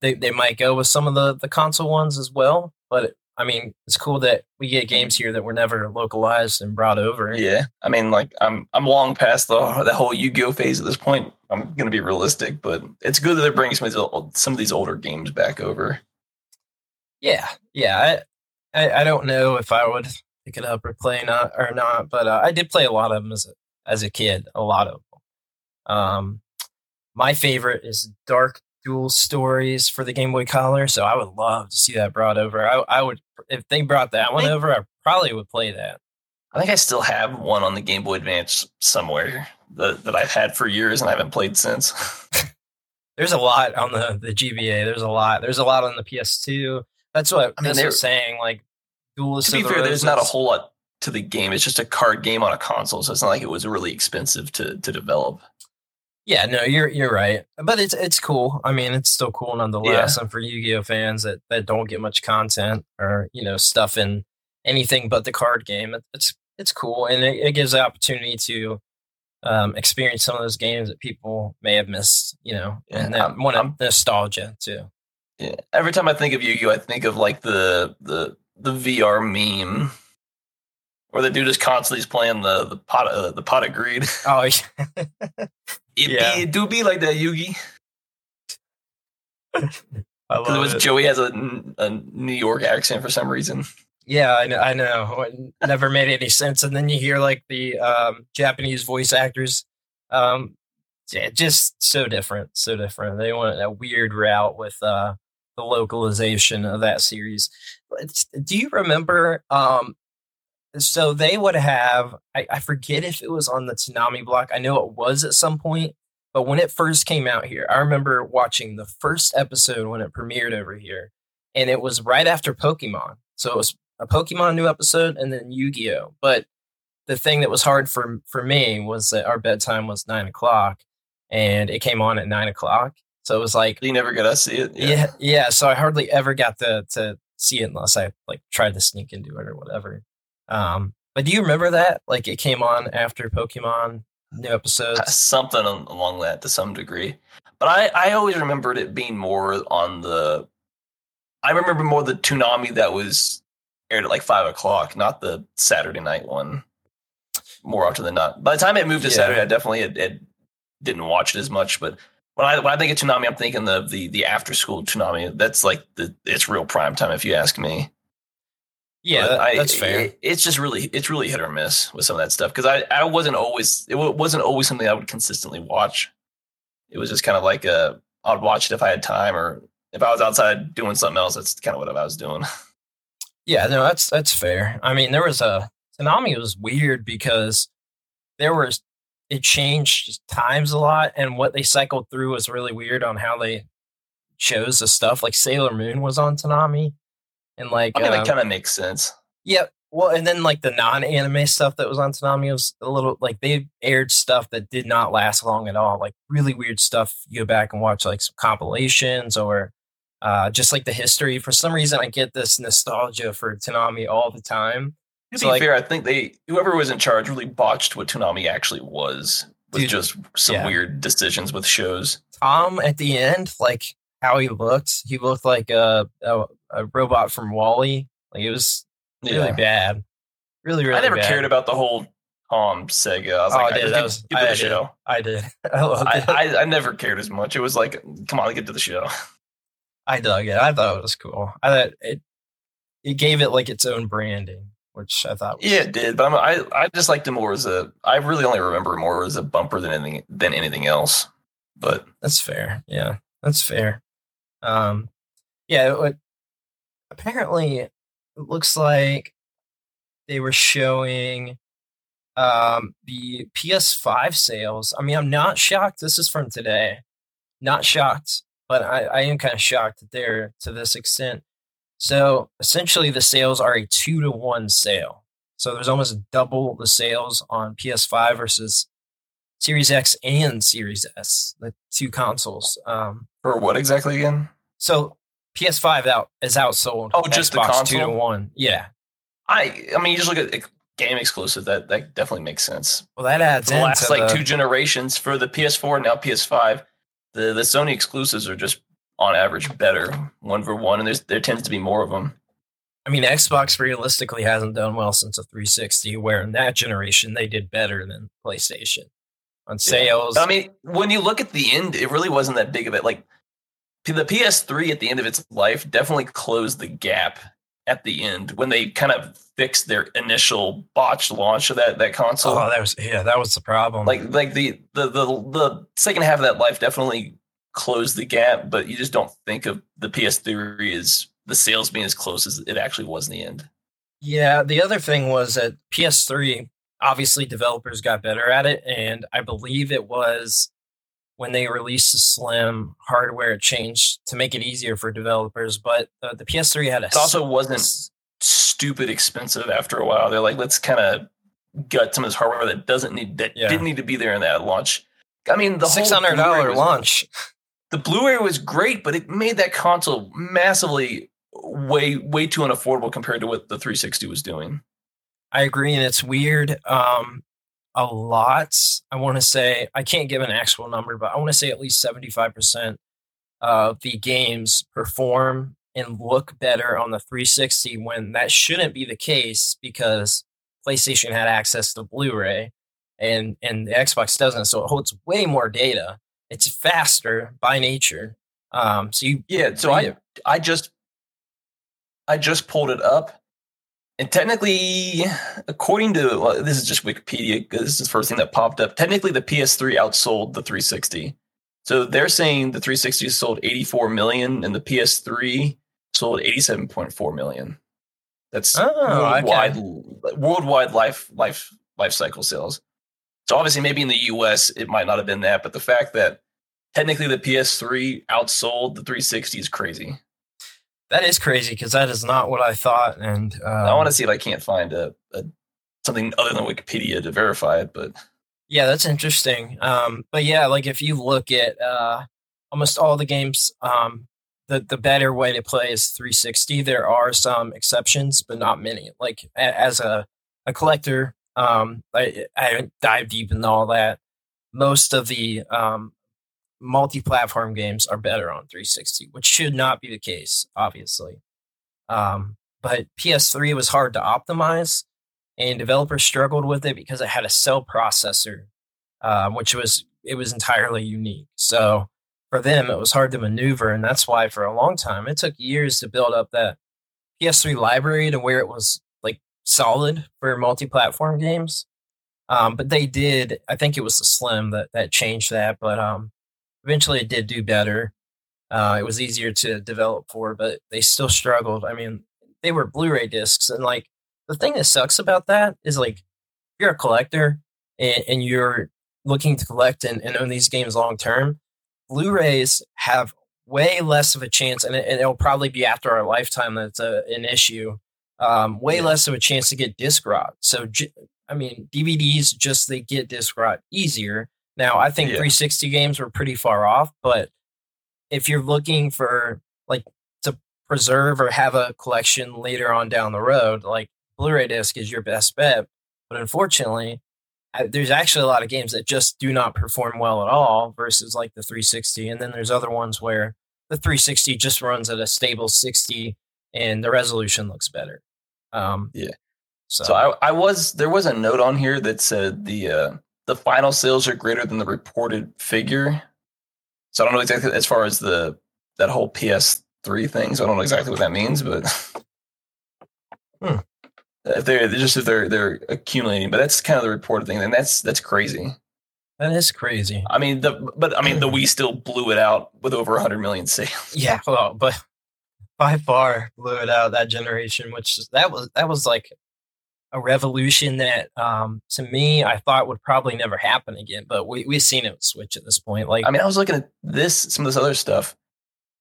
they, they might go with some of the, the console ones as well. But I mean, it's cool that we get games here that were never localized and brought over. Yeah, I mean, like I'm I'm long past the the whole Yu-Gi-Oh phase at this point. I'm gonna be realistic, but it's good that they're bringing some of these some of these older games back over. Yeah, yeah. I, I, I don't know if I would pick it up or play not or not, but uh, I did play a lot of them as a, as a kid. A lot of them. Um, my favorite is Dark Duel Stories for the Game Boy Color, so I would love to see that brought over. I, I would if they brought that one over, I probably would play that. I think I still have one on the Game Boy Advance somewhere that, that I've had for years and I haven't played since. *laughs* There's a lot on the, the GBA. There's a lot. There's a lot on the PS2. That's what I mean. They were saying like Duelist. To be fair, there's not a whole lot to the game. It's just a card game on a console, so it's not like it was really expensive to to develop. Yeah, no, you're you're right, but it's it's cool. I mean, it's still cool nonetheless. Yeah. And for Yu-Gi-Oh fans that that don't get much content or you know stuff in anything but the card game, it's it's cool, and it, it gives the opportunity to um, experience some of those games that people may have missed. You know, yeah, and that one I'm, nostalgia too. Yeah. Every time I think of Yu-Gi-Oh, I think of like the the the VR meme where the dude is constantly playing the the pot uh, the pot of greed. *laughs* Oh yeah, *laughs* it, yeah. Be, it do be like that, Yugi. *laughs* Because it was it. Joey has a, a New York accent for some reason. Yeah, I know. I know. It never made any sense. And then you hear like the um, Japanese voice actors. Um, yeah, just so different, so different. They went a weird route with uh, the localization of that series. It's, do you remember? Um, so they would have, I, I forget if it was on the Toonami block. I know it was at some point, but when it first came out here, I remember watching the first episode when it premiered over here, and it was right after Pokemon. So it was a Pokemon new episode and then Yu Gi Oh! But the thing that was hard for for me was that our bedtime was nine o'clock, and it came on at nine o'clock. So it was like you never got to see it. Yeah. yeah, yeah. So I hardly ever got to to see it unless I like tried to sneak into it or whatever. Um, but do you remember that? Like it came on after Pokemon new episodes, uh, something along that to some degree. But I I always remembered it being more on the. I remember more the Toonami that was aired at like five o'clock, not the Saturday night one. More often than not. By the time it moved to yeah. Saturday, I definitely had, had, didn't watch it as much. But when I when I think of Toonami, I'm thinking the the the after school Toonami. That's like the it's real prime time, if you ask me. Yeah, I, that's fair. It, it's just really it's really hit or miss with some of that stuff because I I wasn't always it wasn't always something I would consistently watch. It was just kind of like a I'd watch it if I had time or if I was outside doing something else. That's kind of what I was doing. *laughs* Yeah, no, that's that's fair. I mean, there was a Toonami was weird because there was it changed times a lot, and what they cycled through was really weird on how they chose the stuff. Like Sailor Moon was on Toonami, and like I mean, um, that kind of makes sense. Yeah, well, and then like the non-anime stuff that was on Toonami was a little like they aired stuff that did not last long at all, like really weird stuff. You go back and watch like some compilations or uh, just like the history. For some reason, I get this nostalgia for Toonami all the time. To so be like, fair, I think they whoever was in charge really botched what Toonami actually was with dude, just some yeah. weird decisions with shows. Tom at the end, like how he looked, he looked like a a, a robot from WALL-E. Like it was really yeah. bad. Really, really. I never bad. cared about the whole Tom Sega. I was oh, like, I did. That was, I, did. show. I did. *laughs* I, I, I, I never cared as much. It was like, come on, get to the show. I dug it. I thought it was cool. I thought it it gave it like its own branding, which I thought. Was yeah, it did. But I'm, i I just liked it more as a. I really only remember more as a bumper than anything than anything else. But that's fair. Yeah, that's fair. Um, yeah. It, apparently, it looks like they were showing um, the PS5 sales. I mean, I'm not shocked. This is from today. Not shocked, but I, I am kind of shocked that they're to this extent. So essentially, the sales are a two to one sale. So there's almost double the sales on PS5 versus Series X and Series S, the two consoles. Um, For what exactly again? so PS5 out is outsold. Oh, just the Xbox two to console? one. Yeah. I I mean, you just look at game exclusive. That that definitely makes sense. Well, that adds the last like the- two generations for the PS4 and now PS5, the the Sony exclusives are just on average better one for one, and there's there tends to be more of them. I mean, Xbox realistically hasn't done well since the 360, where in that generation they did better than PlayStation on sales. I mean, when you look at the end, it really wasn't that big of it. Like the PS3 at the end of its life definitely closed the gap at the end when they kind of fixed their initial botched launch of that that console. oh, that was yeah, that was the problem. like like the, the the the second half of that life definitely closed the gap, but you just don't think of the PS3 as the sales being as close as it actually was in the end. Yeah, the other thing was that PS3, obviously developers got better at it, and I believe it was when they released the Slim hardware it changed to make it easier for developers. But uh, the PS3 had a It also wasn't stupid expensive after a while. They're like, let's kind of gut some of this hardware that doesn't need that Yeah. didn't need to be there in that launch. I mean, the six hundred Blu-ray dollar launch. The Blu-ray was great, but it made that console massively way way too unaffordable compared to what the 360 was doing. I agree, and it's weird. Um, a lot. I want to say I can't give an actual number, but I want to say at least seventy five percent of the games perform and look better on the 360 when that shouldn't be the case because PlayStation had access to Blu-ray and and the Xbox doesn't, so it holds way more data. It's faster by nature. Um, so you Yeah, so I I just I just pulled it up, and technically, according to well, this is just Wikipedia, This is the first thing that popped up. Technically, the PS3 outsold the 360. So they're saying the 360 sold 84 million, and the PS3 sold 87.4 million. That's Oh, okay. worldwide worldwide life life life cycle sales. So obviously, maybe in the US, it might not have been that, but the fact that technically the PS3 outsold the 360 is crazy. That is crazy because that is not what I thought. And um, I want to see if I can't find a, a something other than Wikipedia to verify it, but Yeah, that's interesting. Um, but yeah, like if you look at uh, almost all the games, um, the the better way to play is 360. There are some exceptions, but not many. Like a, as a a collector, um, I I haven't dived deep into all that. Most of the um, multi-platform games are better on 360, which should not be the case, obviously. Um, but PS3 was hard to optimize and developers struggled with it because it had a cell processor, um, which was it was entirely unique. So for them, it was hard to maneuver, and that's why for a long time it took years to build up that PS3 library to where it was like solid for multi-platform games. Um, but they did. I think it was the Slim that that changed that, but um, eventually it did do better. Uh, it was easier to develop for, but they still struggled. I mean, they were Blu-ray discs, and like the thing that sucks about that is like if you're a collector and, and you're looking to collect and, and own these games long term, Blu-rays have way less of a chance, and, it, and it'll probably be after our lifetime that's a, an issue. Um, way Yeah. less of a chance to get disc rot. So, j- I mean, DVDs just they get disc rot easier. Now, I think Yeah. 360 games were pretty far off, but if you're looking for like to preserve or have a collection later on down the road, like Blu-ray disc is your best bet. But unfortunately, I- there's actually a lot of games that just do not perform well at all versus like the 360. And then there's other ones where the 360 just runs at a stable 60 and the resolution looks better. Um, Yeah. So, so I, I was there was a note on here that said the uh, the final sales are greater than the reported figure. So I don't know exactly as far as the that whole PS3 thing. So I don't know exactly what that means, but Hmm. if they're they're just if they're they're accumulating, but that's kind of the reported thing, and that's that's crazy. that is crazy. I mean, the but I mean, the *clears throat* Wii still blew it out with over 100 million sales. Yeah. Well, but by far blew it out that generation, which that was that was like a revolution that um to me I thought would probably never happen again. But we we've seen it switch at this point. Like I mean, I was looking at this, some of this other stuff.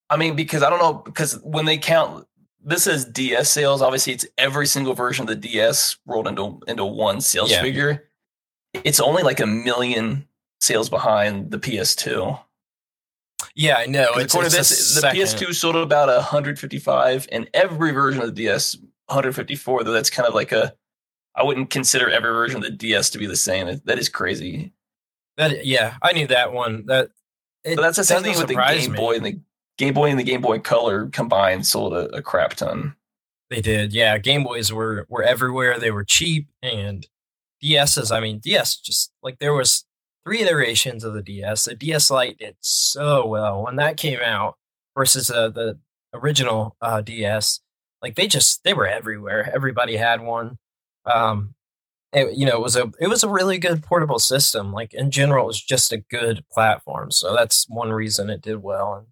I mean, because I don't know, because when they count, this is DS sales. Obviously, it's every single version of the DS rolled into into one sales Yeah. figure. It's only like a million sales behind the PS2. yeah, I know. It's, according to this, the second. PS2 sold about 155, and every version of the DS 154. Though that's kind of like a, I wouldn't consider every version of the DS to be the same. That- is crazy. That, yeah, I knew that one. That it But that's the same thing with the Game me. Boy and the Game Boy and the Game Boy Color combined sold a, a crap ton. They did, yeah. Game Boys were were everywhere. They were cheap, and DSs. I mean, DS just like there was three iterations of the DS. The DS Lite did so well when that came out versus uh, the original uh, DS. Like they just they were everywhere. Everybody had one. Um, it, you know, it was a it was a really good portable system. Like in general, it was just a good platform. So that's one reason it did well. And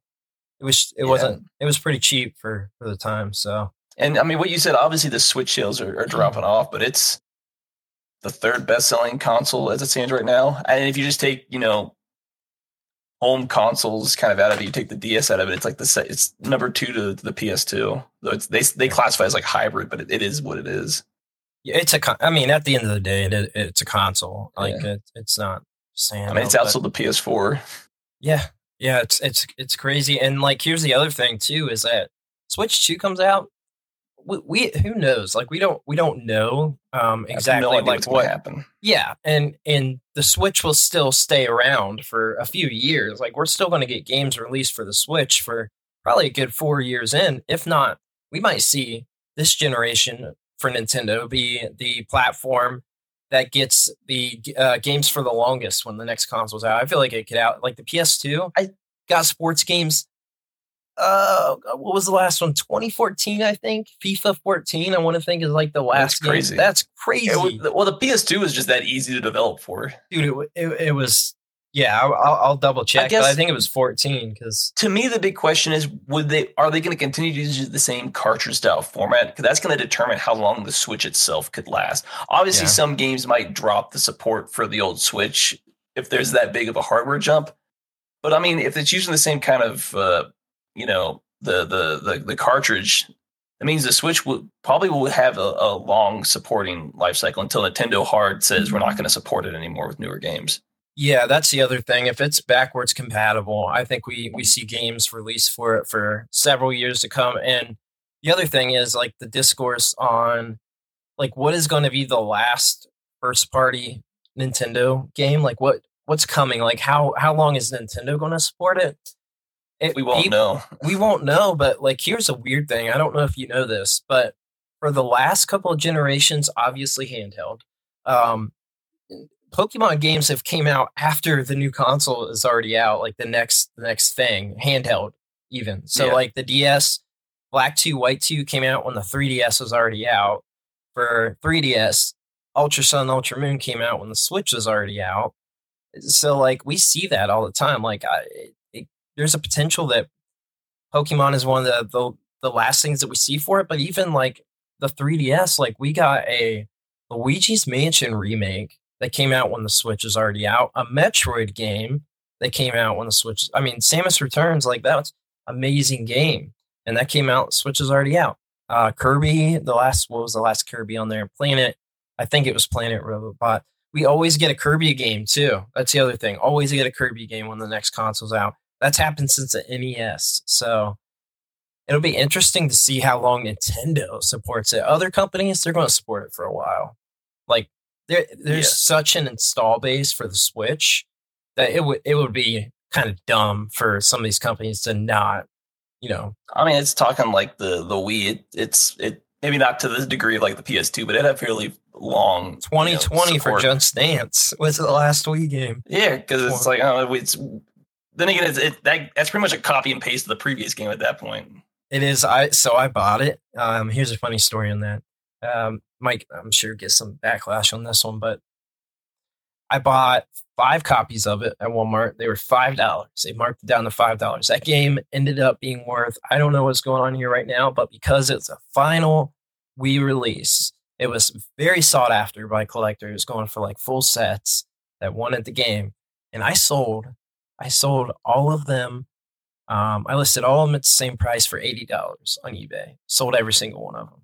it was it Yeah. wasn't it was pretty cheap for for the time. So. And I mean, what you said, obviously the Switch sales are, are dropping off, but it's the third best selling console as it stands right now. And if you just take, you know, home consoles kind of out of it, you take the DS out of it, it's like the it's number two to the PS2. Though it's they they classify as like hybrid, but it, it is what it is. Yeah, it's a. Con- I mean, at the end of the day, it, it's a console. Like it, it's not saying. I mean, it's outsold the PS4. Yeah, yeah, it's it's it's crazy. And like, here's the other thing too: is that Switch Two comes out. We, we who knows? Like, we don't we don't know um exactly no like what. happened. Yeah, and and the Switch will still stay around for a few years. Like, we're still going to get games released for the Switch for probably a good four years in. If not, we might see this generation for Nintendo be the platform that gets the uh, games for the longest when the next console's out. I feel like it could out like the PS2. I got sports games. Uh, what was the last one? 2014, I think. FIFA 14. I want to think is like the last. game. crazy. That's crazy, was- well, the PS2 is just that easy to develop for. dude. It, it, it was. Yeah, I'll, I'll double check, but I guess- think it was 14 because to me the big question is would they are they going to continue to use the same cartridge style format? Because that's going to determine how long the switch itself could last. Obviously Yeah. some games might drop the support for the old switch if there's that big of a hardware jump. But i mean if it's using the same kind of uh, you know the, the the the cartridge that means the switch will probably will have a, a long supporting life cycle until nintendo hard says we're not going to support it anymore with newer games Yeah, that's the other thing. If it's backwards compatible, I think we we see games released for it for several years to come. And the other thing is like the discourse on like what is going to be the last first party Nintendo game? Like what what's coming? Like how how long is Nintendo going to support it? it we won't peop- know we won't know, but like here's a weird thing. I don't know if you know this, but for the last couple of generations, obviously handheld. Um Pokemon games have came out after the new console is already out, like the next the next thing, handheld even. So Yeah. like the DS Black 2, White 2 came out when the 3DS was already out. For 3DS, Ultra Sun, Ultra Moon came out when the Switch was already out. So like we see that all the time. Like I, it, there's a potential that Pokemon is one of the, the the last things that we see for it. But even like the 3DS, like we got a Luigi's Mansion remake that came out when the Switch is already out, a Metroid game that came out when the Switch. I mean, Samus Returns, like that's amazing game, and that came out. Switch is already out. Uh, Kirby, the last what was the last Kirby on there? Planet, I think it was Planet Robot. We always get a Kirby game too. That's the other thing. Always get a Kirby game when the next console's out. That's happened since the NES. So it'll be interesting to see how long Nintendo supports it. Other companies, they're going to support it for a while. Like there, there's Yeah. such an install base for the Switch that it would it would be kind of dumb for some of these companies to not, you know, I mean, it's talking like the the Wii. It, it's it maybe not to the degree of like the PS2, but it had fairly long. you know, 2020 for. Just Dance was the last Wii game. Yeah, because it's like oh, it's then again, it's it, that that's pretty much a copy and paste of the previous game at that point. It is. I so I bought it. Um, here's a funny story on that. Um, Mike, I'm sure get some backlash on this one, but I bought five copies of it at Walmart. They were five dollars. They marked it down to five dollars. That game ended up being worth I don't know what's going on here right now, but because it's a final Wii release, it was very sought after by collectors, going for like full sets that wanted the game. And I sold, I sold all of them. Um, I listed all of them at the same price for eighty dollars on eBay. Sold every single one of them.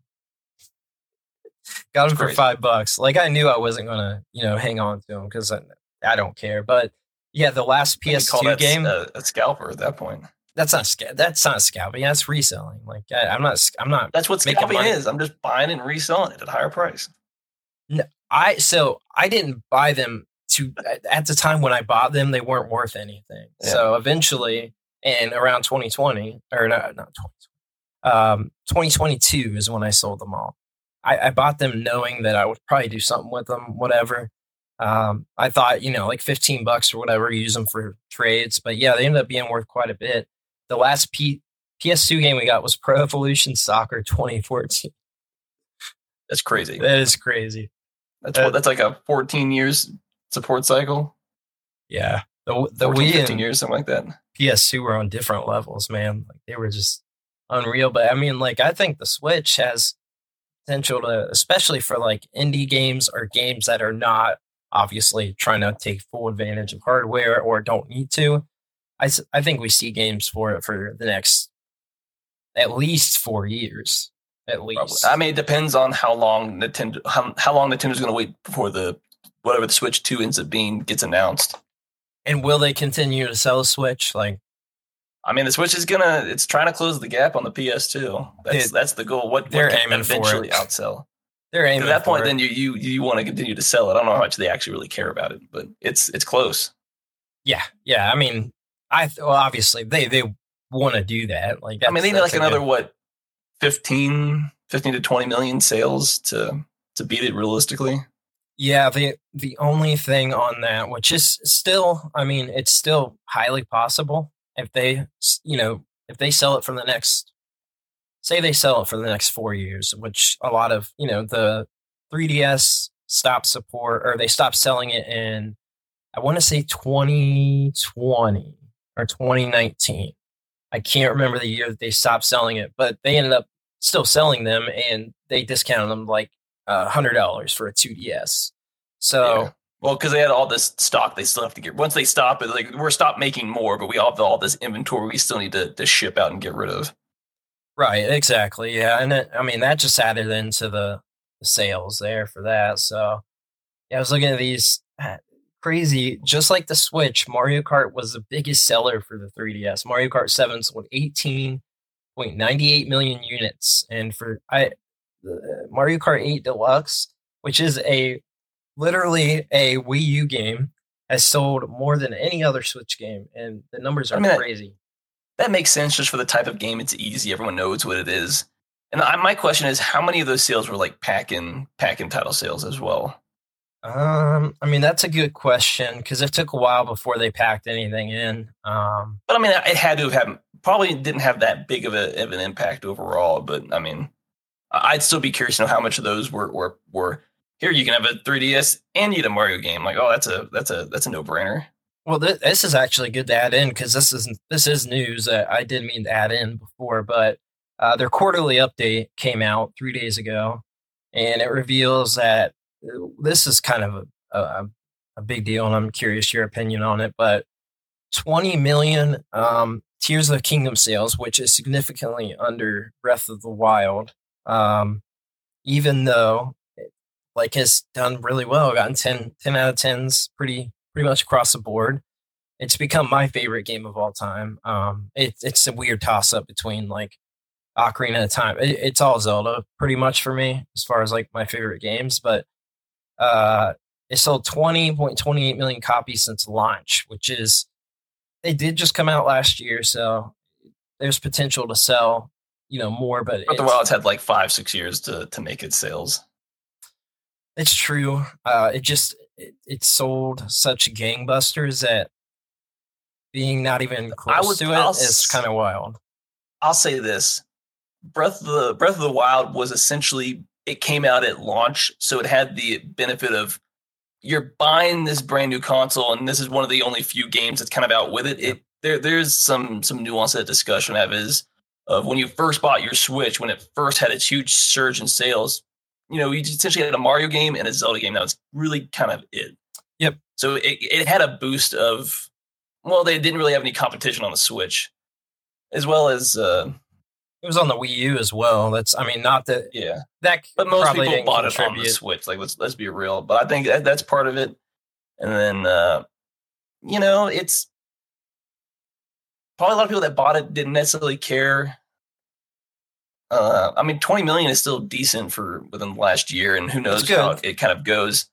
Got them for five bucks. Like I knew I wasn't gonna, you know, hang on to them because I, I don't care. But yeah, the last You PS2 that game. a, a scalper at that point. that's not That's not scalping. That's reselling. Like I, I'm not. I'm not. That's what scalping money. is. I'm just buying and reselling it at a higher price. No, I so I didn't buy them to at- at the time when I bought them. They weren't worth anything. Yeah. So eventually, in around 2020 or not, not 2020, um, 2022 is when I sold them all. I, I bought them knowing that I would probably do something with them, whatever. Um, I thought, you know, like 15 bucks or whatever, use them for trades. But yeah, they ended up being worth quite a bit. The last P- PS2 game we got was Pro Evolution Soccer 2014. That's crazy. That is crazy. That's uh, what, that's like a 14 years support cycle. Yeah. The, the 14, Wii 15 and years, something like that. PS2 were on different levels, man. Like they were just unreal. But I mean, like I think the Switch has potential to, especially for like indie games or games that are not obviously trying to take full advantage of hardware or don't need to. I, I think we see games for it for the next at least four years. At Probably. least. I mean, it depends on how long Nintendo how, how long Nintendo's going to wait before the whatever the Switch 2 ends up being gets announced. and will they continue to sell a Switch? Like, I mean, the Switch is gonna it's trying to close the gap on the PS2. That's It- that's the goal. What, they're what aiming for it. eventually outsell. they're aiming At that point, it. then you you you want to continue to sell it. I don't know how much they actually really care about it, but it's it's close. Yeah, yeah. I mean, I well, obviously they they want to do that. Like, I mean, they need like another good- what 15, 15 to twenty million sales to to beat it realistically. Yeah, the the only thing on that, which is still, I mean, it's still highly possible if they, you know, if they sell it for the next, say they sell it for the next four years, which a lot of, you know, the 3DS stopped support or they stopped selling it in, I want to say 2020 or 2019. I can't remember the year that they stopped selling it, but they ended up still selling them and they discounted them like uh, hundred dollars for a 2DS. So Yeah. Well, because they had all this stock, they still have to get. Once they stop it, like we're stop making more, but we all have all this inventory we still need to, to ship out and get rid of. right, exactly, yeah, and it, I mean that just added into the, the sales there for that. So yeah, I was looking at these uh, crazy, just like the Switch. Mario Kart was the biggest seller for the 3DS. Mario Kart Seven sold 18.98 million units, and for I the Mario Kart 8 Deluxe, which is a literally a Wii U game, has sold more than any other Switch game, and the numbers are I mean, crazy. That makes sense just for the type of game. It's easy. Everyone knows what it is. And I, my question is, how many of those sales were like pack-in pack-in title sales as well? Um, I mean that's a good question because it took a while before they packed anything in. Um, But I mean, it had to have had probably didn't have that big of, a, of an impact overall. But I mean, I'd still be curious to know how much of those were were were here. You can have a 3ds and get a Mario game. Like, oh, that's a that's a that's a no brainer. well, th- this is actually good to add in because this is this is news that I didn't mean to add in before, but uh, their quarterly update came out three days ago, and it reveals that uh, this is kind of a, a, a big deal, and I'm curious your opinion on it. But 20 million um, Tears of the Kingdom sales, which is significantly under Breath of the Wild, um, even though like has done really well, gotten 10, 10 out of 10s pretty pretty much across the board. It's become my favorite game of all time. Um, it, it's a weird toss up between like Ocarina of Time. It, it's all Zelda pretty much for me as far as like my favorite games, but uh, it sold 20.28 million copies since launch, which is they did just come out last year, so there's potential to sell, you know, more. But But the it's- Wild's had like five six years to to make its sales. It's true. Uh, it just it, it sold such gangbusters that being not even close would- to it I'll is kind of wild. I'll say this: Breath of the Breath of the Wild was essentially it came out at launch, so it had the benefit of you're buying this brand new console, and this is one of the only few games that's kind of out with it. It there there's some some nuance that discussion have is of when you first bought your Switch, when it first had its huge surge in sales. You know, you essentially had a Mario game and a Zelda game. That was really kind of it. Yep. So it, it had a boost of, well, they didn't really have any competition on the Switch, as well as, uh, It was on the Wii U as well. That's I mean, not that yeah. that But most people bought it on the. Switch. Like let's let's be real. But I think that, that's part of it. And then uh, you know, it's probably a lot of people that bought it didn't necessarily care. Uh, I mean, twenty million is still decent for within the last year, and who knows how it kind of goes.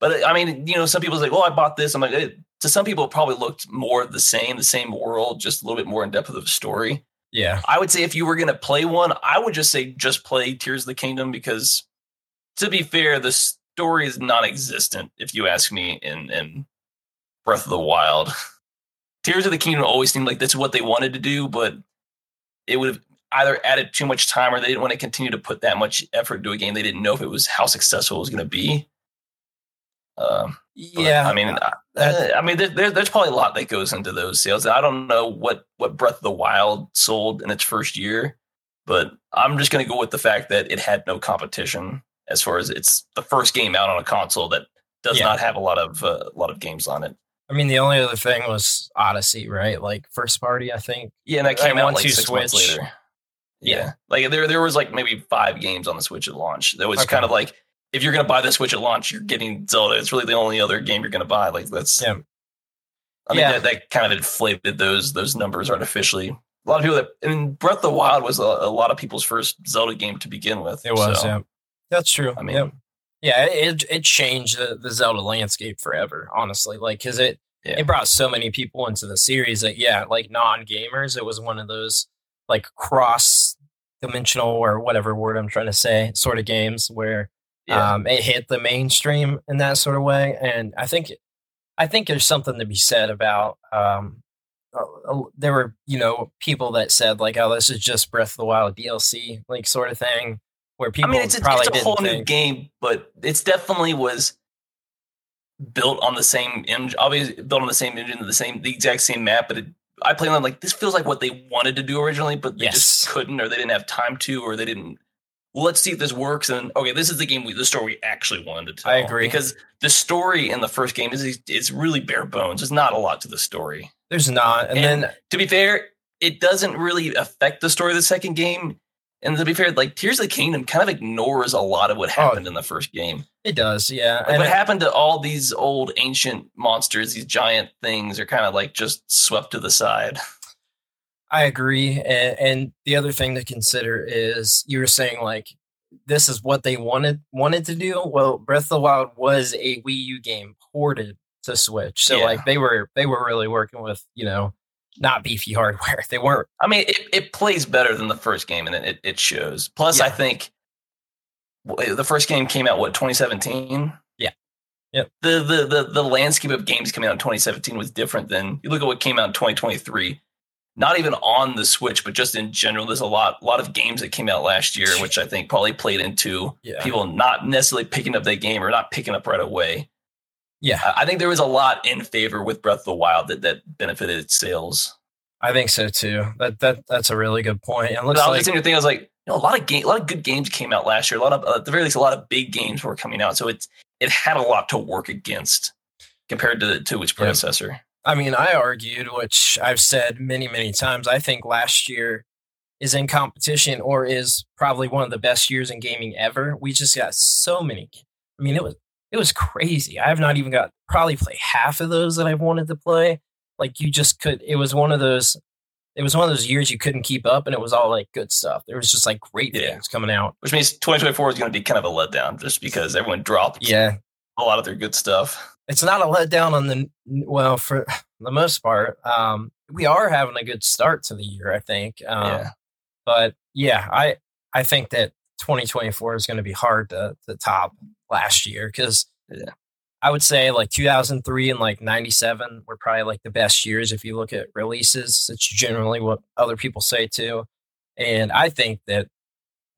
But I mean, you know, some people say, "Well, I bought this." I'm like, it, to some people, it probably looked more the same, the same world, just a little bit more in depth of the story. Yeah, I would say if you were going to play one, I would just say just play Tears of the Kingdom because, to be fair, the story is non-existent. If you ask me, in in Breath of the Wild, *laughs* Tears of the Kingdom always seemed like that's what they wanted to do, but it would have either added too much time or they didn't want to continue to put that much effort into a game. They didn't know if it was how successful it was going to be. Um, yeah. I mean, uh, I mean, there, there, there's probably a lot that goes into those sales. I don't know what what Breath of the Wild sold in its first year, but I'm just going to go with the fact that it had no competition as far as it's the first game out on a console that does Yeah. not have a lot of uh, a lot of games on it. I mean, the only other thing was Odyssey, right? Like first party, I think. Yeah, and that came out once like you six months later. Yeah. like there there was like maybe five games on the Switch at launch. That was Okay. kind of like if you're going to buy the Switch at launch, you're getting Zelda. It's really the only other game you're going to buy. Like that's Yeah. I mean Yeah. that, that kind of inflated those those numbers artificially. A lot of people that and Breath of the Wild was a, a lot of people's first Zelda game to begin with. It was, so, yeah. That's true. I mean- yeah, yeah, it it changed the, the Zelda landscape forever. Honestly, like because it Yeah. it brought so many people into the series that yeah, like non gamers, it was one of those like cross dimensional or whatever word I'm trying to say sort of games where yeah. um, it hit the mainstream in that sort of way. And I think, I think there's something to be said about. Um, uh, there were, you know, people that said like, "Oh, this is just Breath of the Wild DLC," like sort of thing, where people I mean, it's a, probably it's a whole new game, but it's definitely was built on the same engine. Obviously, built on the same engine, the same, the exact same map. But it, I play on like this feels like what they wanted to do originally, but they just couldn't, or they didn't have time to, or they didn't. Well, let's see if this works. And okay, this is the game, we, the story we actually wanted to tell. I agree. because the story in the first game is is really bare bones. There's not a lot to the story. There's not, and, And then to be fair, it doesn't really affect the story of the second game. And to be fair, like Tears of the Kingdom kind of ignores a lot of what oh. happened in the first game. it does, yeah. Like and what it- happened to all these old ancient monsters, these giant things are kind of like just swept to the side. I agree. And, and the other thing to consider is you were saying like this is what they wanted wanted to do. Well, Breath of the Wild was a Wii U game ported to Switch, so Yeah. like they were they were really working with you know not beefy hardware. They weren't. I mean, it, it plays better than the first game, and it, it shows. Plus, I think the first game came out what 2017. Yeah. yeah. The, the the the landscape of games coming out in 2017 was different than you look at what came out in 2023. Not even on the Switch, but just in general, there's a lot a lot of games that came out last year, *laughs* which I think probably played into Yeah. people not necessarily picking up that game or not picking up right away. Yeah, I think there was a lot in favor with Breath of the Wild that that benefited sales. I think so too. That that that's a really good point. It But looks I was listening to the thing. I was like, you know, a lot of game, a lot of good games came out last year. A lot of, uh, at the very least, a lot of big games were coming out. So it's it had a lot to work against compared to to its predecessor. I mean, I argued, which I've said many, many times. I think last year is in competition or is probably one of the best years in gaming ever. We just got so many. I mean, it was it was crazy. I have not even got probably play half of those that I've wanted to play. Like you just could. It was one of those. It was one of those years you couldn't keep up, and it was all like good stuff. There was just like great Yeah. things coming out. Which means 2024 is going to be kind of a letdown, just because everyone dropped Yeah, a lot of their good stuff. it's not a letdown on the well for *sighs* the most part. Um, we are having a good start to the year, I think. Um, yeah, But yeah, I I think that 2024 is going to be hard to, to top last year because Yeah. I would say like 2003 and like 97 were probably like the best years if you look at releases. It's generally what other people say too, and I think that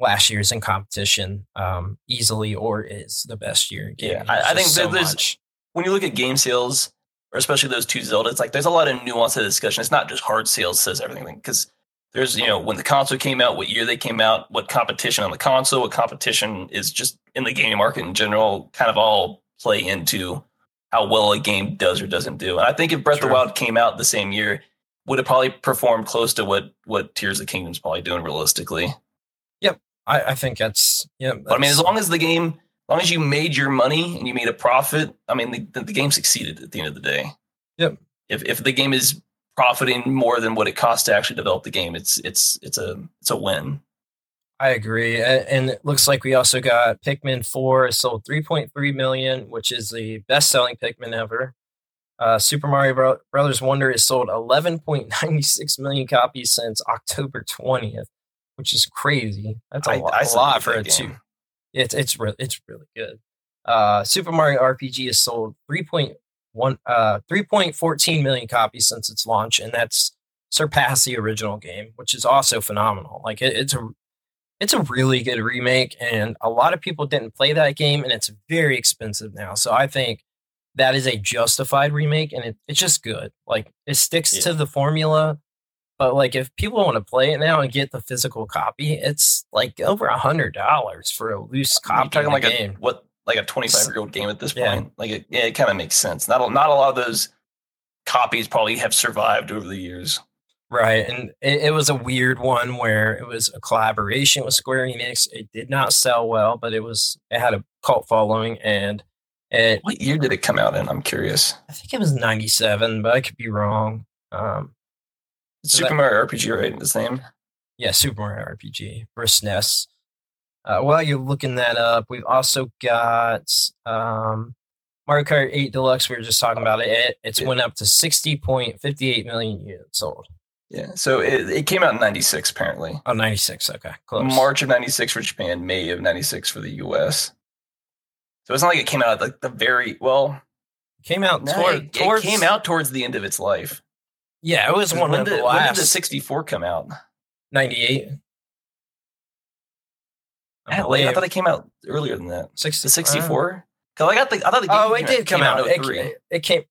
last year's in competition um, easily or is the best year. Yeah. I- I think that there's- much. when you look at game sales, or especially those two Zeldas, like there's a lot of nuance to the discussion. It's not just hard sales says everything because there's you know when the console came out, what year they came out, what competition on the console, what competition is just in the gaming market in general, kind of all play into how well a game does or doesn't do. And I think if Breath Sure. of the Wild came out the same year, would have probably performed close to what what Tears of the Kingdom's probably doing realistically. I, I think that's yeah. But I mean, as long as the game, as long as you made your money and you made a profit, I mean, the, the game succeeded at the end of the day. Yep. If if the game is profiting more than what it costs to actually develop the game, it's it's it's a it's a win. I agree, and it looks like we also got Pikmin Four It sold 3.3 million, which is the best-selling Pikmin ever. Uh, Super Mario Bro- Brothers Wonder has sold 11.96 *laughs* million copies since October 20th, which is crazy. That's a I- lot, I a lot for a two. It's it's re- it's really good. Uh, Super Mario RPG has sold 3.1 uh 3.14 million copies since its launch, and that's surpassed the original game, which is also phenomenal. Like it, it's a it's a really good remake, and a lot of people didn't play that game, and it's very expensive now. So I think that is a justified remake, and it, it's just good. Like it sticks Yeah. to the formula. But like, if people want to play it now and get the physical copy, it's like over a hundred dollars for a loose copy. I'm talking like the a game. what like a 25 year old game at this Yeah. point. Like it, yeah, it kind of makes sense. Not a, not a lot of those copies probably have survived over the years. Right. And it, it was a weird one where it was a collaboration with Square Enix. It did not sell well, but it was it had a cult following and it What year did it come out in? I'm curious. I think it was 97, but I could be wrong. Um Super that- Mario RPG, right? The same. yeah, Super Mario RPG for SNES. Uh, while you're looking that up, we've also got um, Mario Kart 8 Deluxe. We were just talking about it. it it's Yeah. went up to 60.58 million units sold. Yeah. So it, it came out in 96, apparently. Oh, 96. Okay, close. March of 96 for Japan, May of 96 for the US. So it's not like it came out at like the very well. came out No, toward, it, towards. it came out towards the end of its life. Yeah, it was one when, of did, the when did the 64 come out? 98. I like, I thought it came out earlier than that. 60, 64? Because I got the I thought the game Oh, game it did come out. It, it, it came.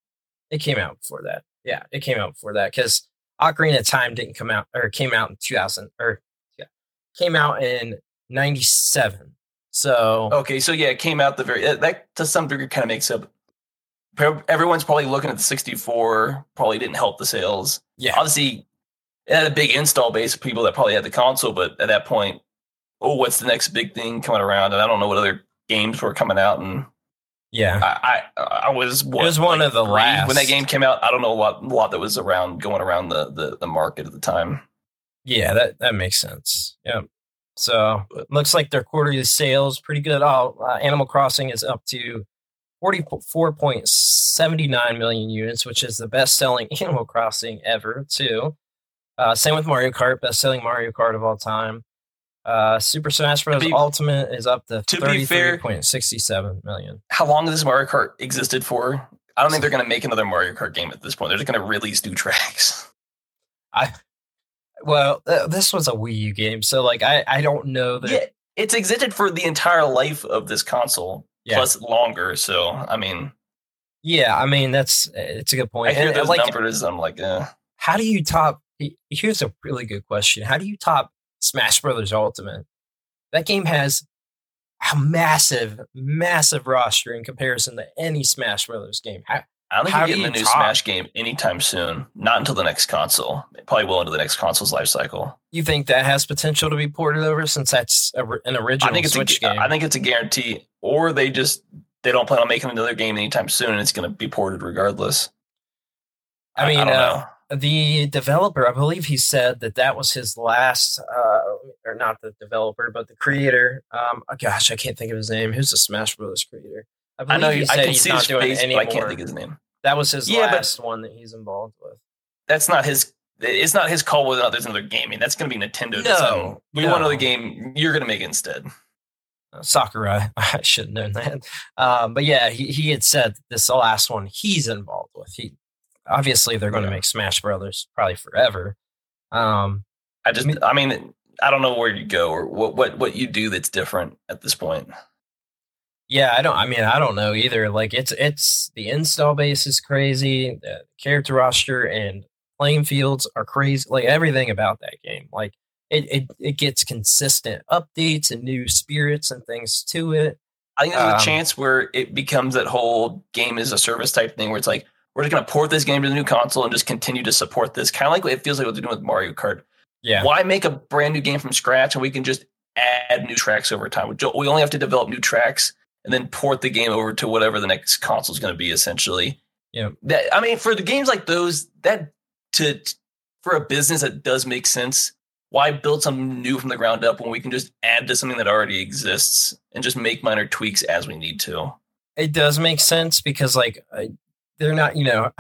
It came out before that. Yeah, it came out before that because Ocarina of Time didn't come out or came out in 2000 or yeah, came out in 97. So Okay, so yeah, it came out the very that, that to some degree kind of makes up. Everyone's probably looking at the 64. Probably didn't help the sales. yeah, Obviously, it had a big install base of people that probably had the console, but at that point, oh, what's the next big thing coming around? And I don't know what other games were coming out. And yeah, I, I, I was what, was one of the last. when that game came out. I don't know a lot, a lot that was around going around the, the the market at the time. yeah, that that makes sense. Yeah. So it looks like their quarterly sales pretty good. Oh, uh, Animal Crossing is up to 44.79 million units, which is the best selling *laughs* Animal Crossing ever, too. Uh, same with Mario Kart, best selling Mario Kart of all time. Uh, Super Smash Bros. be- Ultimate is up to, to be fair- 33.67 million. How long has this Mario Kart existed for? I don't think they're going to make another Mario Kart game at this point. They're just going to release new tracks. *laughs* I well, th- this was a Wii U game, so like I, I don't know that. Yeah, it's existed for the entire life of this console, Yeah. plus longer. So, I mean, Yeah, I mean that's it's a good point. I hear And, those like, numbers. I'm like, eh. how do you top? Here's a really good question: How do you top Smash Brothers Ultimate? That game has a massive, massive roster in comparison to any Smash Brothers game. How, I don't think How you're getting a new top- Smash game anytime soon. Not until the next console. Probably well into the next console's life cycle. you think that has potential to be ported over since that's a, an original I think it's Switch a, game? I think it's a guarantee. Or they just they don't plan on making another game anytime soon, and it's going to be ported regardless. I mean, don't uh, know. The developer, I believe he said that that was his last, uh, or not the developer, but the creator. Um, oh gosh, I can't think of his name. Who's the Smash Brothers creator? I I know he I can he's see not his doing face, any but I can't think of his name. That was his Yeah, last one that he's involved with. That's not his. It's not his call whether or not there's another game. I mean, that's going to be Nintendo. No, we want another game. You're going to make it instead. Uh, Sakurai, *laughs* I should have known that. Um, but yeah, he, he had said this is the last one he's involved with. He obviously they're going to Yeah. make Smash Brothers probably forever. Um, I just, I mean, I don't know where you go or what what what you do that's different at this point. Yeah, I don't. I mean, I don't know either. Like, it's it's the install base is crazy. The character roster and playing fields are crazy. Like everything about that game. Like it it it gets consistent updates and new spirits and things to it. I think there's Um, a chance where it becomes that whole game as a service type thing where it's like we're just gonna port this game to the new console and just continue to support this. Kind of like what it feels like what they're doing with Mario Kart. Yeah, Why make a brand new game from scratch and we can just add new tracks over time? We We only have to develop new tracks and then port the game over to whatever the next console is going to be. Essentially, Yeah. That I mean, for the games like those, that to for a business that does make sense. Why build something new from the ground up when we can just add to something that already exists and just make minor tweaks as we need to? it does make sense because like I- they're not. You know,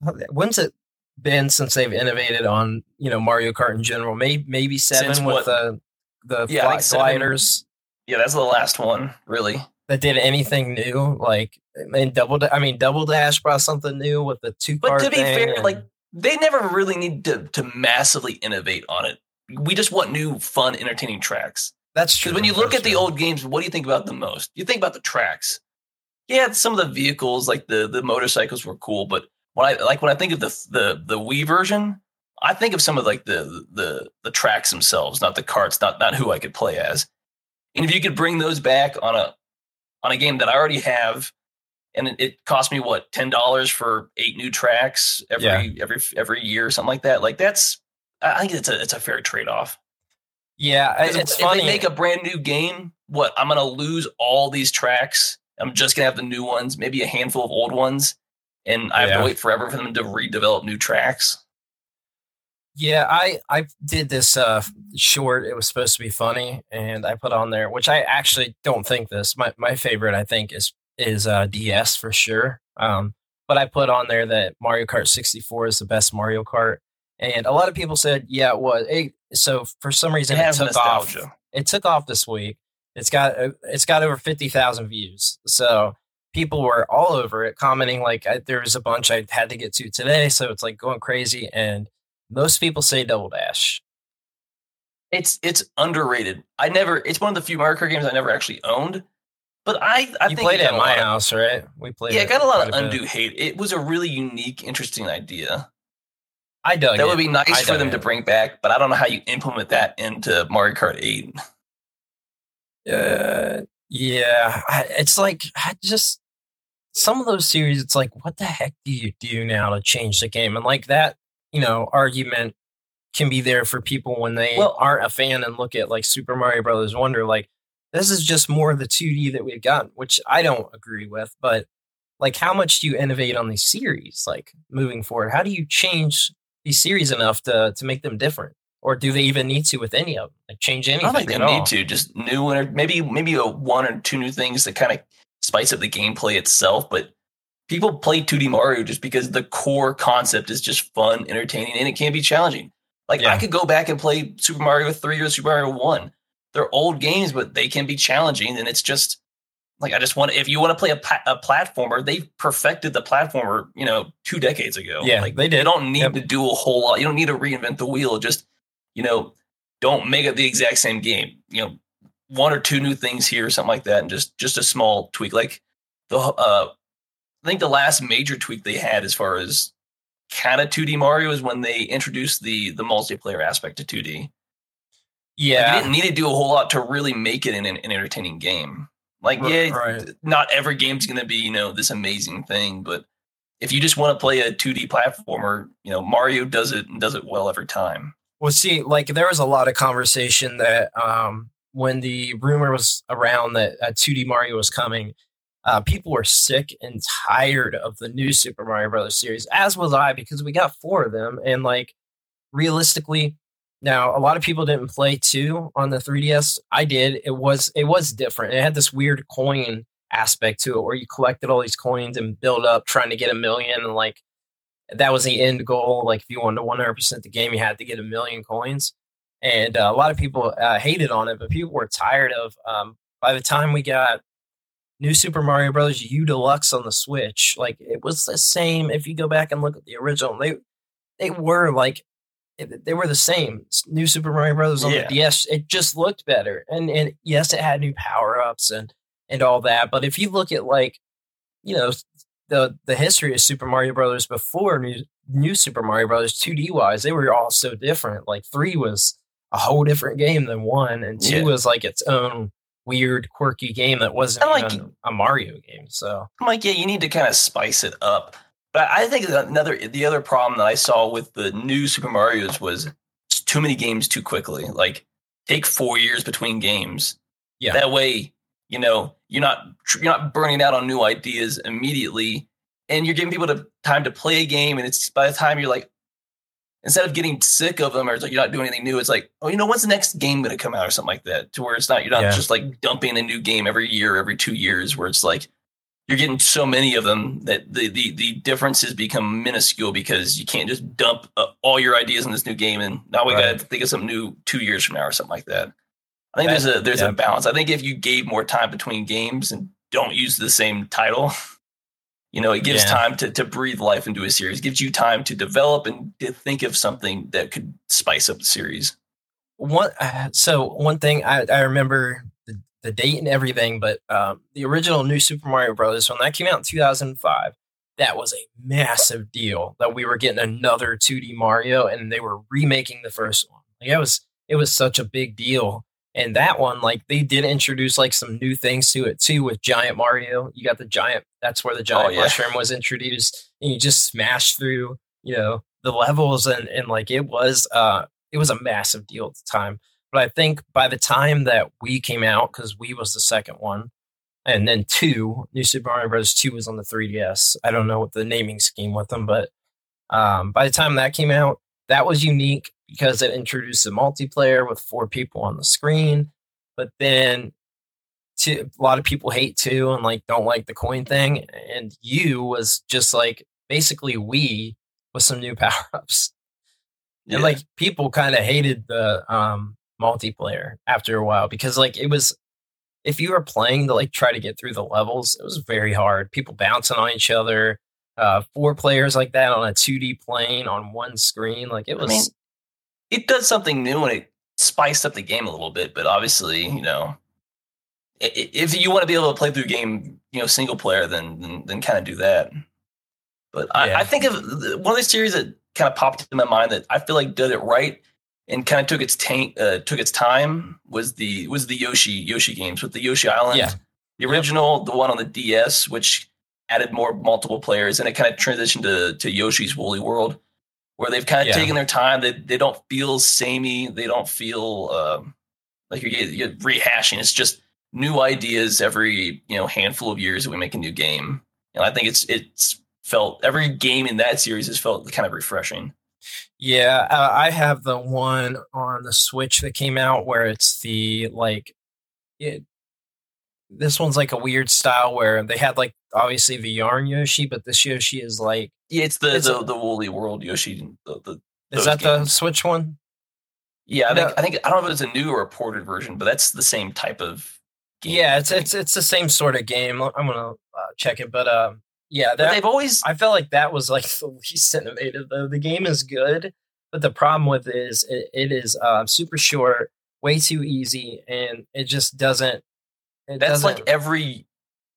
*sighs* when's it been since they've innovated on you know Mario Kart in general? Maybe maybe seven Since with what? the the Yeah, I fly think seven. gliders Yeah, that's the last one, really. that did anything new. Like and double. I mean, double dash brought something new with the two. But to be fair, and- like they never really need to to massively innovate on it. We just want new, fun, entertaining tracks. that's true. Because when you look at the old games, what do you think about the most? You think about the tracks. Yeah, some of the vehicles, like the the motorcycles, were cool. But when I like when I think of the the the Wii version, I think of some of like the the the tracks themselves, not the carts, not not who I could play as. And if you could bring those back on a on a game that I already have, and it, it cost me what ten dollars for eight new tracks every Yeah. every every year or something like that, like that's I think it's a it's a fair trade off. yeah, I- 'Cause it's if funny. they make a brand new game, what I'm gonna lose all these tracks. I'm just gonna have the new ones, maybe a handful of old ones, and I have Yeah. to wait forever for them to redevelop new tracks. Yeah, I I did this uh short. It was supposed to be funny, and I put on there, which I actually don't think this. My my favorite, I think, is is uh DS for sure. Um, but I put on there that Mario Kart 64 is the best Mario Kart, and a lot of people said, yeah, it was. It, so for some reason, it, has took off. nostalgia. It took off this week. It's got uh, it's got over fifty thousand views. So people were all over it, commenting like I, there was a bunch I had to get to today. So it's like going crazy, and most people say Double Dash. It's it's underrated. I never. It's one of the few Mario Kart games I never actually owned, but I I you think played it at my of- house, right? We played. Yeah, it it got a lot of quite bit. undue hate. It was a really unique, interesting idea. I dug that it. would be nice I for them to bring back, but I don't know how you implement that into Mario Kart 8. Uh, yeah, I, it's like I just some of those series. It's like, what the heck do you do now to change the game? And like that, you know, argument can be there for people when they Well- aren't a fan and look at like Super Mario Brothers Wonder. Like this is just more of the 2D that we've gotten, which I don't agree with. But like, how much do you innovate on these series? Like moving forward, how do you change these series enough to to make them different? Or do they even need to with any of them? Like change anything? I don't think they at all? need to. Just new and maybe maybe a one or two new things that kind of spice up the gameplay itself. But people play 2D Mario just because the core concept is just fun, entertaining, and it can be challenging. Like Yeah. I could go back and play Super Mario Three or Super Mario One. They're old games, but they can be challenging, and it's just like I just want. If you want to play a, a platformer, they perfected the platformer, you know, two decades ago. Yeah, like they did. You don't need Yep. to do a whole lot. You don't need to reinvent the wheel. Just you know, don't make it the exact same game. You know, one or two new things here, or something like that, and just just a small tweak. Like the uh, I think the last major tweak they had as far as kind of 2D Mario is when they introduced the the multiplayer aspect to 2D. Like, Yeah, you didn't need to do a whole lot to really make it an, an entertaining game. Like, R- yeah, right. not every game's going to be, you know, this amazing thing, but if you just want to play a 2D platformer, you know, Mario does it and does it well every time. Well, see, like there was a lot of conversation that um, when the rumor was around that uh, 2D Mario was coming, uh, people were sick and tired of the new Super Mario Brothers series, as was I, because we got four of them. And like realistically, now a lot of people didn't play two on the 3DS. I did. It was it was different. It had this weird coin aspect to it where you collected all these coins and build up trying to get a million and like that was the end goal. Like if you wanted to 100% the game, you had to get a million coins. And uh, a lot of people uh, hated on it, but people were tired of. Um, by the time we got New Super Mario Brothers U Deluxe on the Switch, like it was the same. If you go back and look at the original, they they were like they were the same. New Super Mario Brothers on Yeah. the DS, it just looked better. And and yes, it had new power ups and and all that. But if you look at like, you know, the the history of Super Mario Brothers before new new Super Mario Brothers 2D wise, they were all so different. Like three was a whole different game than one, and two Yeah. was like its own weird, quirky game that wasn't like- a Mario game. So I'm like, yeah, you need to kind of spice it up. But I think another the other problem that I saw with the new Super Mario's was too many games too quickly. Like take four years between games. Yeah. That way, you know, you're not you're not burning out on new ideas immediately, and you're giving people the time to play a game. And it's by the time you're like, instead of getting sick of them or it's like you're not doing anything new, it's like, oh, you know, when's the next game going to come out or something like that? To where it's not you're not Yeah. just like dumping a new game every year, every two years, where it's like you're getting so many of them that the the the differences become minuscule because you can't just dump uh, all your ideas in this new game and now we Right. got to think of something new two years from now or something like that. I think there's a there's Yeah. a balance. I think if you gave more time between games and don't use the same title, you know, it gives Yeah. time to to breathe life into a series. It gives you time to develop and to think of something that could spice up the series. one uh, so one thing I, I remember the, the date and everything but um, the original new super mario brothers when that came out in 2005 that was a massive deal that we were getting another 2d mario and they were remaking the first one like it was it was such a big deal and that one like they did introduce like some new things to it too with giant mario you got the giant that's where the giant yeah. mushroom was introduced and you just smash through you know the levels and and like it was uh it was a massive deal at the time. But I think by the time that we came out, because we was the second one, and then two, New Super Mario Bros. Two was on the 3DS. I don't know what the naming scheme with them, but um, by the time that came out, that was unique because it introduced a multiplayer with four people on the screen. But then two, a lot of people hate two and like don't like the coin thing. And you was just like basically we with some new *laughs* power ups. Yeah. And like people kind of hated the um multiplayer after a while because like it was if you were playing to like try to get through the levels, it was very hard. People bouncing on each other, uh four players like that on a 2D plane on one screen, like it I was mean, it does something new and it spiced up the game a little bit. But obviously, you know, if you want to be able to play through game, you know, single player, then then, then kind of do that. But Yeah. I, I think of one of the series that kind of popped in my mind that I feel like did it right and kind of took its tank, uh, took its time was the was the Yoshi Yoshi games with the Yoshi Island. Yeah. The original, the one on the DS, which added more multiple players, and it kind of transitioned to to Yoshi's Woolly World, where they've kind of Yeah. taken their time. They they don't feel samey. They don't feel um, like you're, you're rehashing. It's just new ideas every you know handful of years that we make a new game, and I think it's it's felt every game in that series has felt kind of refreshing. Yeah, uh, I have the one on the Switch that came out where it's the like it. This one's like a weird style where they had like obviously the yarn Yoshi, but this Yoshi is like Yeah, it's the It's the, a- the Woolly World Yoshi. The, the is that the. Switch one? yeah, I think No. I think I don't know if it's a new or a ported version, but that's the same type of game. Yeah, it's it's it's the same sort of game. I'm gonna uh, check it, but um, yeah, But they've always I felt like that was like *laughs* the least innovative though. The game is good, but the problem with it is it, it is um, super short, way too easy, and it just doesn't. It That's doesn't, like every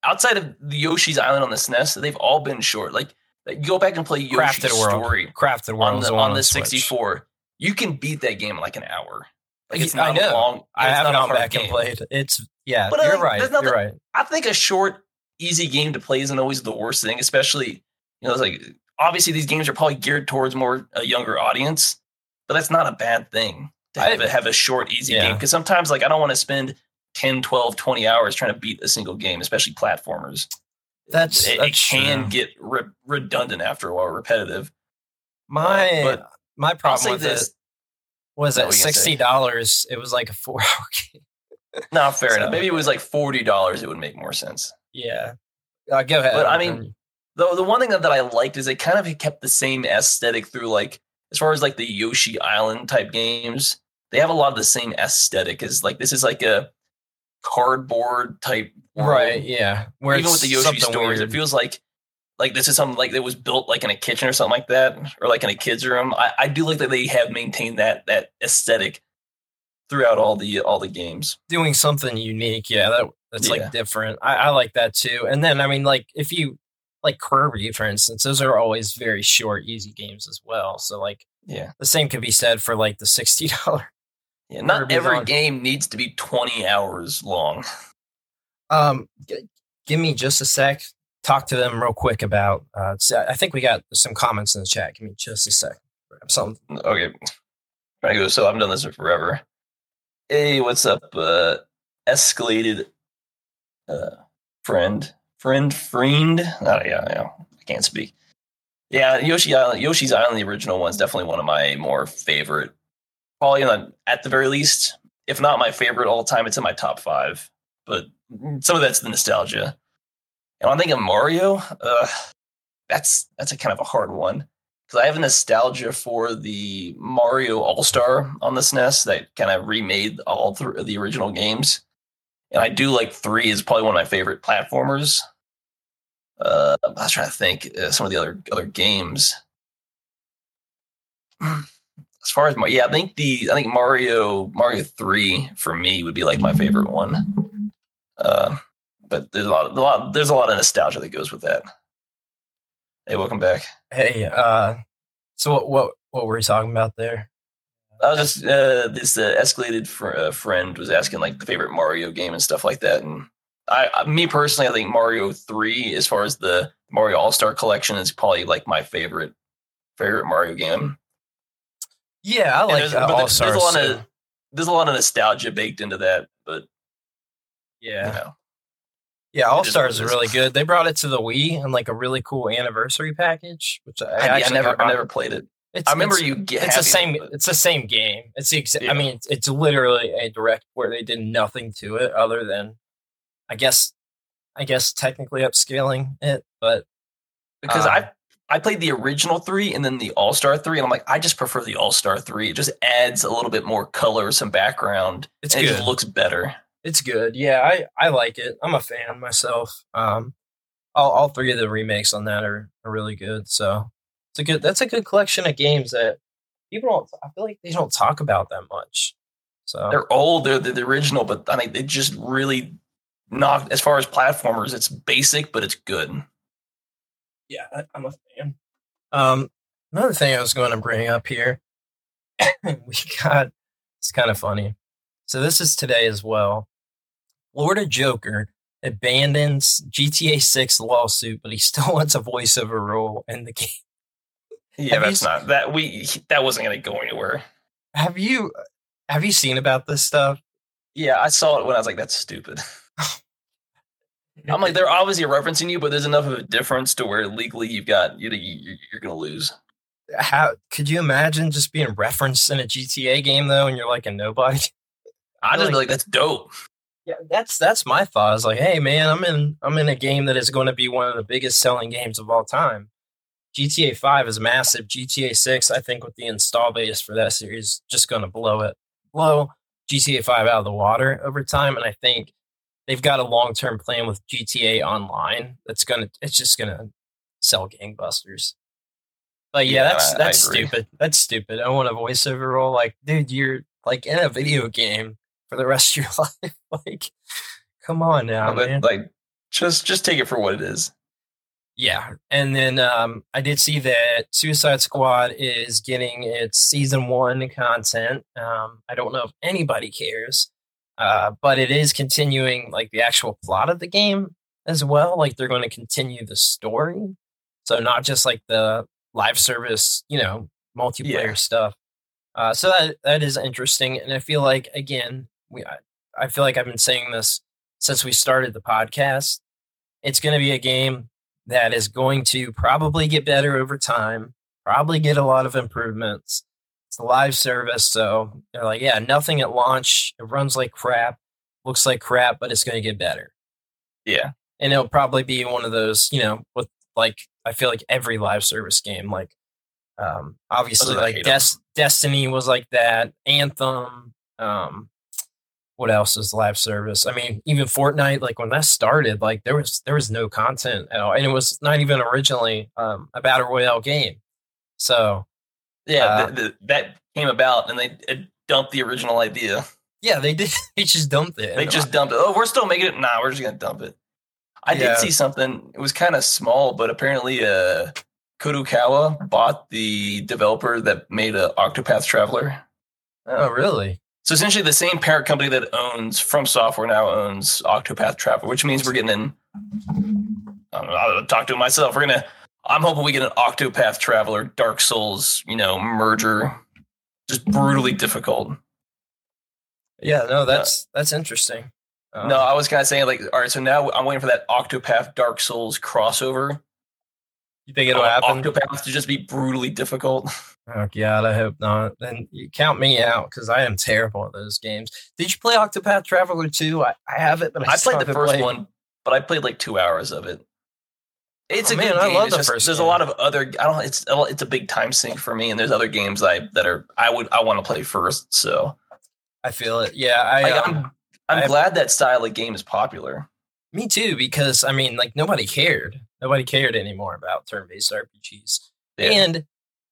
outside of the Yoshi's Island on the SNES, they've all been short. Like, go back and play Yoshi's Crafted World. Story Crafted World on the on the Switch. 64. You can beat that game in like an hour. Like it's not a know. long. I have not it a on hard back and played. It's yeah, But, uh, you're right. nothing- You're right. I think a short, easy game to play isn't always the worst thing. Especially, you know, it's like obviously these games are probably geared towards more a younger audience, but that's not a bad thing to have, I- a, have a short, easy Yeah. game. Because sometimes, like, I don't want to spend 10, 12, 20 hours trying to beat a single game, especially platformers. That's it, it can true. get re- redundant after a while, repetitive. my my problem with this. it was at what you gonna say? sixty dollars. It was like a four *laughs* hour game. Not fair So- enough. Maybe it was like forty dollars. It would make more sense. Yeah, uh, go ahead. But, I mean, The the one thing that, that I liked is it kind of kept the same aesthetic through like as far as like the Yoshi Island type games. They have a lot of the same aesthetic as like this is like a cardboard type. Right? Yeah, where Even with the Yoshi stories, weird. it feels like like this is something like that was built like in a kitchen or something like that, or like in a kid's room. I, I do like that they have maintained that that aesthetic throughout all the all the games. doing something unique. Yeah, that That's Yeah. like different. I, I like that too. And then I mean, like if you like Kirby, for instance, those are always very short, easy games as well. So like Yeah. the same could be said for like the sixty dollar. Yeah. Not every on- game needs to be 20 hours long. Um, g- give me just a sec. Talk to them real quick about. Uh, I think we got some comments in the chat. Give me just a sec. Something. Okay. Trying to go. So I've done this for forever. Hey, what's up? Uh, escalated uh, friend, friend, friend. Oh, yeah, yeah. I can't speak. Yeah, Yoshi Island, Yoshi's Island, the original one's definitely one of my more favorite. Probably at the very least, if not my favorite all time, it's in my top five. But some of that's the nostalgia. And I think of Mario, uh, that's that's a kind of a hard one because I have a nostalgia for the Mario All Star on the SNES that kind of remade all the original games, and I do like three is probably one of my favorite platformers. Uh, I was trying to think uh, some of the other other games. *sighs* As far as my, yeah, I think the I think Mario Mario three for me would be like my favorite one. Uh, but there's a lot, a lot there's a lot of nostalgia that goes with that. Hey, welcome back. Hey, uh, so what what what were we talking about there? I was just uh, this uh, escalated fr- uh, friend was asking like the favorite Mario game and stuff like that, and I, I me personally, I think Mario Three, as far as the Mario All Star Collection, is probably like my favorite favorite Mario game. Yeah, I like there's, uh, All there's Stars. a lot of there's a lot of nostalgia baked into that, but yeah, you know, yeah, All Stars are is. really good. They brought it to the Wii and like a really cool anniversary package, which I, I, I never I never played it. It's, I remember it's- you get it's the same. it, It's the same game. It's the exa- Yeah. I mean, it's, it's literally a direct where they did nothing to it other than, I guess, I guess technically upscaling it. But because Uh, I I played the original three and then the All Star three, and I'm like, I just prefer the All Star three. It just adds a little bit more color, some background. it's and It just looks better. It's good. Yeah, I I like it. I'm a fan myself. Um, all all three of the remakes on that are are really good. So it's a good. That's a good collection of games that people don't. I feel like they don't talk about that much. So They're old. They're, they're the original, but I mean, they just really knocked. As far as platformers, it's basic, but it's good. yeah, I, I'm a fan. Um, another thing I was going to bring up here, *coughs* we got it's kind of funny. So this is today as well. Florida Joker abandons GTA 6 lawsuit, but he still *laughs* wants a voiceover role in the game. Yeah, Have that's s- not that we that wasn't going to go anywhere. Have you have you seen about this stuff? Yeah, I saw it when I was like, that's stupid. *laughs* I'm like, they're obviously referencing you, but there's enough of a difference to where legally you've got you you- you're going to lose. how could you imagine just being referenced in a GTA game though, and you're like a nobody? I *laughs* just Like- be like, that's dope. Yeah, that's that's my thought. I was like, hey man, I'm in I'm in a game that is going to be one of the biggest selling games of all time. GTA 5 is massive. GTA 6, I think, with the install base for that series, just going to blow it, blow GTA 5 out of the water over time. And I think they've got a long term plan with GTA Online that's going to, it's just going to sell gangbusters. But yeah, Yeah, that's that's stupid. That's stupid. I want a voiceover role. Like, dude, you're like in a video game for the rest of your *laughs* life. like, come on now, but man. like, just just take it for what it is. Yeah, and then um, I did see that Suicide Squad is getting its season one content. Um, I don't know if anybody cares, uh, but it is continuing like the actual plot of the game as well. Like they're going to continue the story, so not just like the live service, you know, multiplayer Yeah. stuff. Uh, so that that is interesting, and I feel like again, we I, feel like I've been saying this since we started the podcast. It's going to be a game that is going to probably get better over time, probably get a lot of improvements. It's a live service, so they're like, yeah, nothing at launch. It runs like crap, looks like crap, but it's going to get better. Yeah. And it'll probably be one of those, you know, with like I feel like every live service game, like um obviously like. Des- Destiny was like that, Anthem, um what else is live service? I mean, even Fortnite, like when that started, like there was there was no content at all, and it was not even originally um, a battle royale game. So Yeah, Uh, th- th- that came about, and they it dumped the original idea. Yeah, they did. *laughs* They just dumped it. They just dumped it. Oh, we're still making it. Nah, we're just gonna dump it. I Yeah. did see something. It was kind of small, but apparently, uh, Kadokawa bought the developer that made a Octopath Traveler. Oh, really? So essentially, the same parent company that owns From Software now owns Octopath Traveler, which means we're getting in. I don't know. I'll talk to it myself. We're gonna. I'm hoping we get an Octopath Traveler, Dark Souls, you know, merger. Just brutally difficult. Yeah. No, that's that's interesting. Um, No, I was kind of saying like, all right. So now I'm waiting for that Octopath Dark Souls crossover. you think it'll Uh, happen? Octopath to just be brutally difficult. *laughs* Oh God, I hope not. Then you count me out because I am terrible at those games. Did you play Octopath Traveler 2? I, I have it, but I, I played the first played- one, but I played like two hours of it. It's Oh, a man, good I game. love It's the just- first There's game. a lot of other. I don't. It's it's a big time sink for me, and there's other games I that are I would I want to play first. So I feel it. Yeah, I. Like, um, I'm I'm I- glad that style of game is popular. me too, because I mean, like nobody cared. Nobody cared anymore about turn-based RPGs, Yeah. and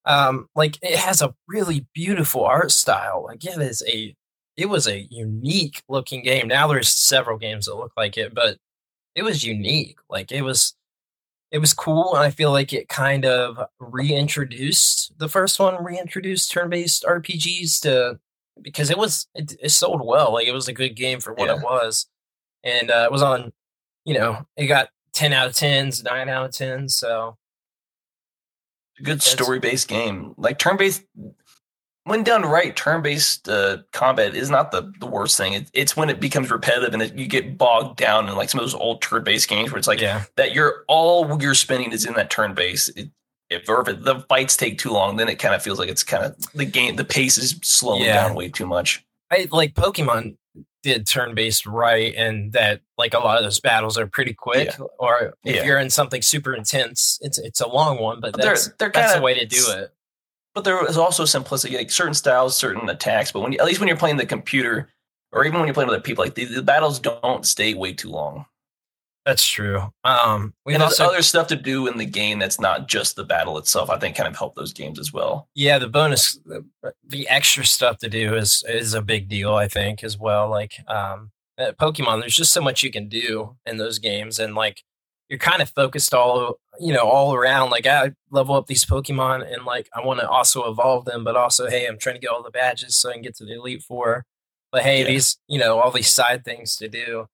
um, like it has a really beautiful art style. Like it is a. It was a unique looking game. Now there's several games that look like it, but it was unique. Like it was. it was cool and i feel like it kind of reintroduced the first one reintroduced turn-based rpgs to because it was it, it sold well like it was a good game for what Yeah. it was and uh, it was on you know it got 10 out of 10s 9 out of 10 so good story based game. Like turn based, when done right, turn based uh, combat is not the, the worst thing. It, it's when it becomes repetitive and it, you get bogged down in like some of those old turn based games where it's like yeah that you're all you're spending is in that turn base. It, if, or if the fights take too long, then it kind of feels like it's kind of the game. The pace is slowing Yeah. down way too much. I like Pokemon did turn based right, and that like a lot of those battles are pretty quick. Or if Yeah. you're in something super intense, it's it's a long one, but But they're- that's they're that's the kinda way to do it. But there is also simplicity, like certain styles, certain attacks. But when you, at least when you're playing the computer, or even when you're playing with other people, like the, the battles don't stay way too long. That's true. Um, we and there's also other stuff to do in the game that's not just the battle itself. I think kind of help those games as well. yeah, the bonus, the, the extra stuff to do is is a big deal. I think as well. Like um, Pokemon, there's just so much you can do in those games, and like you're kind of focused all you know all around. Like I level up these Pokemon, and like I want to also evolve them, but also hey, I'm trying to get all the badges so I can get to the Elite Four. But hey, Yeah. these you know all these side things to do.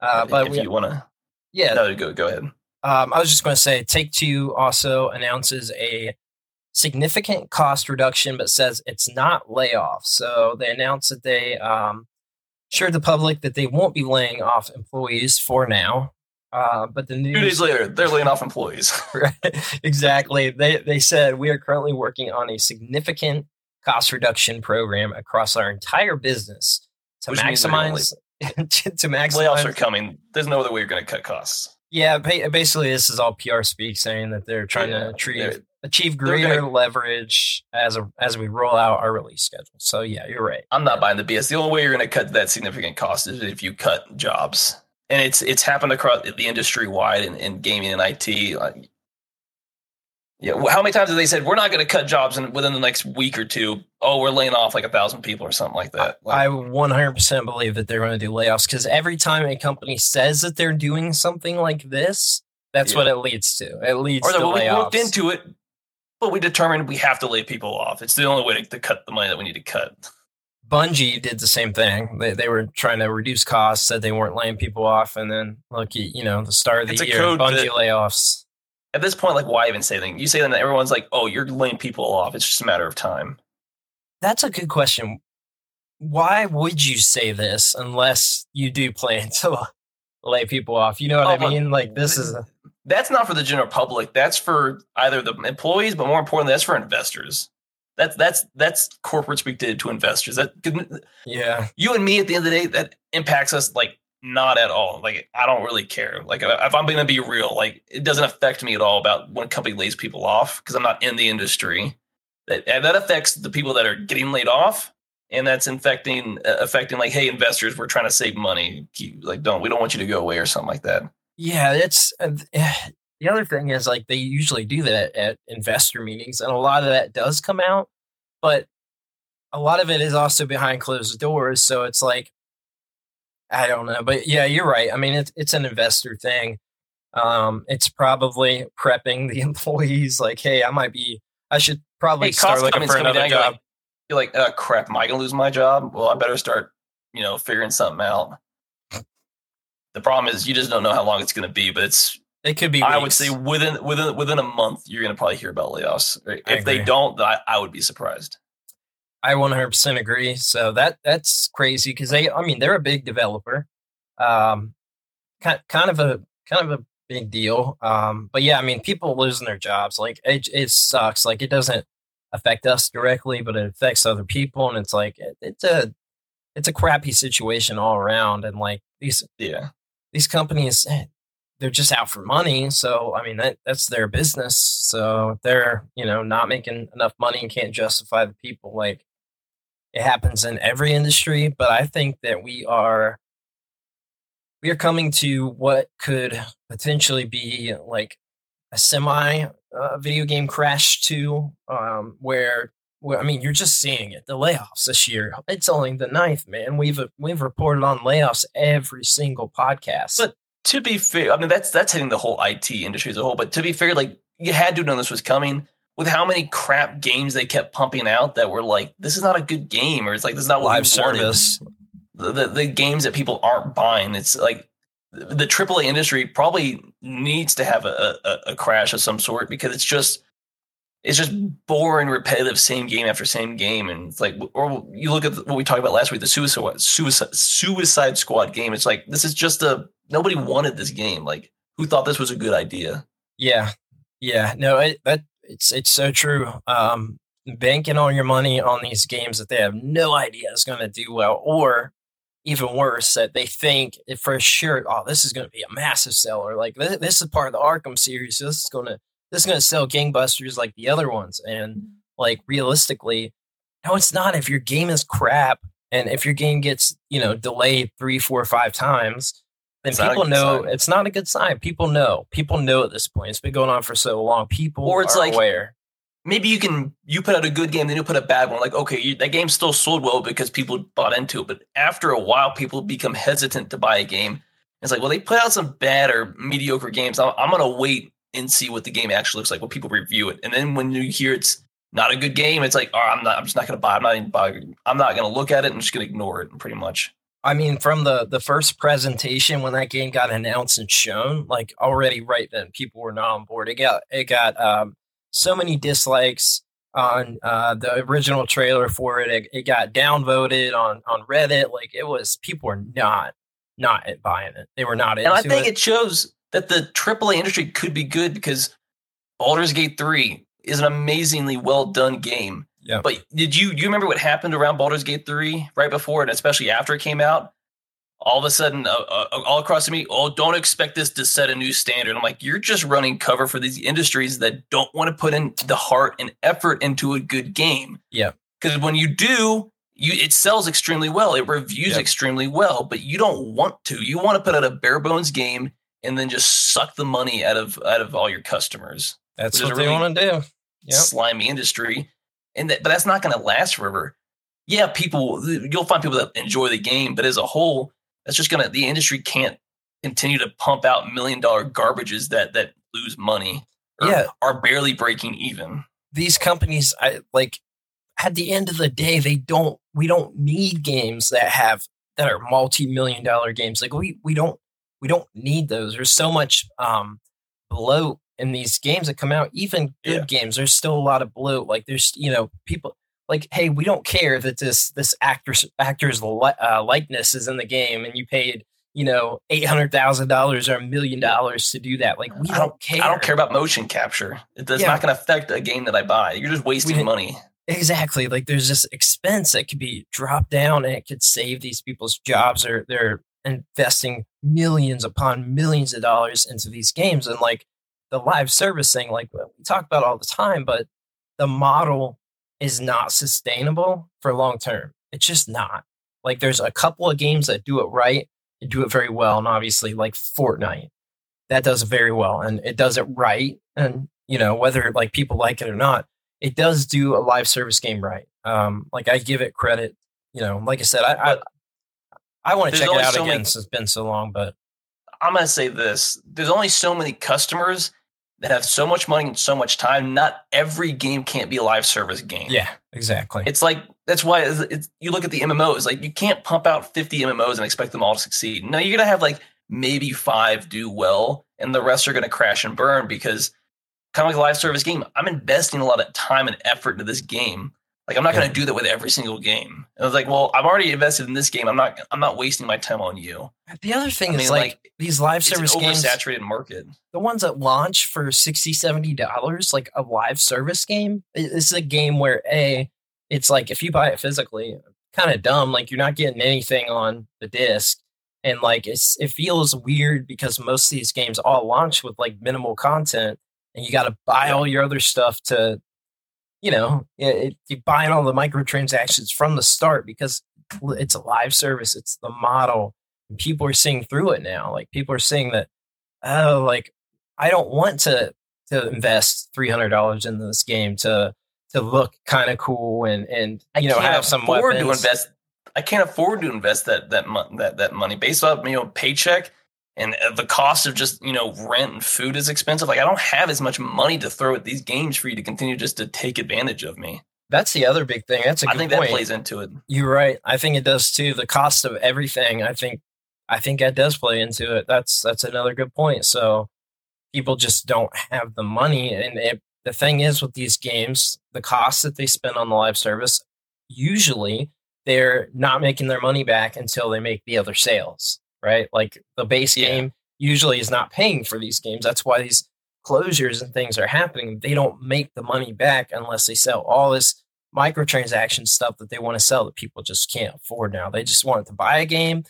Uh, but if we, you want to, yeah, no, go go ahead. um, I was just going to say, Take Two also announces a significant cost reduction, but says it's not layoffs. So they announced that they um, assured the public that they won't be laying off employees for now. Uh, but the Two news days later, they're laying off employees. *laughs* Right, exactly. They they said we are currently working on a significant cost reduction program across our entire business to Which maximize to, *laughs* to maximize Layoffs are coming. There's no other way you're going to cut costs. yeah, basically, this is all PR speak saying that they're trying Yeah, to achieve, achieve greater gonna- leverage as a, as we roll out our release schedule. So yeah, you're right. I'm not buying the BS. The only way you're going to cut that significant cost is if you cut jobs, and it's it's happened across the industry wide in, in gaming and IT. Like, yeah, how many times have they said we're not going to cut jobs and within the next week or two? Oh, we're laying off like a thousand people or something like that. Like, I 100% believe that they're going to do layoffs because every time a company says that they're doing something like this, that's Yeah. what it leads to. It leads or to we looked into it, but we determined we have to lay people off. It's the only way to, to cut the money that we need to cut. Bungie did the same thing. They, they were trying to reduce costs, said they weren't laying people off, and then look, you know, the start of the It's year, Bungie that- layoffs. At this point, like, why even say anything? You say that, everyone's like, "Oh, you're laying people off." It's just a matter of time. That's a good question. Why would you say this unless you do plan *laughs* to lay people off? You know what Oh, I mean? Like this is a, *laughs* That's not for the general public. That's for either the employees, but more importantly, that's for investors. That's that's that's corporate speak to, to investors. That yeah, you and me at the end of the day, that impacts us like not at all. Like I don't really care. Like if I'm going to be real, like it doesn't affect me at all about when a company lays people off because I'm not in the industry. That that affects the people that are getting laid off, and that's infecting uh, affecting like, hey, investors, we're trying to save money. Keep, like, don't we don't want you to go away or something like that. yeah. It's uh, the other thing is like they usually do that at investor meetings, and a lot of that does come out. But a lot of it is also behind closed doors. So it's like, I don't know, but yeah, you're right. I mean, it's it's an investor thing. Um, it's probably prepping the *laughs* employees like, hey, I might be, I should probably Hey, start looking for another down, job. like- You're like, uh, crap, am I gonna lose my job? Well, I better start, you know, figuring something out. The problem is you just don't know how long it's gonna be, but it's it could be. I would say within within within a month you're gonna probably hear about layoffs. If they don't, I, I would be surprised. I 100% agree. So that that's crazy because they, I mean, they're a big developer, um, kind kind of a kind of a big deal. Um, but yeah, I mean, people losing their jobs, like it, it sucks. Like it doesn't affect us directly, but it affects other people, and it's like it, it's a it's a crappy situation all around. And like these Yeah. these companies, eh, they're just out for money. So I mean, that that's their business. So they're you know not making enough money and can't justify the people, like it happens in every industry. But I think that we are we are coming to what could potentially be like a semi uh, video game crash too, um, where. Well, I mean, you're just seeing it. The layoffs this year. It's only the ninth, man. We've we've reported on layoffs every single podcast. But to be fair, I mean that's that's hitting the whole IT industry as a whole. But to be fair, like you had to know this was coming with how many crap games they kept pumping out that were like, this is not a good game, or it's like this is not what live we wanted. service. The, the the games that people aren't buying. It's like the AAA industry probably needs to have a, a, a crash of some sort because it's just it's just boring, repetitive, same game after same game, and it's like, or you look at what we talked about last week, the Suicide Suicide Suicide Squad game. It's like this is just a nobody wanted this game. Like, who thought this was a good idea? Yeah, yeah. No, it, that it's it's so true. Um, banking all your money on these games that they have no idea is going to do well, or even worse, that they think for sure, oh, this is going to be a massive seller. Like this, this is part of the Arkham series. So this is going to this is going to sell gangbusters like the other ones. And like realistically, no, it's not. If your game is crap, and if your game gets you know delayed three, four, five times, then It's people know sign. it's not a good sign. People know. People know at this point. It's been going on for so long. People Or it's are like- aware. Maybe you can you put out a good game, then you put a bad one. Like, okay, you, that game still sold well because people bought into it, but after a while, people become hesitant to buy a game. It's like, well, they put out some bad or mediocre games. I'm, I'm gonna wait and see what the game actually looks like when people review it. And then when you hear it's not a good game, it's like, oh, I'm not. I'm just not gonna buy. I'm not even buy. I'm not gonna look at it. I'm just gonna ignore it. Pretty much. I mean, from the the first presentation when that game got announced and shown, like already right then, people were not on board. It got it got um, so many dislikes on uh, the original trailer for it. it. It got downvoted on on Reddit. Like it was, people were not not buying it. They were not into And I think it. it shows that the AAA industry could be good because Baldur's Gate 3 is an amazingly well done game. Yeah. But did you you remember what happened around Baldur's Gate 3 right before and especially after it came out? All of a sudden, uh, uh, all across to me, oh, don't expect this to set a new standard. I'm like, you're just running cover for these industries that don't want to put in the heart and effort into a good game. Yeah. Because when you do, you it sells extremely well. It reviews Yep. extremely well, but you don't want to. You want to put out a bare bones game and then just suck the money out of out of all your customers. That's what they really want to do. Yep. Slimy industry, and that, but that's not going to last forever. Yeah, people you'll find people that enjoy the game, but as a whole, that's just gonna the industry can't continue to pump out million dollar garbages that that lose money. or Yeah. are barely breaking even. these companies I like at the end of the day they don't we don't need games that have that are multi-million dollar games like we we don't we don't need those there's so much um bloat in these games that come out even good Yeah. games there's still a lot of blue. like there's you know people like hey we don't care that this this actor's actor's li- uh, likeness is in the game and you paid you know $800,000 or a million dollars to do that like we I don't, don't care I don't care about motion capture. It- That's Yeah. not going to affect a game that I buy. You're just wasting money. Exactly. Like there's this expense that could be dropped down and it could save these people's jobs or they're investing millions upon millions of dollars into these games. And like the live service thing, like we talk about all the time, but the model is not sustainable for long term. It's just not. Like there's a couple of games that do it right and do it very well. And obviously like Fortnite, that does it very well and it does it right. And you know, whether like people like it or not, it does do a live service game right. Um, like I give it credit. You know, like I said, I I, I want to check it out so again many- since it's been so long. But I'm gonna say this: there's only so many customers that have so much money and so much time. Not every game can't be a live service game. yeah, exactly. It's like that's why it's, it's, you look at the MMOs. Like you can't pump out 50 MMOs and expect them all to succeed. No, you're gonna have like maybe five do well, and the rest are gonna crash and burn because kind of like a live service game. I'm investing a lot of time and effort into this game. Like I'm not Yeah. gonna do that with every single game. And I was like, well, I've already invested in this game. I'm not. I'm not wasting my time on you. the other thing I is mean, like, like, these live It's an service games, saturated market. the ones that launch for 60 70 dollars like a live service game it's a game where a it's like if you buy it physically kind of dumb like you're not getting anything on the disc and like it's it feels weird because most of these games all launch with like minimal content and you got to buy all your other stuff to you know it, you're buying all the microtransactions from the start because it's a live service it's the model people are seeing through it now like people are seeing that oh like i don't want to to invest $300 in this game to to look kind of cool and and I you know have some afford weapons. to invest. I can't afford to invest that that mon- that that money based off you know paycheck and uh, the cost of just you know rent and food is expensive. Like I don't have as much money to throw at these games for you to continue just to take advantage of me. that's the other big thing. That's a I think point. that plays into it. you're right. I think it does too. The cost of everything i think i think that does play into it. That's that's another good point. So people just don't have the money and it, the thing is with these games the cost that they spend on the live service usually they're not making their money back until they make the other sales right like the base Yeah. game usually is not paying for these games that's why these closures and things are happening they don't make the money back unless they sell all this microtransaction stuff that they want to sell that people just can't afford now they just want to buy a game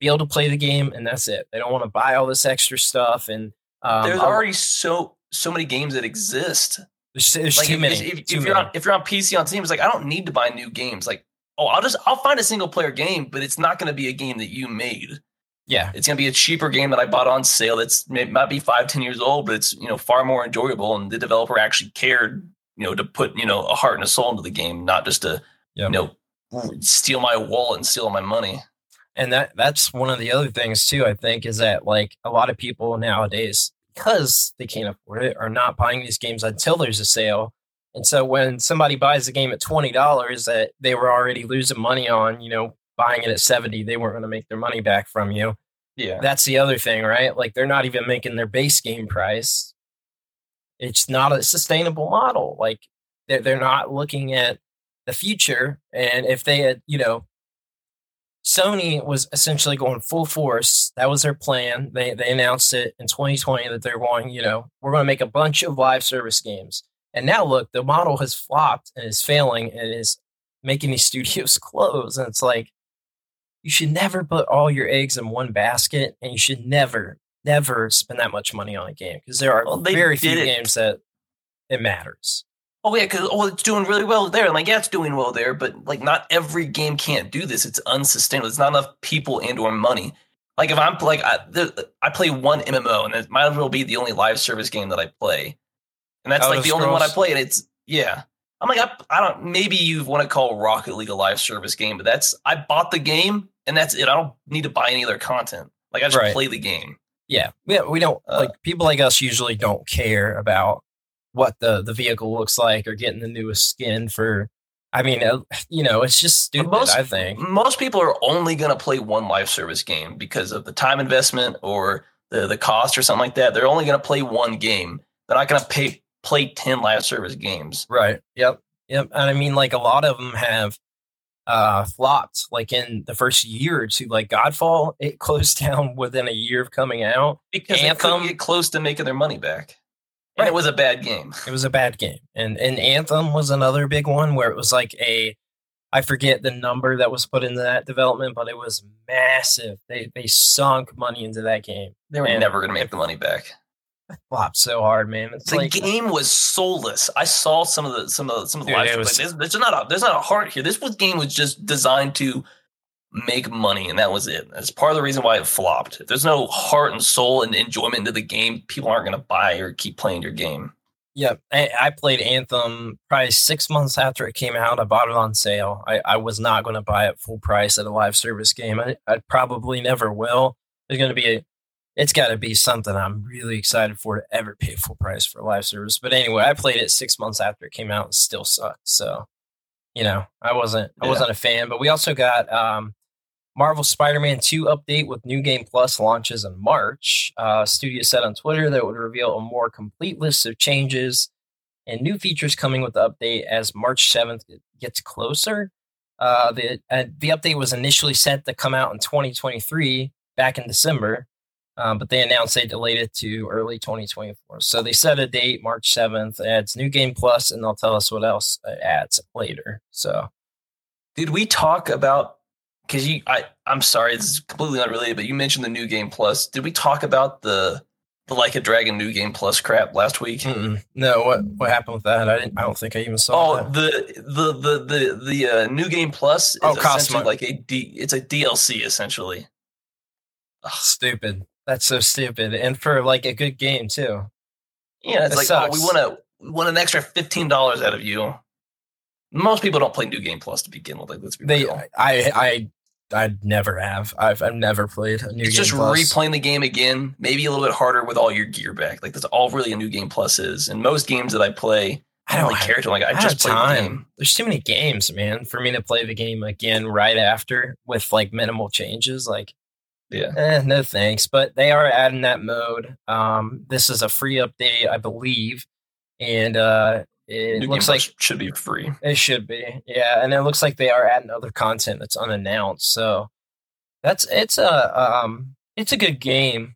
be able to play the game and that's it they don't want to buy all this extra stuff and um, There's already so so many games that exist. there's, there's Like too if, many if, if too you're many. on if you're on PC on Steam, it's like I don't need to buy new games. Like oh, I'll just I'll find a single player game, but it's not going to be a game that you made. Yeah It's going to be a cheaper game that I bought on sale. That's may, might be five, ten years old, but it's you know far more enjoyable, and the developer actually cared, you know, to put you know a heart and a soul into the game, not just to Yep. you know steal my wallet and steal my money. and that that's one of the other things too i think is that like a lot of people nowadays because they can't afford it are not buying these games until there's a sale and so when somebody buys a game at $20 that they were already losing money on you know buying it at 70 they weren't going to make their money back from you. Yeah, that's the other thing right? Like they're not even making their base game price. It's not a sustainable model. Like they're, they're not looking at the future and if they had you know sony was essentially going full force. That was their plan. They they announced it in 2020 that they're going you know we're going to make a bunch of live service games. And now look the model has flopped and is failing and is making these *laughs* studios close. And it's like you should never put all your eggs in one basket and you should never never spend that much money on a game because there are Well, very few it. games that it matters Oh yeah, because oh, it's doing really well there. And like, yeah, it's doing well there, but like, not every game can't do this. It's unsustainable. It's not enough people and or money. Like, if I'm like, I, there, I play one MMO, and it might as well be the only live service game that I play, and that's Elder like the only one I play. And it's yeah. I'm like, I, I don't. Maybe you want to call Rocket League a live service game, but that's I bought the game, and that's it. I don't need to buy any other content. Like, I just Right. play the game. yeah we, we don't Uh, like people like us usually don't care about what the the vehicle looks like or getting the newest skin for i mean uh, you know it's just stupid most- i think most people are only going to play one live service game because of the time investment or the, the cost or something like that. They're only going to play one game. They're not going to pay play 10 live service games. Right. Yep. Yep. And I mean, like a lot of them have uh flopped like in the first year or two like godfall it *laughs* closed down within a year of coming out Because they Anthem- couldn't get close to making their money back. Right. it was a bad game. it was a bad game and and anthem was another big one where it was like a i forget the number that was put into that development but it was massive they they sunk money into that game They were And never going to make the money back. *laughs* flopped so hard man it's The like game was soulless. I saw some of the some of the, some of the Dude, live it streams. was- Like, there's, there's not a there's not a heart here. This was, game was just designed to make money, and that was it. That's part of the reason why it flopped. If there's no heart and soul and enjoyment into the game, people aren't going to buy or keep playing your game. Yeah, I, I played Anthem probably six months after it came out. I bought it on sale. I, I was not going to buy it full price at a live service game. I, I probably never will. There's going to be a, it's got to be something I'm really excited for to ever pay full price for live service. But anyway, I played it six months after it came out and still sucked. So, you know, I wasn't I Yeah. wasn't a fan. But we also got um, Marvel Spider-Man 2 update with New Game Plus launches in March. Uh, studio said on Twitter that it would reveal a more complete list of changes and new features coming with the update as March 7th gets closer. Uh, the uh, the update was initially set to come out in 2023 back in December, um, but they announced they delayed it to early 2024. So they set a date, March 7th. It adds New Game Plus, and they'll tell us what else it adds later. So Did we talk about? Because you, I, I'm sorry, this is completely unrelated, but you mentioned the new game plus. Did we talk about the the Like a Dragon new game plus crap last week? mm-mm. no, what what happened with that? I didn't. I don't think I even saw Oh, that. the the the the the uh, new game plus is Oh, Cosmo. like a D, it's a DLC essentially. Stupid. That's so stupid, and for like a good game too. Yeah, it's like oh, we want to we want an extra fifteen dollars out of you. Most people don't play new game plus to begin with. Like, let's be They, real. I, I, I never have. I've, I've never played a new It's game. just Plus. replaying the game again, maybe a little bit harder with all your gear back. Like that's all really a new game plus is. And most games that I play, I don't really care to. Like I, I just play the time. game. There's too many games, man, for me to play the game again right after with like minimal changes. Like, Yeah. eh, no thanks. But they are adding that mode. Um, this is a free update, I believe, and uh, it New looks like should be free. it should be, yeah. And it looks like they are adding other content that's unannounced. So that's it's a um, it's a good game.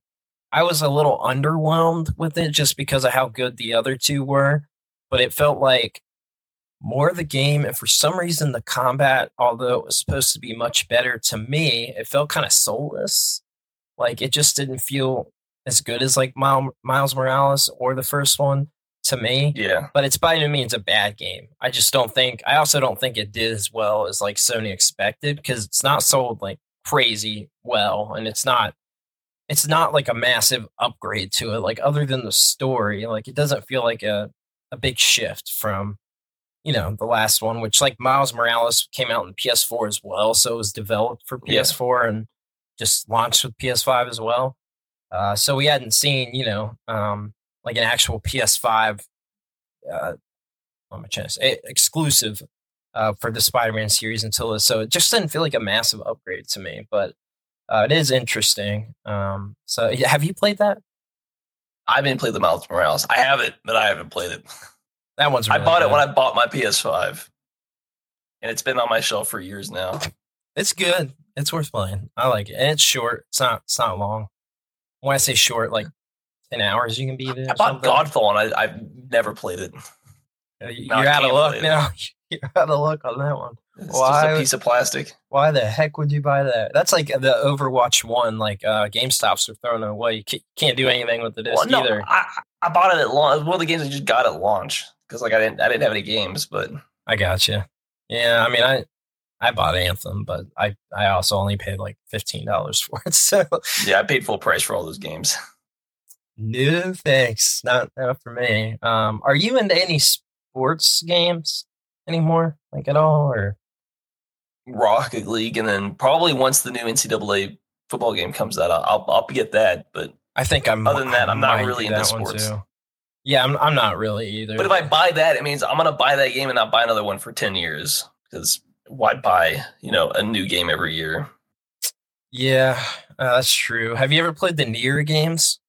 I was a little underwhelmed with it just because of how good the other two were, but it felt like more of the game. And for some reason, the combat, although it was supposed to be much better to me, it felt kind of soulless. Like it just didn't feel as good as like Mile- Miles Morales or the first one to me Yeah. but it's by no means a bad game. I just don't think. I also don't think it did as well as like Sony expected because it's not sold like crazy well, and it's not. It's not like a massive upgrade to it. Like other than the story, like it doesn't feel like a a big shift from you know the last one, which like Miles Morales came out in PS4 as well, so it was developed for PS4 and just launched with PS5 as well. Uh, so we hadn't seen you know um, like an actual PS5 uh, what am I trying to say? Exclusive uh, for the Spider-Man series until this, so it just didn't feel like a massive upgrade to me. But uh, it is interesting. Um, so yeah, have you played that? I haven't played the Miles Morales. I have it, but I haven't played it. *laughs* That one's. I really bought it when I bought my PS5. And it's been on my shelf for years now. It's good. It's worth playing. I like it, and it's short. It's not. It's not long. When I say short, like ten hours, you can be it. I bought something. Godfall and I, I've never played it. Uh, You're No, I out of luck now. *laughs* You're out of luck on that one. It's Why- just a piece of plastic. Why the heck would you buy that? That's like the Overwatch one. Like uh, GameStops are throwing away. You can't do anything with the disc Well, no, either. I, I bought it at launch. One of the games I just got at launch because like I didn't I didn't have any games, but I got you. Yeah, I mean, I I bought Anthem, but I I also only paid like fifteen dollars *laughs* for it. So yeah, I paid full price for all those games. no thanks, not not for me. Um, are you into any sports games anymore, like at all, or Rocket League, and then probably once the new NCAA football game comes out, I'll I'll get that. But I think I'm. Other than that, I'm not really into sports. too. Yeah, I'm. I'm not really either. but if I buy that, it means I'm gonna buy that game and not buy another one for ten years because why buy you know a new game every year? yeah, uh, that's true. Have you ever played the NieR games?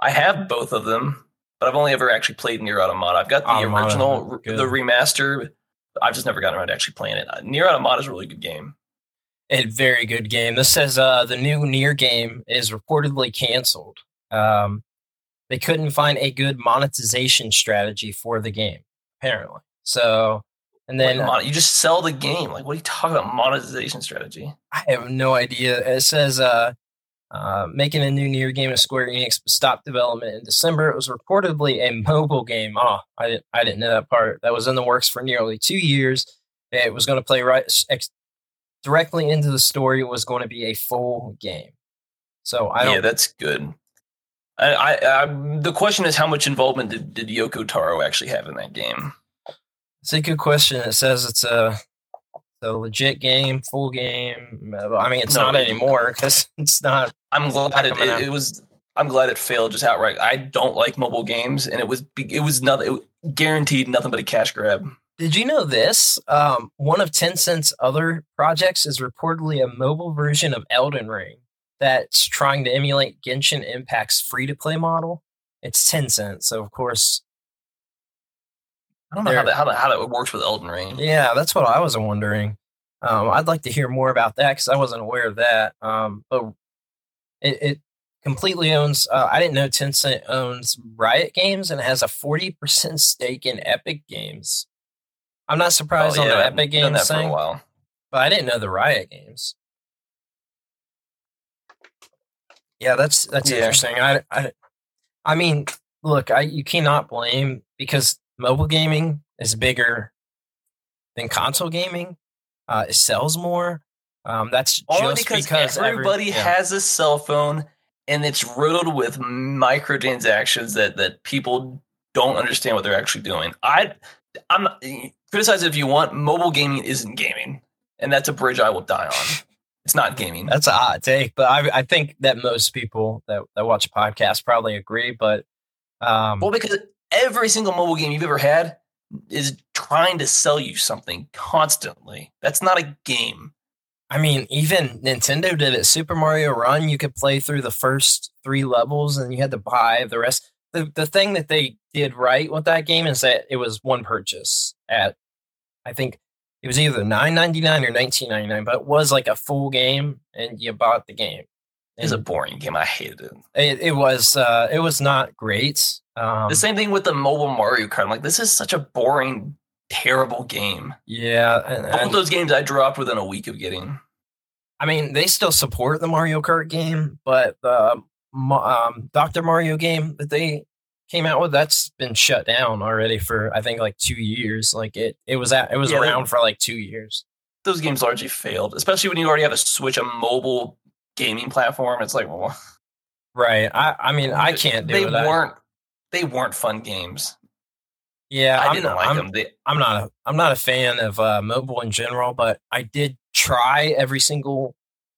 I have both of them, but I've only ever actually played NieR Automata. I've got the Automata, original, good. the remaster. I've just never gotten around to actually playing it. Uh, NieR Automata is a really good game. A very good game. This says uh, the new NieR game is reportedly canceled. Um, they couldn't find a good monetization strategy for the game, apparently. So, and Then uh, you just sell the game. Like, what are you talking about? Monetization strategy? I have no idea. It says uh, uh, making a new NieR game of Square Enix stopped development in December. It was reportedly a mobile game. Oh, I didn't, I didn't know that part. That was in the works for nearly two years. It was going to play right ex- directly into the story. It was going to be a full game. So I don't. yeah, that's good. I, I, I the question is how much involvement did, did Yoko Taro actually have in that game? It's a good question. It says it's a, a legit game, full game. I mean, it's No, not anymore because *laughs* it's not. I'm glad it, it, it was. I'm glad it failed just outright. I don't like mobile games, and it was it was nothing it guaranteed nothing but a cash grab. Did you know this? Um, one of Tencent's other projects is reportedly a mobile version of Elden Ring that's trying to emulate Genshin Impact's free to play model. It's Tencent, so of course, I don't know how that, how that how that works with Elden Ring. yeah, that's what I was wondering. Um, I'd like to hear more about that because I wasn't aware of that. Um, but it, it completely owns. Uh, I didn't know Tencent owns Riot Games and has a forty percent stake in Epic Games. I'm not surprised Oh, on the Epic Games that for a thing. while. But I didn't know the Riot games. Yeah, that's that's Yeah. interesting. I, I I mean, look, I you cannot blame because mobile gaming is bigger than console gaming. Uh, it sells more. Um, that's Only just because, because every- everybody yeah. has a cell phone and it's riddled with microtransactions that that people don't understand what they're actually doing. I I'm not, criticize if you want. Mobile gaming isn't gaming, and that's a bridge I will die on. It's not gaming. That's a hot take, but I I think that most people that, that watch podcasts probably agree. But um, Well, because every single mobile game you've ever had is trying to sell you something constantly. That's not a game. I mean, even Nintendo did it. Super Mario Run, you could play through the first three levels and you had to buy the rest. The, the thing that they did right with that game is that it was one purchase at, I think it was either nine ninety nine or nineteen ninety nine, but it was like a full game and you bought the game. It's a boring game. I hated it. it, it was uh, it was not great. Um, The same thing with the mobile Mario Kart. I'm like, this is such a boring, terrible game. yeah, and, and- those games I dropped within a week of getting. I mean, they still support the Mario Kart game, but the um, Dr. Mario game that they came out with that's been shut down already for I think like two years. Like it, it was at, it was Yeah, they- around for like two years. Those games largely failed, especially when you already have a Switch, a mobile gaming platform. It's like, well, Right. I, I mean, I can't do they it. Weren't. They weren't fun games. yeah, I I'm didn't not, like I'm, them. They, I'm not a I'm not a fan of uh, mobile in general, but I did try every single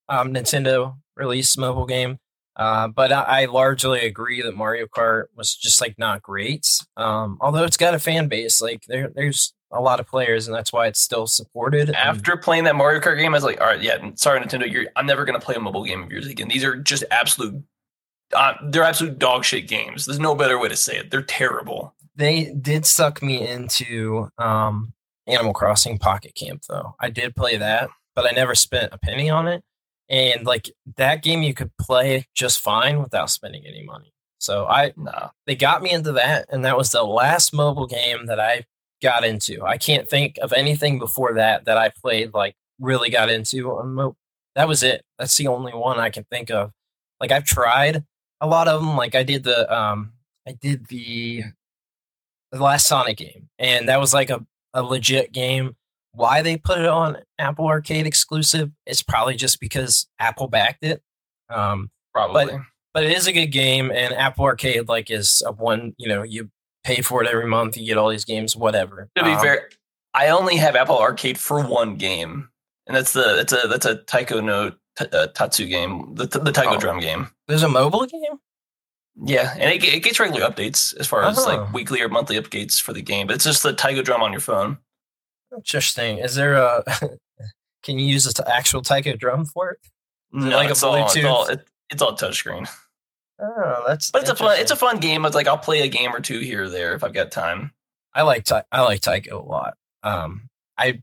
um, Nintendo release mobile game. Uh, but I, I largely agree that Mario Kart was just like not great. Um, although it's got a fan base, like there there's a lot of players, and that's why it's still supported. and- after playing that Mario Kart game, I was like, all right, yeah, sorry, Nintendo, you're, I'm never going to play a mobile game of yours again. These are just absolute, uh, they're absolute dog shit games. There's no better way to say it. They're terrible. they did suck me into um, Animal Crossing Pocket Camp, though. I did play that, but I never spent a penny on it. And like that game, you could play just fine without spending any money. So I Nah. they got me into that, and that was the last mobile game that I got into. I can't think of anything before that that I played like really got into on mobile. That was it. That's the only one I can think of. Like I've tried a lot of them. Like I did the um I did the the last Sonic game, and that was like a, a legit game. Why they put it on Apple Arcade exclusive is probably just because Apple backed it. Um, Probably. but it is a good game, and Apple Arcade like is a one. You know, you pay for it every month, you get all these games, whatever. to be Um, fair, I only have Apple Arcade for one game, and that's the that's a that's a Taiko no T- uh, Tatsu game, the the Taiko Oh. drum game. there's a mobile game. Yeah, and it, it gets regular updates as far as Oh. like weekly or monthly updates for the game. But it's just the Taiko drum on your phone. Interesting. Is there a? *laughs* can you use an actual Taiko drum for it? it No, like a it's all, it's all it, it's all touchscreen. Oh, that's. But it's a fun it's a fun game. It's like I'll play a game or two here or there if I've got time. I like Ty- I like Taiko a lot. Um, I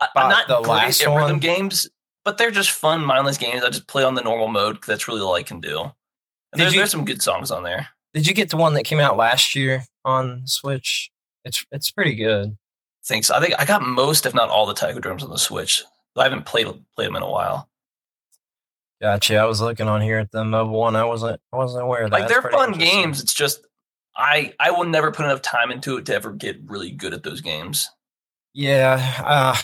Bought I'm not the great last at rhythm games, but they're just fun, mindless games. I just play on the normal mode that's really all I can do. And Did there's, you- there's some good songs on there. did you get the one that came out last year on Switch? It's it's pretty good. I think I got most, if not all, the Taiko drums on the Switch. I haven't played played them in a while. Gotcha. I was looking on here at the mobile one. I wasn't I wasn't aware of that. Like they're fun games. It's just I I will never put enough time into it to ever get really good at those games. Yeah. Uh,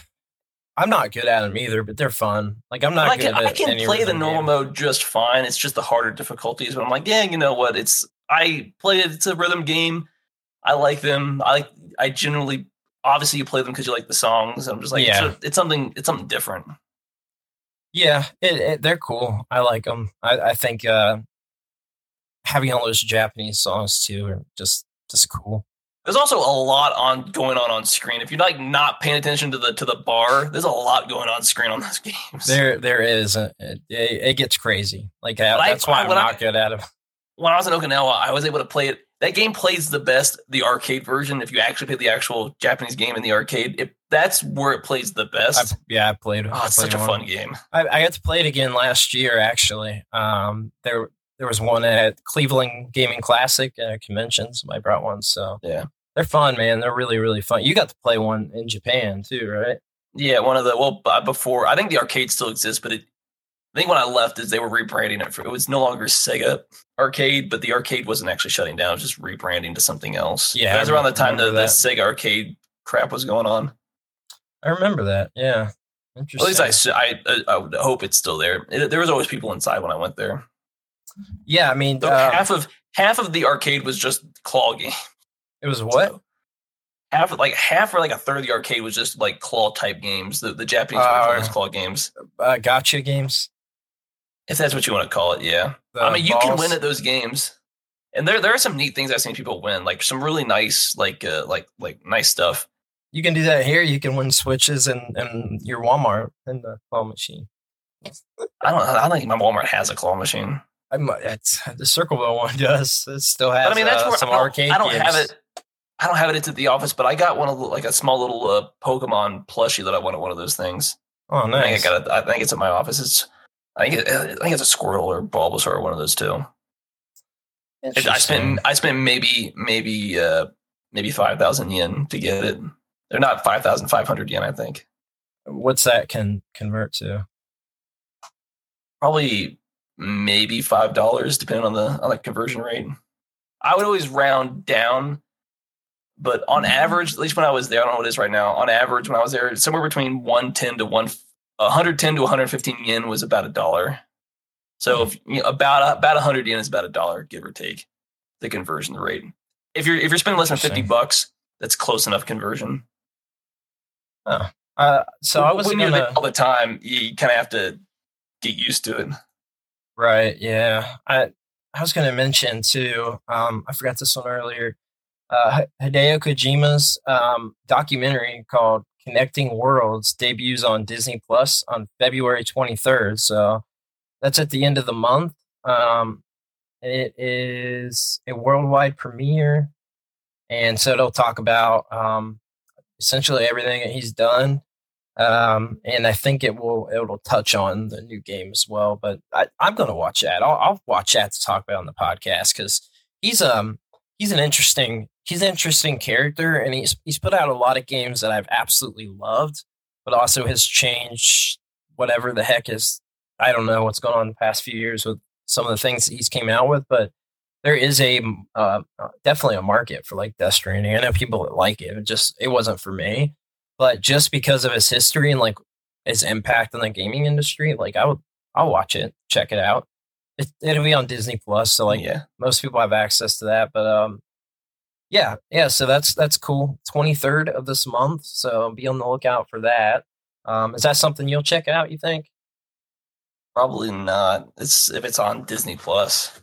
I'm not good at them either, but they're fun. Like I'm not I good can, I can play the normal game. mode just fine. It's just the harder difficulties. But I'm like, yeah, you know what? It's I play it. It's a rhythm game. I like them. I. I generally, obviously, you play them because you like the songs. I'm just like, Yeah. it's, a- it's something. It's something different. Yeah, it, it, they're cool. I like them. I, I think uh, having all those Japanese songs too are just just cool. There's also a lot on going on on screen. If you're like not paying attention to the to the bar, there's a lot going on screen on those *laughs* games. There there is. A, it, it, gets crazy. Like I- that's why I'm I- not good at it. when I was in Okinawa, I was able to play it. That game plays the best, the arcade version. If you actually play the actual Japanese game in the arcade, it, that's where it plays the best. I, yeah, I played. oh, I it's played such a one. fun game. I, I got to play it again last year. Actually, um, there there was one at Cleveland Gaming Classic uh, convention. Somebody brought one, so Yeah. they're fun, man. They're really really fun. You got to play one in Japan too, right? Yeah, one of the well before I think the arcade still exists, but it, I think when I left is they were rebranding it. For, it was no longer Sega Arcade, but the arcade wasn't actually shutting down; it was just rebranding to something else. Yeah, that was around the time the, remember the that. Sega Arcade crap was going on. I remember that. Yeah, interesting. At least I I, I, I would hope it's still there. It, there was always people inside when I went there. yeah, I mean, So uh, half of half of the arcade was just claw game. it was what? So, half of like half or like a third of the arcade was just like claw type games. The the Japanese Uh, claw games, Uh, gacha games. If that's what you want to call it. Yeah, The I mean you can win at those games, and there there are some neat things I've seen people win. Like some really nice like uh, like like nice stuff. You can do that here. You can win switches and and your Walmart and the claw machine. I don't I don't think my Walmart has a claw machine. I'm, it's, the Circleville one *laughs* does. It still has. But I mean that's uh, where some I don't, arcade. I don't have it. I don't have it at the office, but I got one of the, like a small little uh, Pokemon plushie that I wanted one of those things. Oh, I nice. think I got it. I think it's at my office. It's I think it, I think it's a Squirtle or Bulbasaur or one of those two. I spent I spent maybe maybe uh maybe five thousand yen to get it. They're not five thousand five hundred yen, I think. What's that can convert to? Probably maybe five dollars, depending on the on the conversion rate. I would always round down, but on average, at least when I was there, I don't know what it is right now. On average, when I was there, somewhere between one ten to one hundred ten to one hundred fifteen yen was about a dollar. So if, you know, about about hundred yen is about a dollar, give or take, the conversion rate. If you're if you're spending less than fifty bucks, that's close enough conversion. Uh, so I was when you're gonna all the time, you kind of have to get used to it. right. Yeah, I I was gonna mention too. Um, I forgot this one earlier. Uh, Hideo Kojima's um, documentary called "Connecting Worlds" debuts on Disney Plus on February 23rd. So that's at the end of the month. Um, it is a worldwide premiere, and so it'll talk about um, essentially everything that he's done. Um, and I think it will it'll touch on the new game as well. But I, I'm going to watch that. I'll, I'll watch that to talk about on the podcast because he's um he's an interesting he's an interesting character, and he's he's put out a lot of games that I've absolutely loved, but also has changed whatever the heck is. I don't know what's going on in the past few years with some of the things that he's came out with, but there is a uh, definitely a market for like Death Stranding. I know people that like it. It just it wasn't for me, but just because of his history and like his impact on the gaming industry, like I would I'll watch it, check it out. It, it'll be on Disney Plus, so like yeah, most people have access to that. But um, yeah, yeah. So that's that's cool. Twenty third of this month, so be on the lookout for that. Um, is that something you'll check out? You think? probably not. It's if it's on Disney Plus.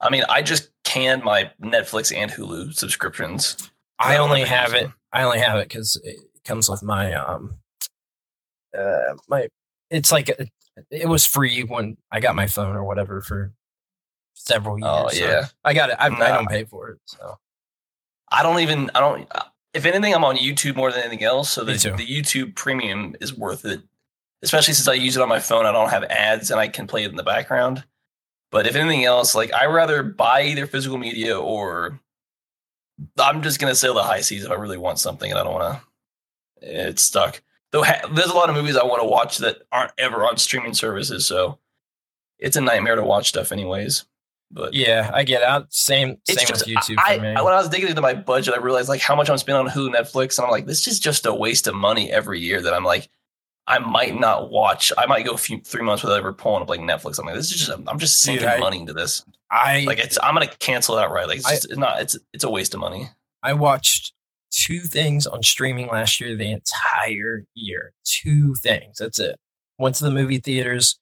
I mean, I just canned my Netflix and Hulu subscriptions. I only have it. I only have it because it comes with my um, uh, my. It's like a, it was free when I got my phone or whatever for several years. Oh so yeah, I got it. I, I don't pay for it. So I don't even. I don't. If anything, I'm on YouTube more than anything else. So the, the YouTube Premium is worth it, especially since I use it on my phone. I don't have ads and I can play it in the background. But if anything else, like I rather buy either physical media or I'm just gonna sail the high seas if I really want something and I don't want to. It's stuck. Though ha- there's a lot of movies I want to watch that aren't ever on streaming services, so it's a nightmare to watch stuff anyways. But yeah, I get out. Same it's same just with YouTube I, for me. I- when I was digging into my budget, I realized like how much I'm spending on Hulu, Netflix, and I'm like, this is just a waste of money every year. That I'm like, I might not watch. I might go a few three months without ever pulling up like Netflix. I'm like, this is just I'm just Dude, sinking I- money into this. I Like it's I'm gonna cancel it outright. Like it's, I- just, it's not. It's it's a waste of money. I watched two things on streaming last year the entire year. Two things. That's it. Went to the movie theaters,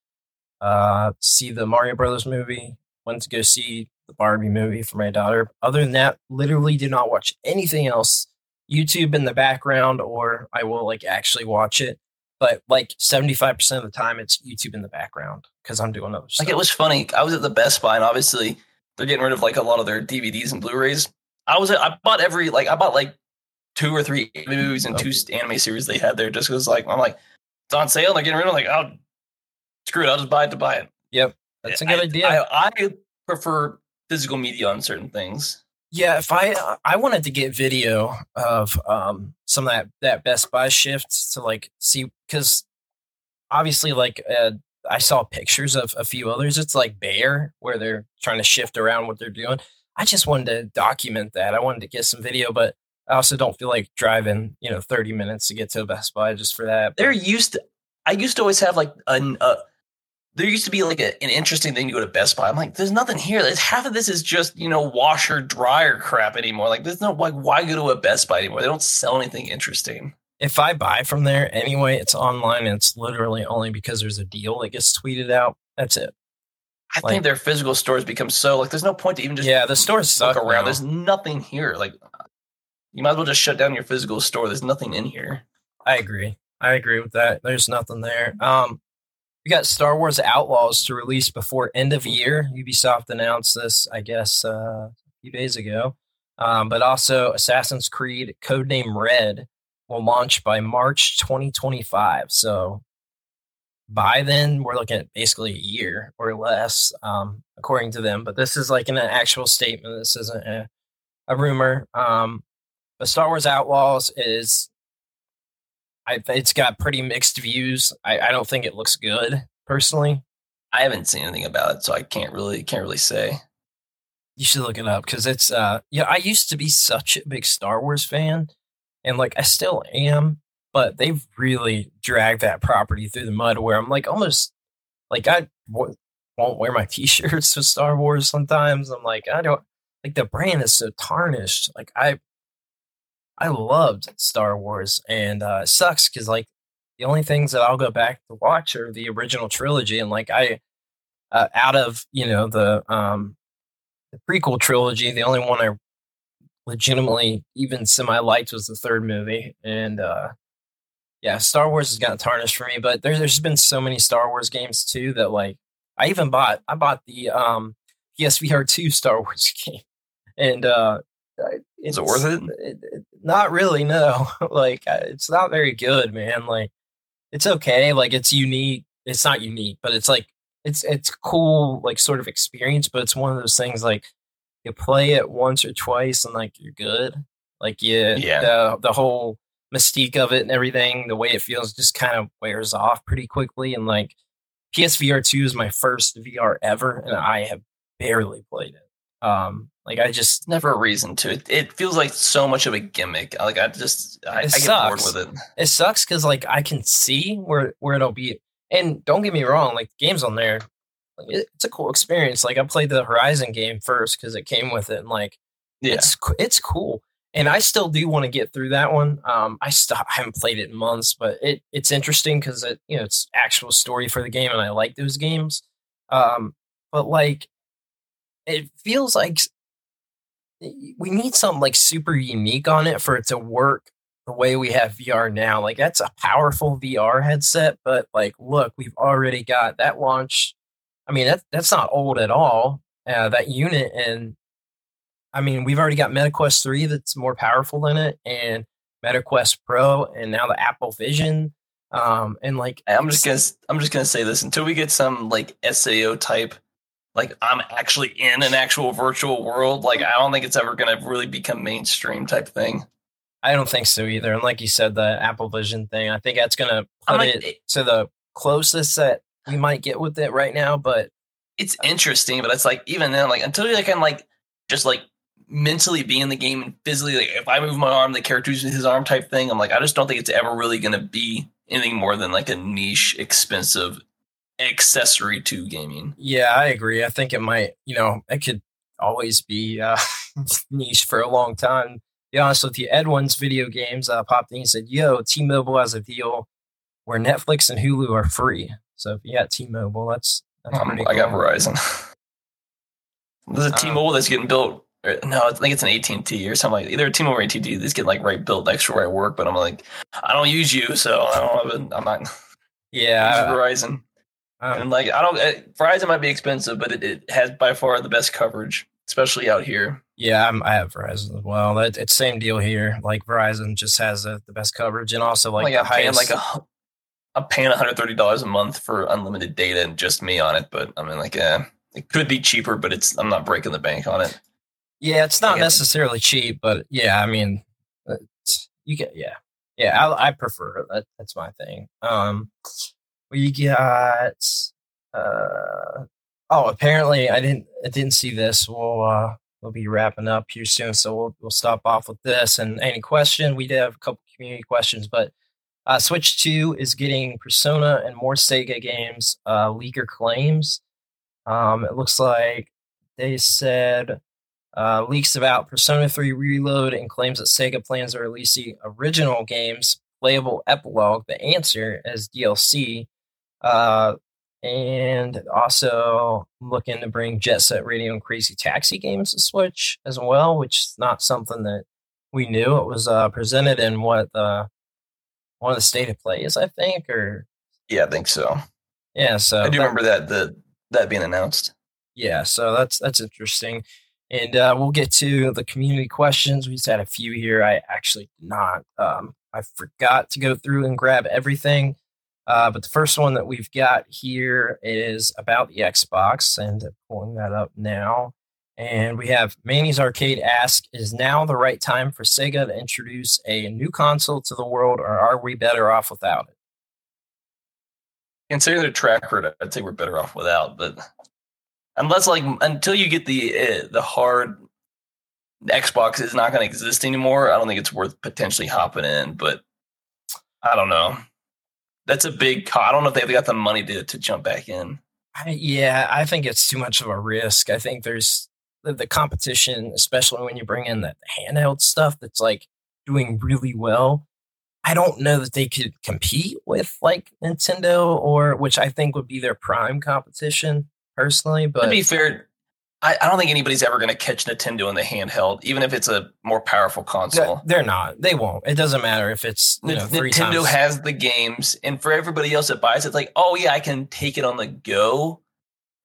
uh, see the Mario Brothers movie. Went to go see the Barbie movie for my daughter. Other than that, literally did not watch anything else. YouTube in the background, or I will like actually watch it. But like seventy five percent of the time, it's YouTube in the background because I'm doing other stuff. Like it was funny. I was at the Best Buy, and obviously they're getting rid of like a lot of their DVDs and Blu-rays. I was at, I bought every like I bought like two or three movies and two anime series they had there just because like I'm like it's on sale. and They're getting rid of. it. I'm like oh screw it, I'll just buy it to buy it. Yep, that's a good I- idea. I, I prefer physical media on certain things. Yeah, if I uh, I wanted to get video of um some of that that Best Buy shift to like see because obviously like uh, I saw pictures of a few others. It's like Bayer where they're trying to shift around what they're doing. I just wanted to document that. I wanted to get some video, but I also don't feel like driving you know thirty minutes to get to a Best Buy just for that. There used to, I used to always have like an uh, there used to be like a, an interesting thing to go to Best Buy. I'm like, there's nothing here. There's, half of this is just you know washer dryer crap anymore. Like there's no like why go to a Best Buy anymore? They don't sell anything interesting. if I buy from there anyway, it's online and it's literally only because there's a deal that gets tweeted out. That's it. I Like- think their physical stores become so like there's no point to even just yeah, the stores look suck around. now. There's nothing here. Like you might as well just shut down your physical store. There's nothing in here. I agree. I agree with that. There's nothing there. Um, we got Star Wars Outlaws to release before end of year. Ubisoft announced this, I guess, uh, a few days ago. Um, but also Assassin's Creed Codename Red will launch by March 2025. So by then, we're looking at basically a year or less, um, according to them. But this is like an actual statement. This isn't a, a rumor. Um, but Star Wars Outlaws is I, it's got pretty mixed views. I, I don't think it looks good personally. I haven't seen anything about it, so I can't really can't really say. You should look it up because it's uh yeah. I used to be such a big Star Wars fan, and like I still am, but they've really dragged that property through the mud. Where I'm like almost like I w- won't wear my *laughs* T-shirts with Star Wars sometimes. I'm like I don't like the brand is so tarnished. Like I I loved Star Wars, and uh, it sucks because like the only things that I'll go back to watch are the original trilogy, and like I, uh, out of you know the um the prequel trilogy, the only one I legitimately even semi liked was the third movie, and uh yeah, Star Wars has gotten tarnished for me. But there, there's been so many Star Wars games too that like I even bought I bought the um PSVR two Star *laughs* Wars game, and uh Is it worth it? it, it- not really no. *laughs* Like uh, it's not very good man like it's okay like it's unique it's not unique but it's like it's it's cool like sort of experience but it's one of those things like you play it once or twice and like you're good. Like you Yeah. the the whole mystique of it and everything the way it feels just kind of wears off pretty quickly and like PSVR 2 is my first VR ever and I have barely played it um like I just Never a reason to. It, it feels like so much of a gimmick. Like I just I, I get sucks. bored with it. it sucks because like I can see where where it'll be. And don't get me wrong, like the games on there, like, it, it's a cool experience. Like I played the Horizon game first because it came with it, and like Yeah. it's it's cool. And I still do want to get through that one. Um, I still I haven't played it in months, but it it's interesting because it you know it's actual story for the game, and I like those games. Um, but like it feels like we need something like super unique on it for it to work the way we have VR now. Like that's a powerful VR headset, but like look, we've already got that launch. I mean, that that's not old at all. Uh, that unit and I mean, we've already got Meta Quest 3 that's more powerful than it and Meta Quest Pro and now the Apple Vision. Um and like I'm just gonna I'm just gonna say this until we get some like SAO type, like I'm actually in an actual virtual world. Like I don't think it's ever gonna really become mainstream type thing. I don't think so either. And like you said, the Apple Vision thing, I think that's gonna I'm put like, it to the closest that we might get with it right now, but it's interesting, but it's like even then, like until you can like just like mentally be in the game and physically, like if I move my arm, the character uses his arm type thing. I'm like, I just don't think it's ever really gonna be anything more than like a niche, expensive accessory to gaming. Yeah, I agree. I think it might, you know, it could always be uh, *laughs* niche for a long time. Be honest with you, Edwin's video games uh, popped in and said, "Yo, T-Mobile has a deal where Netflix and Hulu are free. So if you got T-Mobile, that's, that's Um, I got. Verizon. There's a. T-Mobile that's getting built. No, I think it's an AT and T or something like either T-Mobile or AT&T. These get like right built next to where I work. But I'm like, I don't use you, so I don't have. A, I'm not *laughs* Yeah, Verizon. Um, And like, I don't. uh, Verizon might be expensive, but it, it has by far the best coverage, especially out here. yeah, I'm, I have Verizon as well. That it's same deal here. Like Verizon just has the, the best coverage and also like, Like, the I'm paying like a. hu- I'm paying 130 dollars a month for unlimited data and just me on it. But I mean, like, uh, it could be cheaper, but it's. I'm not breaking the bank on it. Yeah, it's not necessarily cheap, but yeah, I mean, it's, you get yeah, yeah. I, I prefer it. That, that's my thing. Um, we got uh oh, apparently I didn't I didn't see this. We'll uh we'll be wrapping up here soon, so we'll we'll stop off with this. And any question, we did have a couple community questions, but uh, Switch Two is getting Persona and more Sega games. Uh, leaker claims. Um, it looks like they said uh, leaks about Persona 3 Reload and claims that Sega plans to release the original game's playable epilogue, The Answer, as DLC. Uh, and also looking to bring Jet Set Radio and Crazy Taxi games to Switch as well, which is not something that we knew. It was uh, presented in what uh, one of the state of plays, I think, or Yeah, I think so. yeah. So I do that- remember that the that being announced. yeah so that's that's interesting and uh, we'll get to the community questions we just had a few here i actually did not um, i forgot to go through and grab everything uh, but the first one that we've got here is about the xbox and pulling that up now and we have Manny's Arcade ask, is now the right time for Sega to introduce a new console to the world, or are we better off without it? Considering their track record, I'd say we're better off without. But unless like until you get the uh, the hard Xbox is not going to exist anymore, I don't think it's worth potentially hopping in. But I don't know. That's a big. Co- I don't know if they've got the money to to jump back in. I, yeah, I think it's too much of a risk. I think there's the, the competition, especially when you bring in the handheld stuff that's like doing really well. I don't know that they could compete with like Nintendo or which I think would be their prime competition personally. But to be fair, I, I don't think anybody's ever going to catch Nintendo in the handheld, even if it's a more powerful console. they're not. They won't. It doesn't matter if it's you know, three Nintendo times. has the games, and for everybody else that buys it, it's like, oh yeah, I can take it on the go.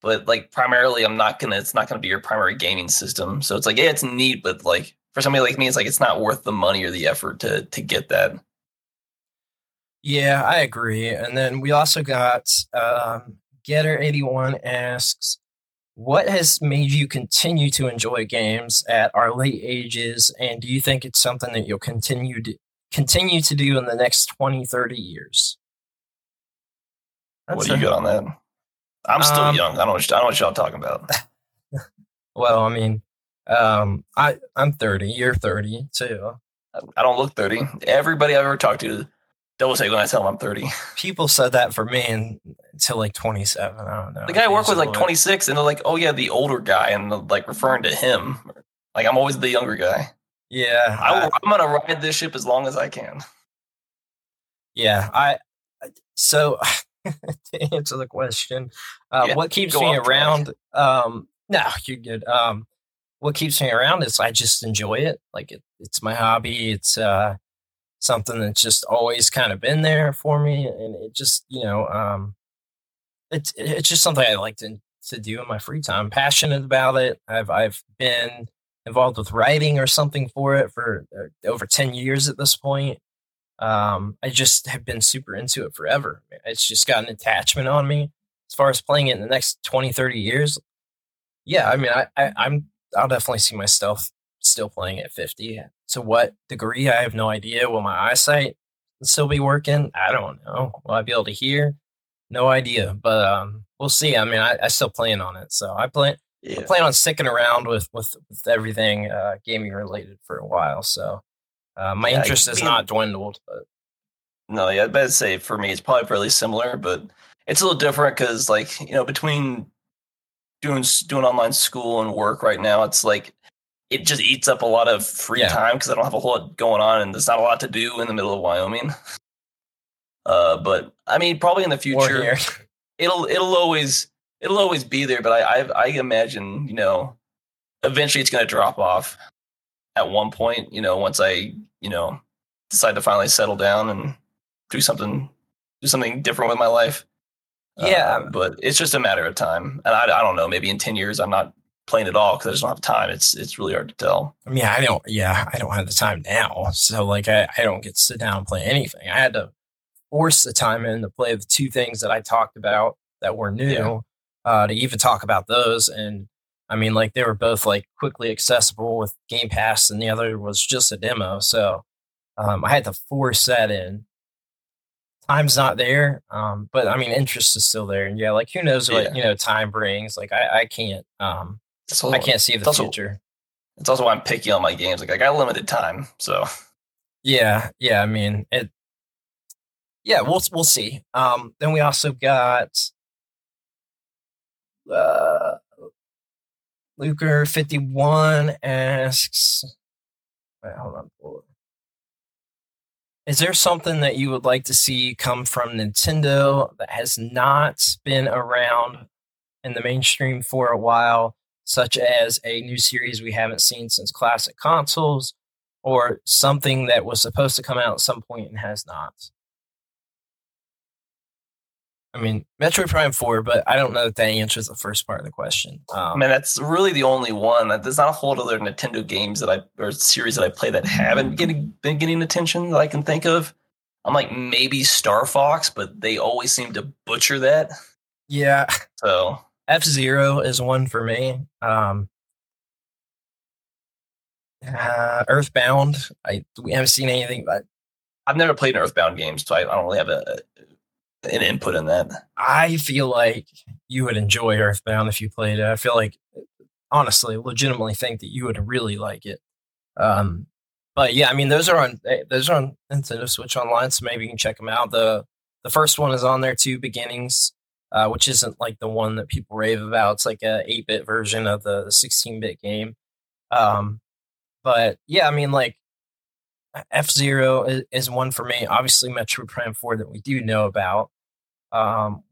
But like primarily, I'm not gonna. It's not gonna be your primary gaming system. So it's like, yeah, it's neat, but like for somebody like me, it's like it's not worth the money or the effort to to get that. Yeah, I agree. And then we also got um, Getter81 asks, What has made you continue to enjoy games at our late ages? And do you think it's something that you'll continue to continue to do in the next 20, 30 years? what That's do you a- got on that? I'm still Um, young. I don't. know what- I don't know what y'all talking about. *laughs* Well, I mean, um, I, I'm 30. You're 30 too. I don't look 30. Everybody I've ever talked to double take when I tell them I'm 30. *laughs* People said that for me until like 27. I don't know. The guy I work with like 26, and they're like, "Oh yeah, the older guy," and they're, like referring to him. Like I'm always the younger guy. Yeah. I, I'm gonna ride this ship as long as I can. Yeah, I so *laughs* to answer the question, uh, Yeah, what keeps me around? Um, no, you're good. Um, what keeps me around is I just enjoy it. Like it, it's my hobby. It's uh, something that's just always kind of been there for me, and it just you know, um, it's it's just something I like to to do in my free time. I'm passionate about it. I've I've been involved with writing or something for it for uh, over ten years at this point um, I just have been super into it forever. It's just got an attachment on me. As far as playing it in the next 20, 30 years, yeah, I mean, I, I, I'm, I'll definitely see myself still playing at 50. To what degree, I have no idea. Will my eyesight still be working? I don't know. Will I be able to hear? No idea, but um, we'll see. I mean, I, I still plan on it, so I plan I plan on sticking around with with, with everything uh, gaming related for a while. So uh, my Yeah, interest has not dwindled, but No, yeah, I'd say for me, it's probably fairly similar, but it's a little different because, like, you know, between doing doing online school and work right now, it's like it just eats up a lot of free Yeah. time because I don't have a whole lot going on and there's not a lot to do in the middle of Wyoming. *laughs* Uh, but I mean, probably in the future, it'll it'll always it'll always be there. But I I, I imagine you know eventually it's going to drop off at one point. You know, once I you know decide to finally settle down and do something do something different with my life. Yeah. Uh, but it's just a matter of time, and I, I don't know. Maybe in ten years, I'm not playing at all because I just don't have time. It's it's really hard to tell. I mean, I don't. Yeah, I don't have the time now. So like, I, I don't get to sit down and play anything. I had to force the time in to play the two things that I talked about that were new. Yeah. Uh, to even talk about those, and I mean, like they were both like quickly accessible with Game Pass, and the other was just a demo. So um, I had to force that in. Time's not there, um, but I mean, interest is still there, and yeah, like who knows what Yeah. you know time brings. Like I, I can't, um, So I can't see the also- future. It's also why I'm picky on my games. Like I got limited time, so Yeah, yeah. I mean, it. Yeah, we'll we'll see. Um, then we also got uh, Luker fifty one asks. Wait, hold on. pull it. Is there something that you would like to see come from Nintendo that has not been around in the mainstream for a while, such as a new series we haven't seen since classic consoles, or something that was supposed to come out at some point and has not? I mean, Metroid Prime 4, but I don't know if that answers the first part of the question. I Um, mean, that's really the only one. There's not a whole other Nintendo games that I or series that I play that haven't getting been getting attention that I can think of. I'm like maybe Star Fox, but they always seem to butcher that. yeah, So F Zero is one for me. Um, uh, Earthbound, I we haven't seen anything, but I've never played an Earthbound game, so I, I don't really have a, an input in that. I feel like you would enjoy Earthbound if you played it. I feel like, honestly, legitimately think that you would really like it. Um, but yeah, I mean, those are on eh, those are on Nintendo Switch Online, so maybe you can check them out. the The first one is on there too, Beginnings, uh, which isn't like the one that people rave about. It's like a eight bit version of the sixteen bit game. Um, but yeah, I mean, like F Zero is, is one for me. Obviously, Metroid Prime Four that we do know about. Um,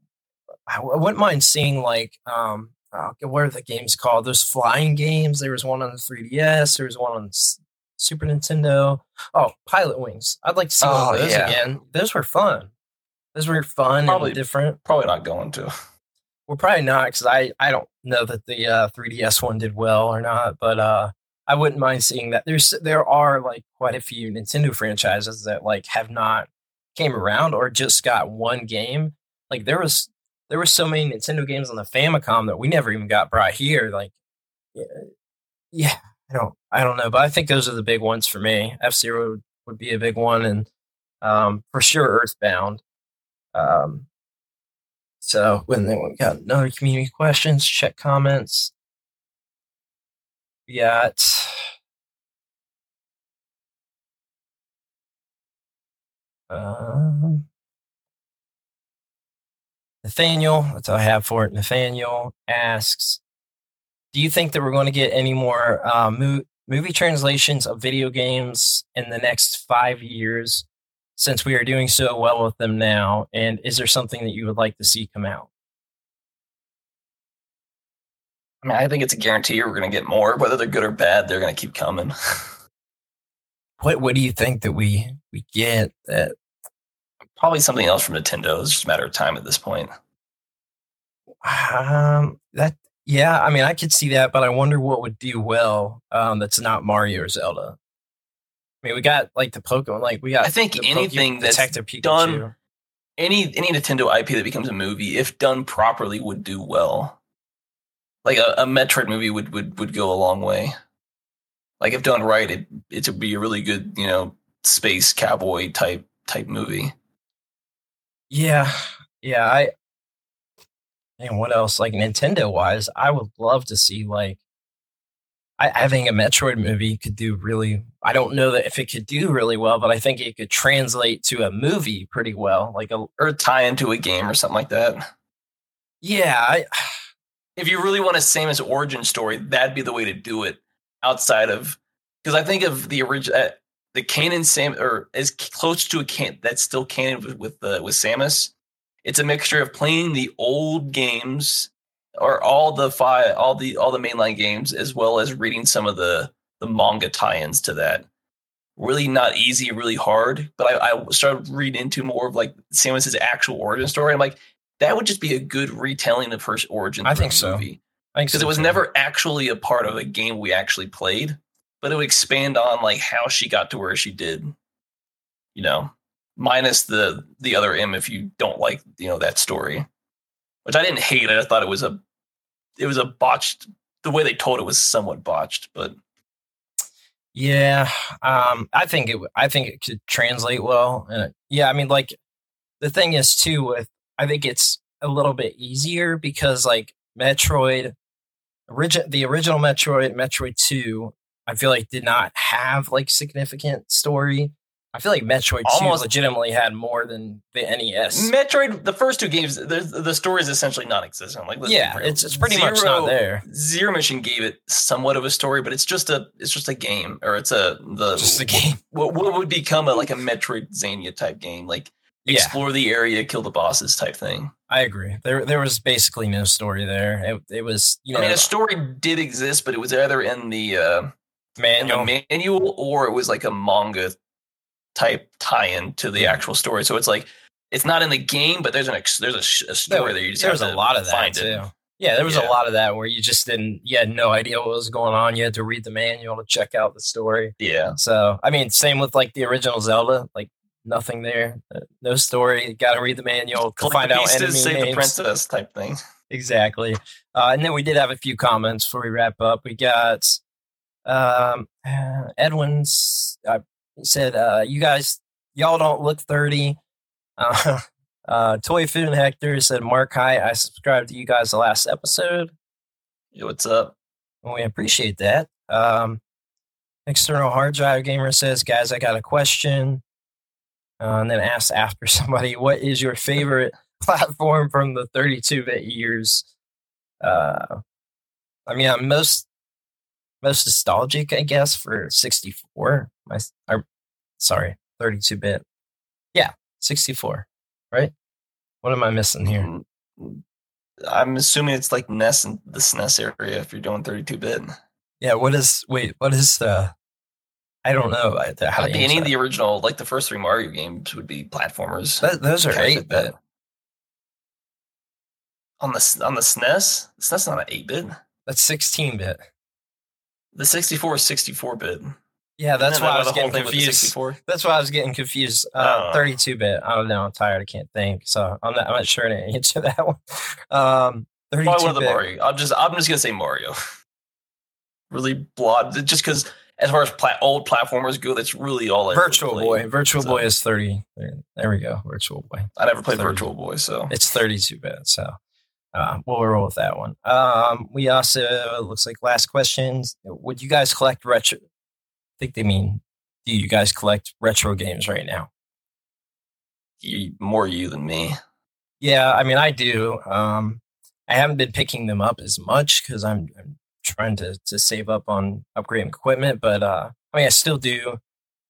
I, I wouldn't mind seeing like um, uh, what are the games called? Those flying games. There was one on the 3DS. There was one on Super Nintendo. Oh, Pilotwings. I'd like to see Oh, those yeah. again. Those were fun. Those were fun Probably- and different. Probably not going to. *laughs* Well, probably not because I, I don't know that the uh, 3DS one did well or not, but uh, I wouldn't mind seeing that. There's there are like quite a few Nintendo franchises that like have not came around or just got one game. Like there was there were so many Nintendo games on the Famicom that we never even got brought here. Like, yeah, yeah I don't I don't know, but I think those are the big ones for me. F Zero would, would be a big one, and um, for sure Earthbound. Um, so when then we got another community questions, check comments. We got um, Nathaniel, that's all I have for it. Nathaniel asks, "Do you think that we're going to get any more uh, mo- movie translations of video games in the next five years?" Since we are doing so well with them now, and is there something that you would like to see come out? I mean, I think it's a guarantee we're going to get more. Whether they're good or bad, they're going to keep coming. *laughs* What What do you think that we we get that Probably something else from Nintendo. It's just a matter of time at this point. Um, that yeah, I mean, I could see that, but I wonder what would do well. Um, that's not Mario or Zelda. I mean, we got like the Pokemon, like we got. I think anything that's Detective Pikachu. done- any any Nintendo IP that becomes a movie, if done properly, would do well. Like a, a Metroid movie would, would would go a long way. Like if done right, it it would be a really good you know space cowboy type type movie. Yeah, yeah. I and what else? Like Nintendo wise, I would love to see like I, I think a Metroid movie could do really. I don't know that if it could do really well, but I think it could translate to a movie pretty well. Like a or tie into a game or something like that. yeah, I, *sighs* If you really want a Samus origin story, that'd be the way to do it. Outside of because I think of the original, uh, the canon Sam or as close to a can that's still canon with with, uh, with Samus. It's a mixture of playing the old games or all the five, all the all the mainline games, as well as reading some of the the manga tie-ins to that. Really not easy, really hard. But I, I started reading into more of like Samus's actual origin story. I'm like, that would just be a good retelling of her origin. I think so. movie I think because so it was too. never actually a part of a game we actually played, but it would expand on like how she got to where she did. You know, minus the the other M if you don't like you know that story, which I didn't hate. I just thought it was a it was a botched. The way they told it was somewhat botched, but Yeah, um, I think it. I think it could translate well. Yeah, I mean, like the thing is too with I think it's a little bit easier because like Metroid, origin the original Metroid, Metroid Two, I feel like did not have like significant story. I feel like Metroid Almost- legitimately had more than the NES. Metroid, the first two games, the, the story is essentially non-existent. Like, yeah, it's it's pretty much not Zero- there. Zero Mission gave it somewhat of a story, but it's just a it's just a game, or it's a the Just a game. *laughs* what, what would become a like a Metroidvania type game, like Yeah, explore the area, kill the bosses type thing. I agree. There there was basically no story there. It, it was you know I mean, a story did exist, but it was either in the uh, manual. the manual or it was like a manga type tie-in to the actual story. So it's like it's not in the game, but there's an ex- there's a, sh- a story there. You just there have was a lot of that find too. it. Yeah, there was Yeah. a lot of that where you just didn't, you had no idea what was going on. You had to read the manual to check out the story. Yeah, So, I mean, same with like the original Zelda, like nothing there, uh, no story. Got to read the manual to Collect find the out enemy save the names. princess type thing. Exactly. Uh, and then we did have a few comments before we wrap up. We got um, Edwin's. Uh, he said, uh, "You guys, y'all don't look 30. Uh, *laughs* uh, Toy Food and Hector said, "Mark, hi. I subscribed to you guys the last episode. Yo, what's up? and we appreciate that." Um, External hard drive gamer says, "Guys, I got a question." Uh, and then asked after *laughs* somebody, "What is your favorite *laughs* platform from the 32-bit years?" Uh, I mean, I'm most most nostalgic, I guess, for 64. My, or, sorry, 32-bit. Yeah, 64. Right? What am I missing here? Mm, I'm assuming it's like NES and the SNES area if you're doing 32 bit. Yeah. What is? Wait. What is? Uh, I don't know the- how Any of the original, like the first three Mario games, would be platformers. Th- those are eight bit. On the on the SNES, the SNES not an 8 bit. That's 16 bit. The 64 is 64 bit. Yeah, that's why I was getting thing with the confused. That's why I was getting confused. Uh, Oh. 32 bit. I don't know. I'm tired. I can't think. So I'm not, I'm not sure to *laughs* answer that one. Um, 32 Probably one of the bit. Mario. I'm just I'm just gonna say Mario. *laughs* really broad, just because as far as plat- old platformers go, that's really all I Virtual. Boy. Virtual So- Boy is 30. There, we go. Virtual Boy. I never played 30. Virtual Boy, so It's 32 bit. So uh, we'll roll with that one. Um, we also, it looks like last questions. Would you guys collect retro? I think they mean, do you guys collect retro games right now? you, more you than me. Yeah, I mean, I do. Um, I haven't been picking them up as much because I'm, I'm trying to, to save up on upgrading equipment. But uh, I mean, I still do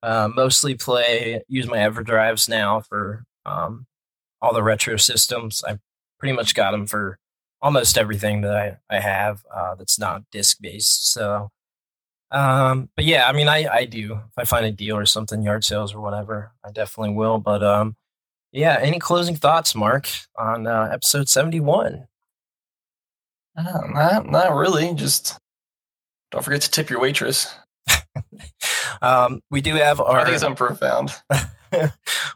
uh, mostly play, use my EverDrives now for um, all the retro systems. I pretty much got them for almost everything that I, I have uh, that's not disc based. So, um, but yeah, I mean, I, I do. If I find a deal or something, yard sales or whatever, I definitely will. But um, yeah, any closing thoughts, Mark, on uh, episode 71? Uh, not not really. Just don't forget to tip your waitress. *laughs* Um, we do have our. I think it's unprofound. *laughs*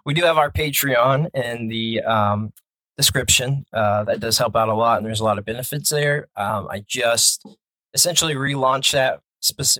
we do have our Patreon in the um, description. Uh, that does help out a lot, and there's a lot of benefits there. Um, I just essentially relaunched that